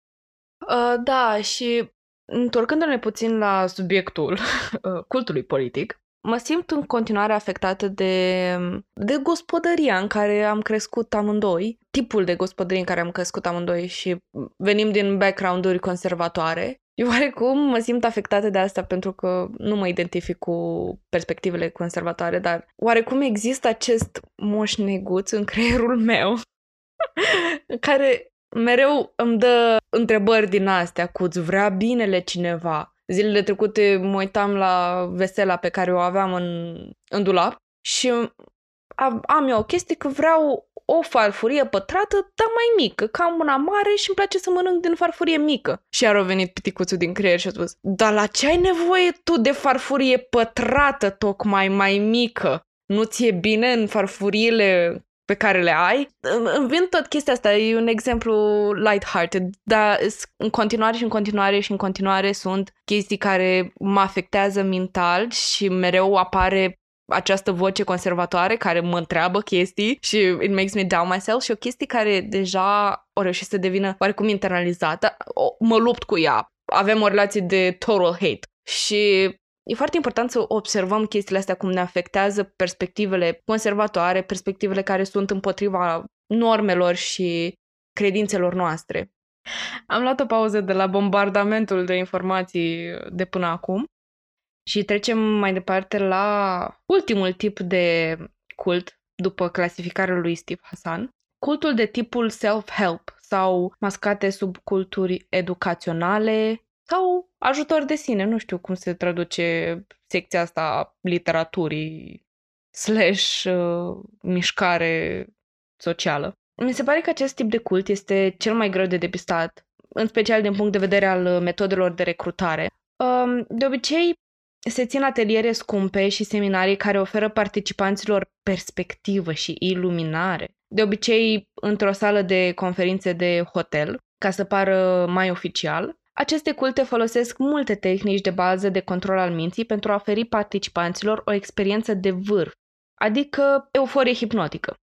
Uh, da, și întorcându-ne puțin la subiectul uh, cultului politic, mă simt în continuare afectată de, de gospodăria în care am crescut amândoi, tipul de gospodărie în care am crescut amândoi și venim din background-uri conservatoare. Eu oarecum mă simt afectată de asta pentru că nu mă identific cu perspectivele conservatoare, dar oarecum există acest moș neguț în creierul meu care mereu îmi dă întrebări din astea cu îți vrea binele cineva Zilele trecute mă uitam la vesela pe care o aveam în, în dulap și am eu o chestie că vreau o farfurie pătrată, dar mai mică, ca una mare și îmi place să mănânc din farfurie mică. Și iar a venit piticuțul din creier și a spus, dar la ce ai nevoie tu de farfurie pătrată tocmai mai mică? Nu ți-e bine în farfuriile pe care le ai. Îmi vin tot chestia asta, e un exemplu light-hearted, dar în continuare și în continuare și în continuare sunt chestii care mă afectează mental și mereu apare această voce conservatoare care mă întreabă chestii și it makes me down myself și o chestie care deja o reușit să devină oarecum internalizată, mă lupt cu ea. Avem o relație de total hate și E foarte important să observăm chestiile astea cum ne afectează perspectivele conservatoare, perspectivele care sunt împotriva normelor și credințelor noastre. Am luat o pauză de la bombardamentul de informații de până acum și trecem mai departe la ultimul tip de cult după clasificarea lui Steve Hassan, cultul de tipul self-help sau mascate sub culturi educaționale, sau ajutor de sine, nu știu cum se traduce secția asta a literaturii slash uh, mișcare socială. Mi se pare că acest tip de cult este cel mai greu de depistat, în special din punct de vedere al metodelor de recrutare. Um, de obicei, se țin ateliere scumpe și seminarii care oferă participanților perspectivă și iluminare. De obicei, într-o sală de conferințe de hotel, ca să pară mai oficial, aceste culte folosesc multe tehnici de bază de control al minții pentru a oferi participanților o experiență de vârf, adică euforie hipnotică.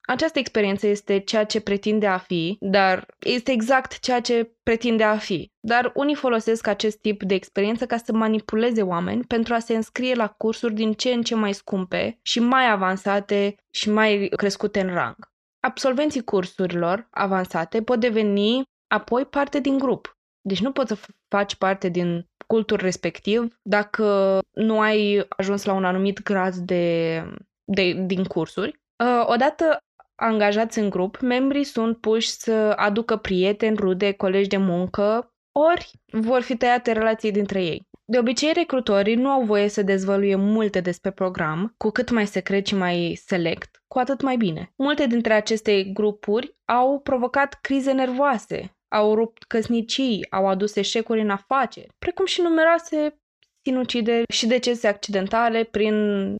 Această experiență este ceea ce pretinde a fi, dar este exact ceea ce pretinde a fi. Dar unii folosesc acest tip de experiență ca să manipuleze oameni pentru a se înscrie la cursuri din ce în ce mai scumpe și mai avansate și mai crescute în rang. Absolvenții cursurilor avansate pot deveni apoi parte din grup, deci nu poți să faci parte din cultul respectiv dacă nu ai ajuns la un anumit grad de, de, din cursuri. Uh, odată angajați în grup, membrii sunt puși să aducă prieteni, rude, colegi de muncă, ori vor fi tăiate relații dintre ei. De obicei, recrutorii nu au voie să dezvăluie multe despre program, cu cât mai secret și mai select, cu atât mai bine. Multe dintre aceste grupuri au provocat crize nervoase, au rupt căsnicii, au adus eșecuri în afaceri, precum și numeroase sinucideri și decese accidentale prin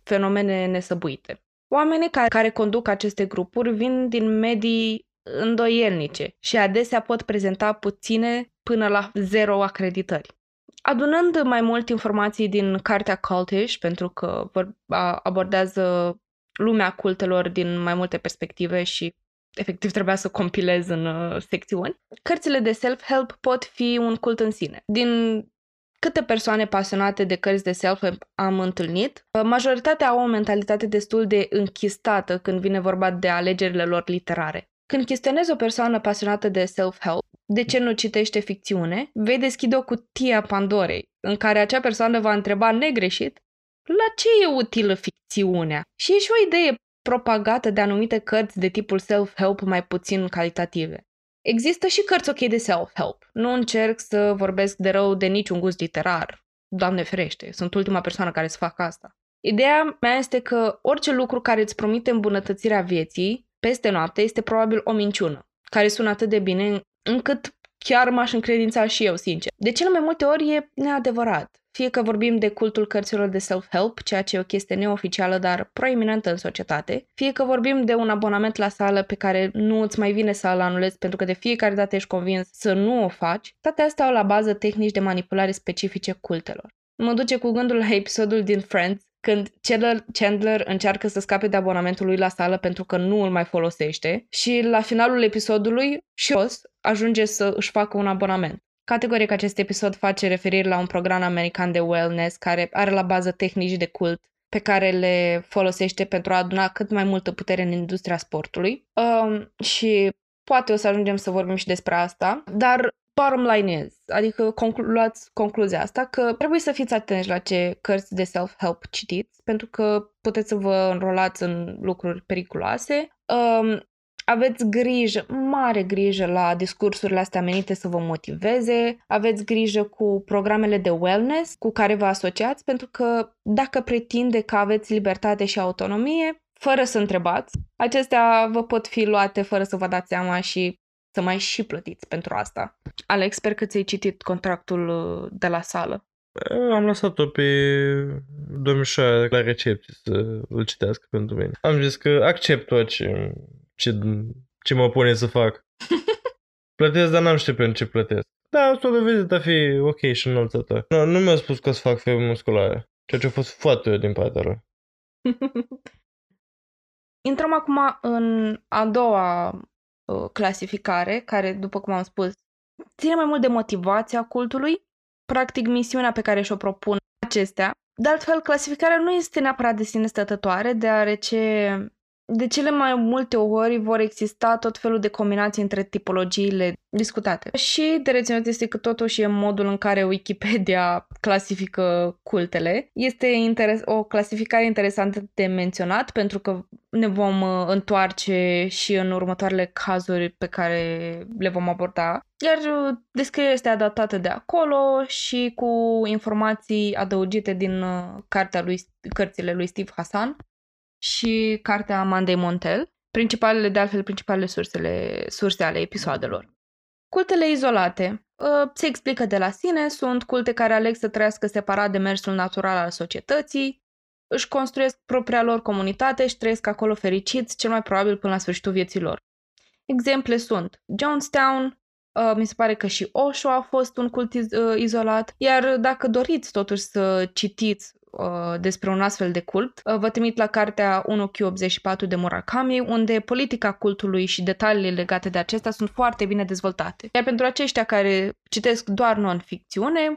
fenomene nesăbuite. Oamenii care, care conduc aceste grupuri vin din medii îndoielnice și adesea pot prezenta puține până la zero acreditări. Adunând mai mult informații din cartea Cultish, pentru că abordează lumea cultelor din mai multe perspective și efectiv trebuia să compilez în uh, secțiuni. Cărțile de self-help pot fi un cult în sine. Din câte persoane pasionate de cărți de self-help am întâlnit, uh, majoritatea au o mentalitate destul de închistată când vine vorba de alegerile lor literare. Când chestionezi o persoană pasionată de self-help, de ce nu citește ficțiune, vei deschide o cutie a Pandorei, în care acea persoană va întreba negreșit la ce e utilă ficțiunea? Și e și o idee propagată de anumite cărți de tipul self-help mai puțin calitative. Există și cărți ok de self-help. Nu încerc să vorbesc de rău de niciun gust literar. Doamne ferește, sunt ultima persoană care să facă asta. Ideea mea este că orice lucru care îți promite îmbunătățirea vieții peste noapte este probabil o minciună, care sună atât de bine încât chiar m-aș încredința și eu, sincer. De cele mai multe ori e neadevărat. Fie că vorbim de cultul cărților de self-help, ceea ce e o chestie neoficială, dar proeminentă în societate, fie că vorbim de un abonament la sală pe care nu îți mai vine să îl anulezi pentru că de fiecare dată ești convins să nu o faci, toate astea au la bază tehnici de manipulare specifice cultelor. Mă duce cu gândul la episodul din Friends când Chandler încearcă să scape de abonamentul lui la sală pentru că nu îl mai folosește și la finalul episodului Ross ajunge să își facă un abonament. Categoric acest episod face referire la un program american de wellness care are la bază tehnici de cult pe care le folosește pentru a aduna cât mai multă putere în industria sportului. Um, și poate o să ajungem să vorbim și despre asta, dar bottom line is, adică conclu- luați concluzia asta, că trebuie să fiți atenți la ce cărți de self-help citiți, pentru că puteți să vă înrolați în lucruri periculoase. Um, aveți grijă, mare grijă la discursurile astea menite să vă motiveze, aveți grijă cu programele de wellness cu care vă asociați, pentru că dacă pretinde că aveți libertate și autonomie, fără să întrebați, acestea vă pot fi luate fără să vă dați seama și să mai și plătiți pentru asta. Alex, sper că ți-ai citit contractul uh, de la sală. Am lăsat-o pe domnișoara la recepție să îl citească pentru mine. Am zis că accept orice ce, ce mă pune să fac. Plătesc, dar n-am știu pentru ce plătesc. Da, s-a dovedit a fi ok și înălțător. Nu, nu mi-a spus că să fac febră musculară, ceea ce a fost foarte din partea lor. Intrăm acum în a doua uh, clasificare, care, după cum am spus, ține mai mult de motivația cultului, practic misiunea pe care și-o propun acestea. De altfel, clasificarea nu este neapărat de sine stătătoare, deoarece de cele mai multe ori vor exista tot felul de combinații între tipologiile discutate. Și de reținut este că totuși e modul în care Wikipedia clasifică cultele. Este interes- o clasificare interesantă de menționat pentru că ne vom uh, întoarce și în următoarele cazuri pe care le vom aborda. Iar uh, descrierea este adaptată de acolo și cu informații adăugite din uh, cartea lui, cărțile lui Steve Hassan și cartea Amandei Montel, principalele, de altfel, principalele sursele, surse ale episoadelor. Cultele izolate ă, se explică de la sine, sunt culte care aleg să trăiască separat de mersul natural al societății, își construiesc propria lor comunitate și trăiesc acolo fericiți, cel mai probabil până la sfârșitul vieții lor. Exemple sunt Jonestown, ă, mi se pare că și Osho a fost un cult ă, izolat, iar dacă doriți totuși să citiți uh, despre un astfel de cult, uh, vă trimit la cartea 1Q84 de Murakami, unde politica cultului și detaliile legate de acesta sunt foarte bine dezvoltate. Iar pentru aceștia care citesc doar non-ficțiune,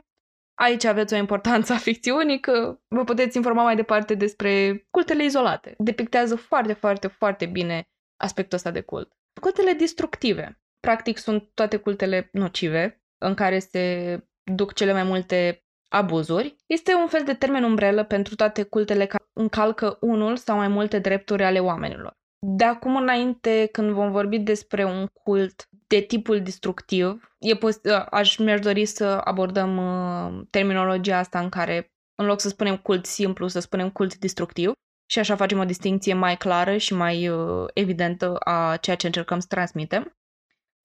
Aici aveți o importanță a ficțiunii că vă puteți informa mai departe despre cultele izolate. Depictează foarte, foarte, foarte bine aspectul ăsta de cult. Cultele destructive. Practic sunt toate cultele nocive în care se duc cele mai multe abuzuri, este un fel de termen umbrelă pentru toate cultele care încalcă unul sau mai multe drepturi ale oamenilor. De acum înainte, când vom vorbi despre un cult de tipul destructiv, e pos- aș mi-aș dori să abordăm uh, terminologia asta în care, în loc să spunem cult simplu, să spunem cult destructiv și așa facem o distinție mai clară și mai uh, evidentă a ceea ce încercăm să transmitem.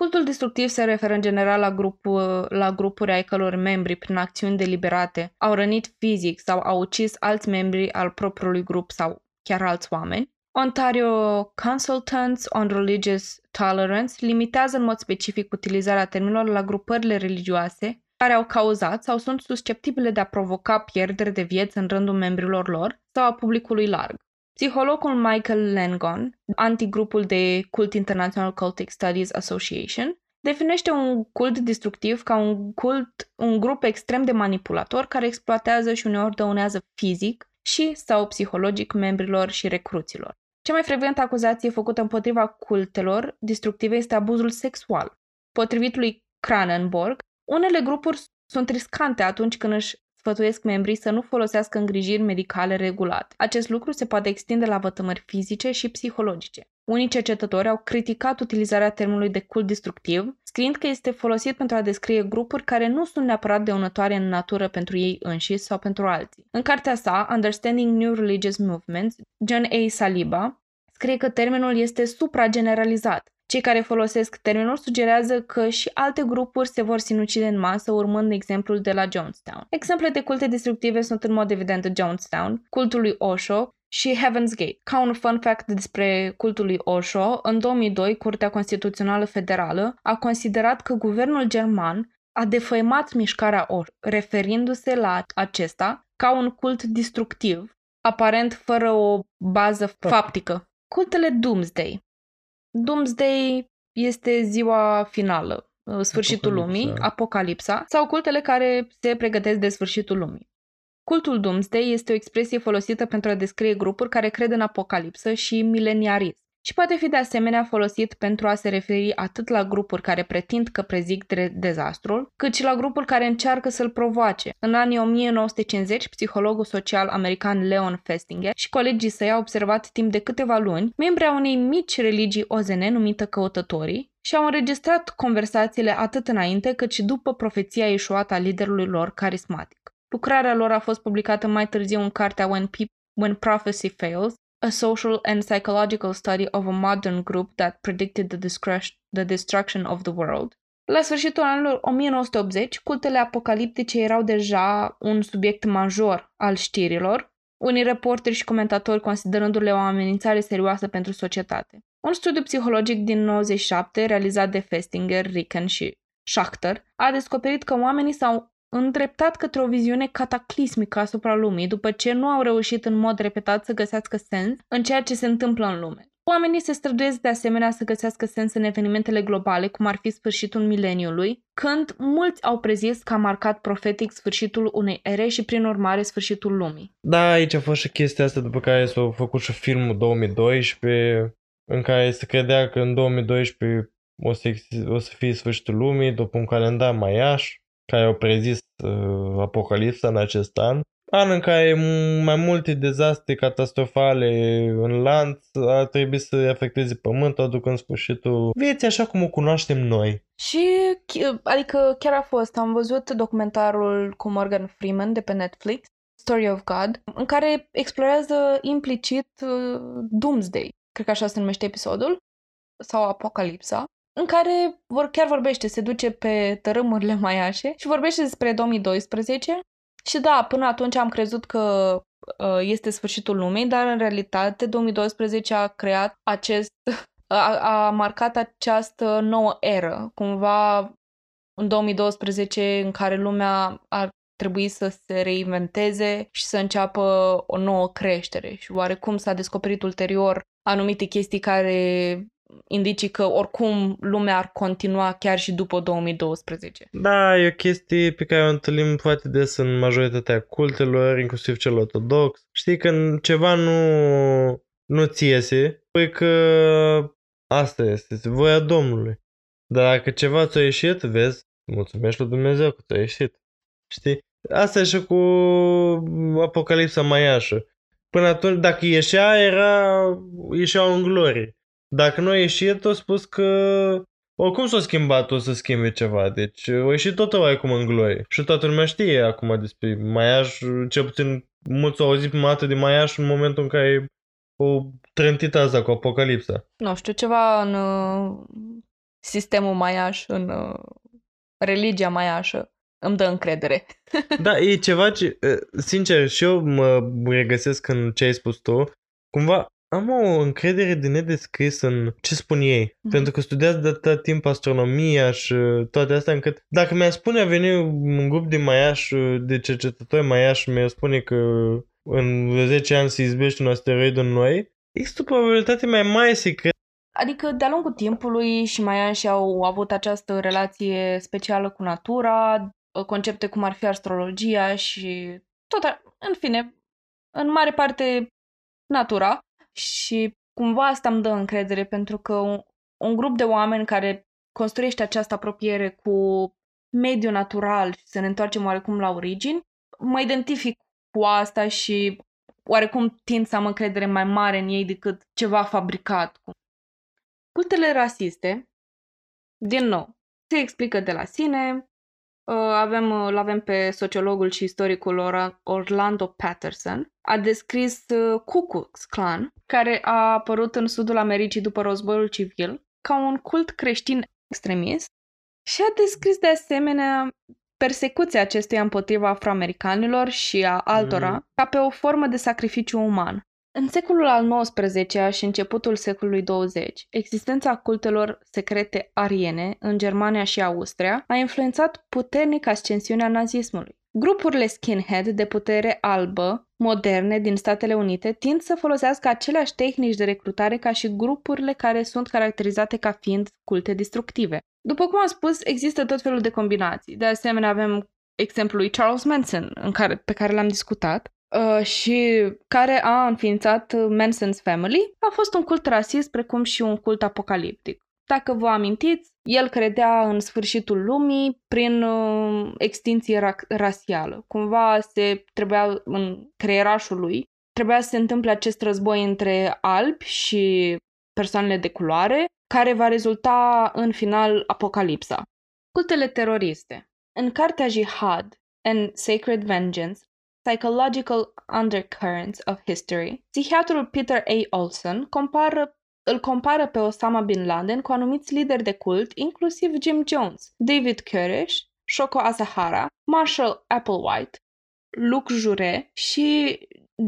Cultul destructiv se referă în general la, grup, la grupuri ai căror membri, prin acțiuni deliberate, au rănit fizic sau au ucis alți membri al propriului grup sau chiar alți oameni. Ontario Consultants on Religious Tolerance limitează în mod specific utilizarea termenilor la grupările religioase care au cauzat sau sunt susceptibile de a provoca pierderi de vieți în rândul membrilor lor sau a publicului larg. Psihologul Michael Langon, antigrupul de Cult International Cultic Studies Association, definește un cult destructiv ca un cult, un grup extrem de manipulator care exploatează și uneori dăunează fizic și sau psihologic membrilor și recruților. Cea mai frecventă acuzație făcută împotriva cultelor destructive este abuzul sexual. Potrivit lui Cranenborg, unele grupuri sunt riscante atunci când își sfătuiesc membrii să nu folosească îngrijiri medicale regulate. Acest lucru se poate extinde la vătămări fizice și psihologice. Unii cercetători au criticat utilizarea termenului de cult destructiv, scriind că este folosit pentru a descrie grupuri care nu sunt neapărat dăunătoare în natură pentru ei înșiși sau pentru alții. În cartea sa, Understanding New Religious Movements, John A. Saliba scrie că termenul este suprageneralizat. Cei care folosesc termenul sugerează că și alte grupuri se vor sinucide în masă urmând exemplul de la Jonestown. Exemple de culte destructive sunt în mod evident Jonestown, cultul lui Osho, și Heaven's Gate. Ca un fun fact despre cultul lui Osho, în 2002, Curtea Constituțională Federală a considerat că guvernul german a defăimat mișcarea Osho, referindu-se la acesta ca un cult destructiv, aparent fără o bază faptică. Cultele Doomsday. Doomsday este ziua finală, sfârșitul Apocalipsa. lumii, apocalipsa, sau cultele care se pregătesc de sfârșitul lumii. Cultul Doomsday este o expresie folosită pentru a descrie grupuri care cred în apocalipsă și mileniarism și poate fi de asemenea folosit pentru a se referi atât la grupuri care pretind că prezic de- dezastrul, cât și la grupuri care încearcă să-l provoace. În anii 1950, psihologul social american Leon Festinger și colegii săi au observat timp de câteva luni membri a unei mici religii OZN numită Căutătorii și au înregistrat conversațiile atât înainte cât și după profeția ieșuată a liderului lor carismatic. Lucrarea lor a fost publicată mai târziu în cartea When, Peop- When Prophecy Fails, a social and psychological study of a modern group that predicted the, discre- the destruction of the world. La sfârșitul anilor 1980, cultele apocaliptice erau deja un subiect major al știrilor, unii reporteri și comentatori considerându-le o amenințare serioasă pentru societate. Un studiu psihologic din 97, realizat de Festinger, Ricken și Schachter, a descoperit că oamenii s-au îndreptat către o viziune cataclismică asupra lumii după ce nu au reușit în mod repetat să găsească sens în ceea ce se întâmplă în lume. Oamenii se străduiesc de asemenea să găsească sens în evenimentele globale, cum ar fi sfârșitul mileniului, când mulți au prezis că a marcat profetic sfârșitul unei ere și prin urmare sfârșitul lumii. Da, aici a fost și chestia asta după care s-a făcut și filmul 2012 în care se credea că în 2012 o să, exi- o să fie sfârșitul lumii după un calendar maiaș care au prezis uh, apocalipsa în acest an. An în care m- mai multe dezastre catastrofale în lanț ar trebui să afecteze pământul, aducând sfârșitul vieții așa cum o cunoaștem noi. Și, ch- adică chiar a fost, am văzut documentarul cu Morgan Freeman de pe Netflix, Story of God, în care explorează implicit uh, Doomsday, cred că așa se numește episodul, sau Apocalipsa, în care vor, chiar vorbește, se duce pe tărâmurile maiașe și vorbește despre 2012 și da, până atunci am crezut că uh, este sfârșitul lumii, dar în realitate 2012 a creat acest, a, a marcat această nouă eră, cumva în 2012 în care lumea ar trebui să se reinventeze și să înceapă o nouă creștere. Și oarecum s-a descoperit ulterior anumite chestii care indici că oricum lumea ar continua chiar și după 2012. Da, e o chestie pe care o întâlnim foarte des în majoritatea cultelor, inclusiv cel ortodox. Știi că ceva nu, nu ți iese, păi că asta este, este voia Domnului. Dar dacă ceva ți-a ieșit, vezi, mulțumești lui Dumnezeu că ți-a ieșit. Știi? Asta e și cu Apocalipsa Maiașă. Până atunci, dacă ieșea, era, ieșeau în glorie. Dacă nu a ieșit, a spus că oricum s-a schimbat, o să schimbe ceva. Deci a ieșit tot acum în glorie. Și toată lumea știe acum despre Maiaș, cel puțin mulți au auzit prima dată de Maiaș în momentul în care o trântit asta cu Apocalipsa. Nu știu, ceva în uh, sistemul maiaș, în uh, religia maiașă, îmi dă încredere. Da, e ceva ce, sincer, și eu mă regăsesc în ce ai spus tu. Cumva am o încredere de nedescris în ce spun ei. Mhm. Mm-hmm. Pentru că studiază de atâta timp astronomia și toate astea încât dacă mi-ar spune a veni un grup de maiaș, de cercetători maiaș și mi-ar spune că în 10 ani se izbește un asteroid în noi, există o probabilitate mai mare să cred. Adică, de-a lungul timpului și maiașii au avut această relație specială cu natura, concepte cum ar fi astrologia și tot, a- în fine, în mare parte natura și cumva asta îmi dă încredere pentru că un, un grup de oameni care construiește această apropiere cu mediul natural și să ne întoarcem oarecum la origini, mă identific cu asta și oarecum tind să am încredere mai mare în ei decât ceva fabricat. Cultele rasiste, din nou, se explică de la sine. Uh, avem, uh, l-avem pe sociologul și istoricul Orlando Patterson. A descris uh, Ku Klux Klan, care a apărut în sudul Americii după războiul civil, ca un cult creștin extremist și a descris de asemenea persecuția acestuia împotriva afroamericanilor și a altora mm. ca pe o formă de sacrificiu uman. În secolul al XIX-lea și începutul secolului 20, existența cultelor secrete ariene în Germania și Austria a influențat puternic ascensiunea nazismului. Grupurile skinhead de putere albă, moderne din Statele Unite, tind să folosească aceleași tehnici de recrutare ca și grupurile care sunt caracterizate ca fiind culte destructive. După cum am spus, există tot felul de combinații. De asemenea, avem exemplul lui Charles Manson, în care, pe care l-am discutat, uh, și care a înființat Manson's Family, a fost un cult rasist precum și un cult apocaliptic. Dacă vă amintiți, el credea în sfârșitul lumii prin uh, extinție ra- rasială. Cumva se trebuia în creierașul lui, trebuia să se întâmple acest război între albi și persoanele de culoare, care va rezulta în final apocalipsa. Cultele teroriste. În cartea Jihad and Sacred Vengeance, Psychological Undercurrents of History, psihiatrul Peter A. Olson compară îl compară pe Osama Bin Laden cu anumiți lideri de cult, inclusiv Jim Jones, David Koresh, Shoko Asahara, Marshall Applewhite, Luc Jure și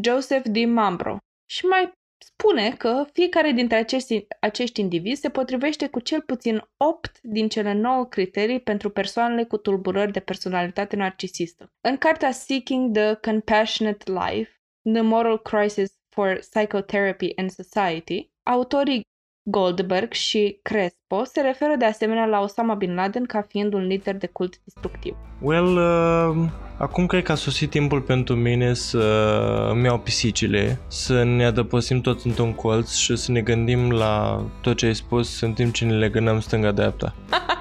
Joseph D. Mambro. Și mai spune că fiecare dintre acești, acești indivizi se potrivește cu cel puțin 8 din cele 9 criterii pentru persoanele cu tulburări de personalitate narcisistă. În cartea Seeking the Compassionate Life, The Moral Crisis for Psychotherapy and Society, autorii Goldberg și Crespo se referă de asemenea la Osama Bin Laden ca fiind un lider de cult destructiv. Well, uh, acum cred că a sosit timpul pentru mine să îmi iau pisicile, să ne adăpostim toți într-un colț și să ne gândim la tot ce ai spus în timp ce ne legănăm stânga-dreapta.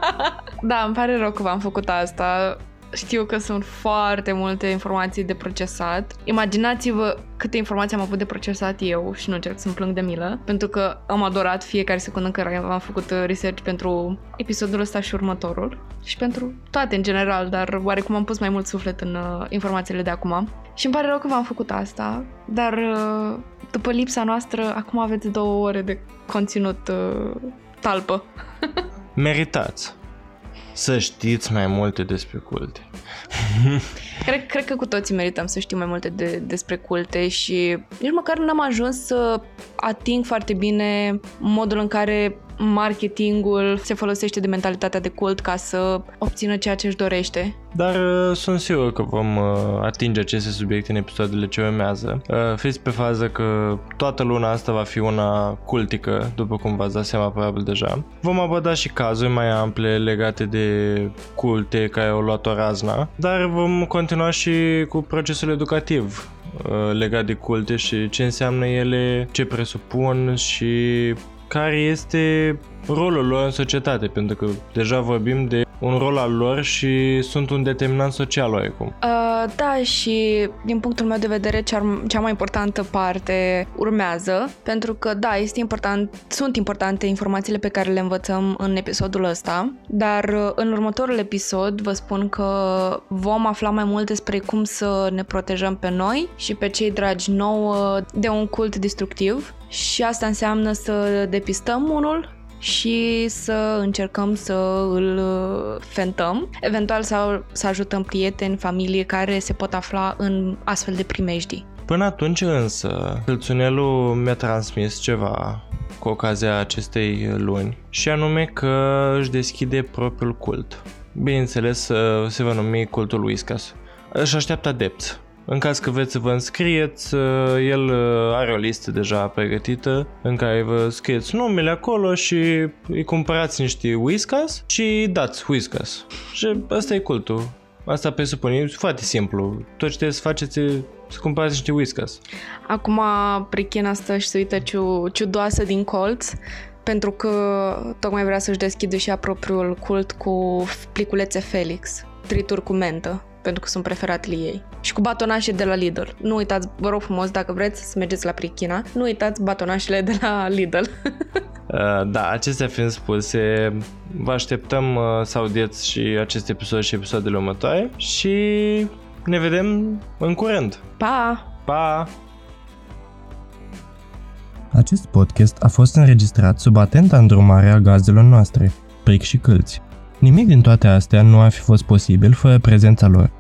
da, îmi pare rău că v-am făcut asta. Știu că sunt foarte multe informații de procesat. Imaginați-vă câte informații am avut de procesat eu și nu încerc să-mi plâng de milă, pentru că am adorat fiecare secundă în care am făcut uh, research pentru episodul ăsta și următorul și pentru toate în general, dar oarecum am pus mai mult suflet în uh, informațiile de acum. Și îmi pare rău că v-am făcut asta, dar uh, după lipsa noastră, acum aveți două ore de conținut uh, talpă. Meritați! Să știți mai multe despre culte. cred, cred că cu toții merităm să știm mai multe de, despre culte și nici măcar n-am ajuns să ating foarte bine modul în care marketingul se folosește de mentalitatea de cult ca să obțină ceea ce își dorește. Dar uh, sunt sigur că vom uh, atinge aceste subiecte în episoadele ce urmează. Uh, fiți pe fază că toată luna asta va fi una cultică, după cum v-ați dat seama probabil deja. Vom aborda și cazuri mai ample legate de culte care au luat o razna, dar vom continua și cu procesul educativ uh, legat de culte și ce înseamnă ele, ce presupun și care este rolul lor în societate, pentru că deja vorbim de un rol al lor și sunt un determinant social oarecum. Uh, da, și din punctul meu de vedere cea, cea mai importantă parte urmează, pentru că da, este important, sunt importante informațiile pe care le învățăm în episodul ăsta, dar uh, în următorul episod vă spun că vom afla mai mult despre cum să ne protejăm pe noi și pe cei dragi nouă de un cult destructiv și asta înseamnă să depistăm unul și să încercăm să îl uh, fentăm, eventual să, să ajutăm prieteni, familie care se pot afla în astfel de primejdii. Până atunci însă, Hâlțunelul mi-a transmis ceva cu ocazia acestei luni și anume că își deschide propriul cult. Bineînțeles, uh, se va numi cultul Whiskas. Își așteaptă adepți în caz că vreți să vă înscrieți, uh, el uh, are o listă deja pregătită în care vă scrieți numele acolo și îi cumpărați niște whiskas și dați whiskas. Și asta e cultul. Asta presupune, e foarte simplu. Tot ce trebuie să faceți e să cumpărați niște whiskas. Acum prichina asta și se uită ciu, ciudoasă din colț pentru că tocmai vrea să-și deschidă și a propriul cult cu pliculețe Felix, trituri cu mentă pentru că sunt preferatele ei. Și cu batonașe de la Lidl. Nu uitați, vă rog frumos, dacă vreți să mergeți la Prichina, nu uitați batonașele de la Lidl. Uh, da, acestea fiind spuse, vă așteptăm uh, să audiați și acest episod și episoadele următoare și ne vedem în curând. Pa! Pa! Acest podcast a fost înregistrat sub atenta îndrumare a gazdelor noastre, Pric și Câlți. Nimic din toate astea nu ar fi fost posibil fără prezența lor.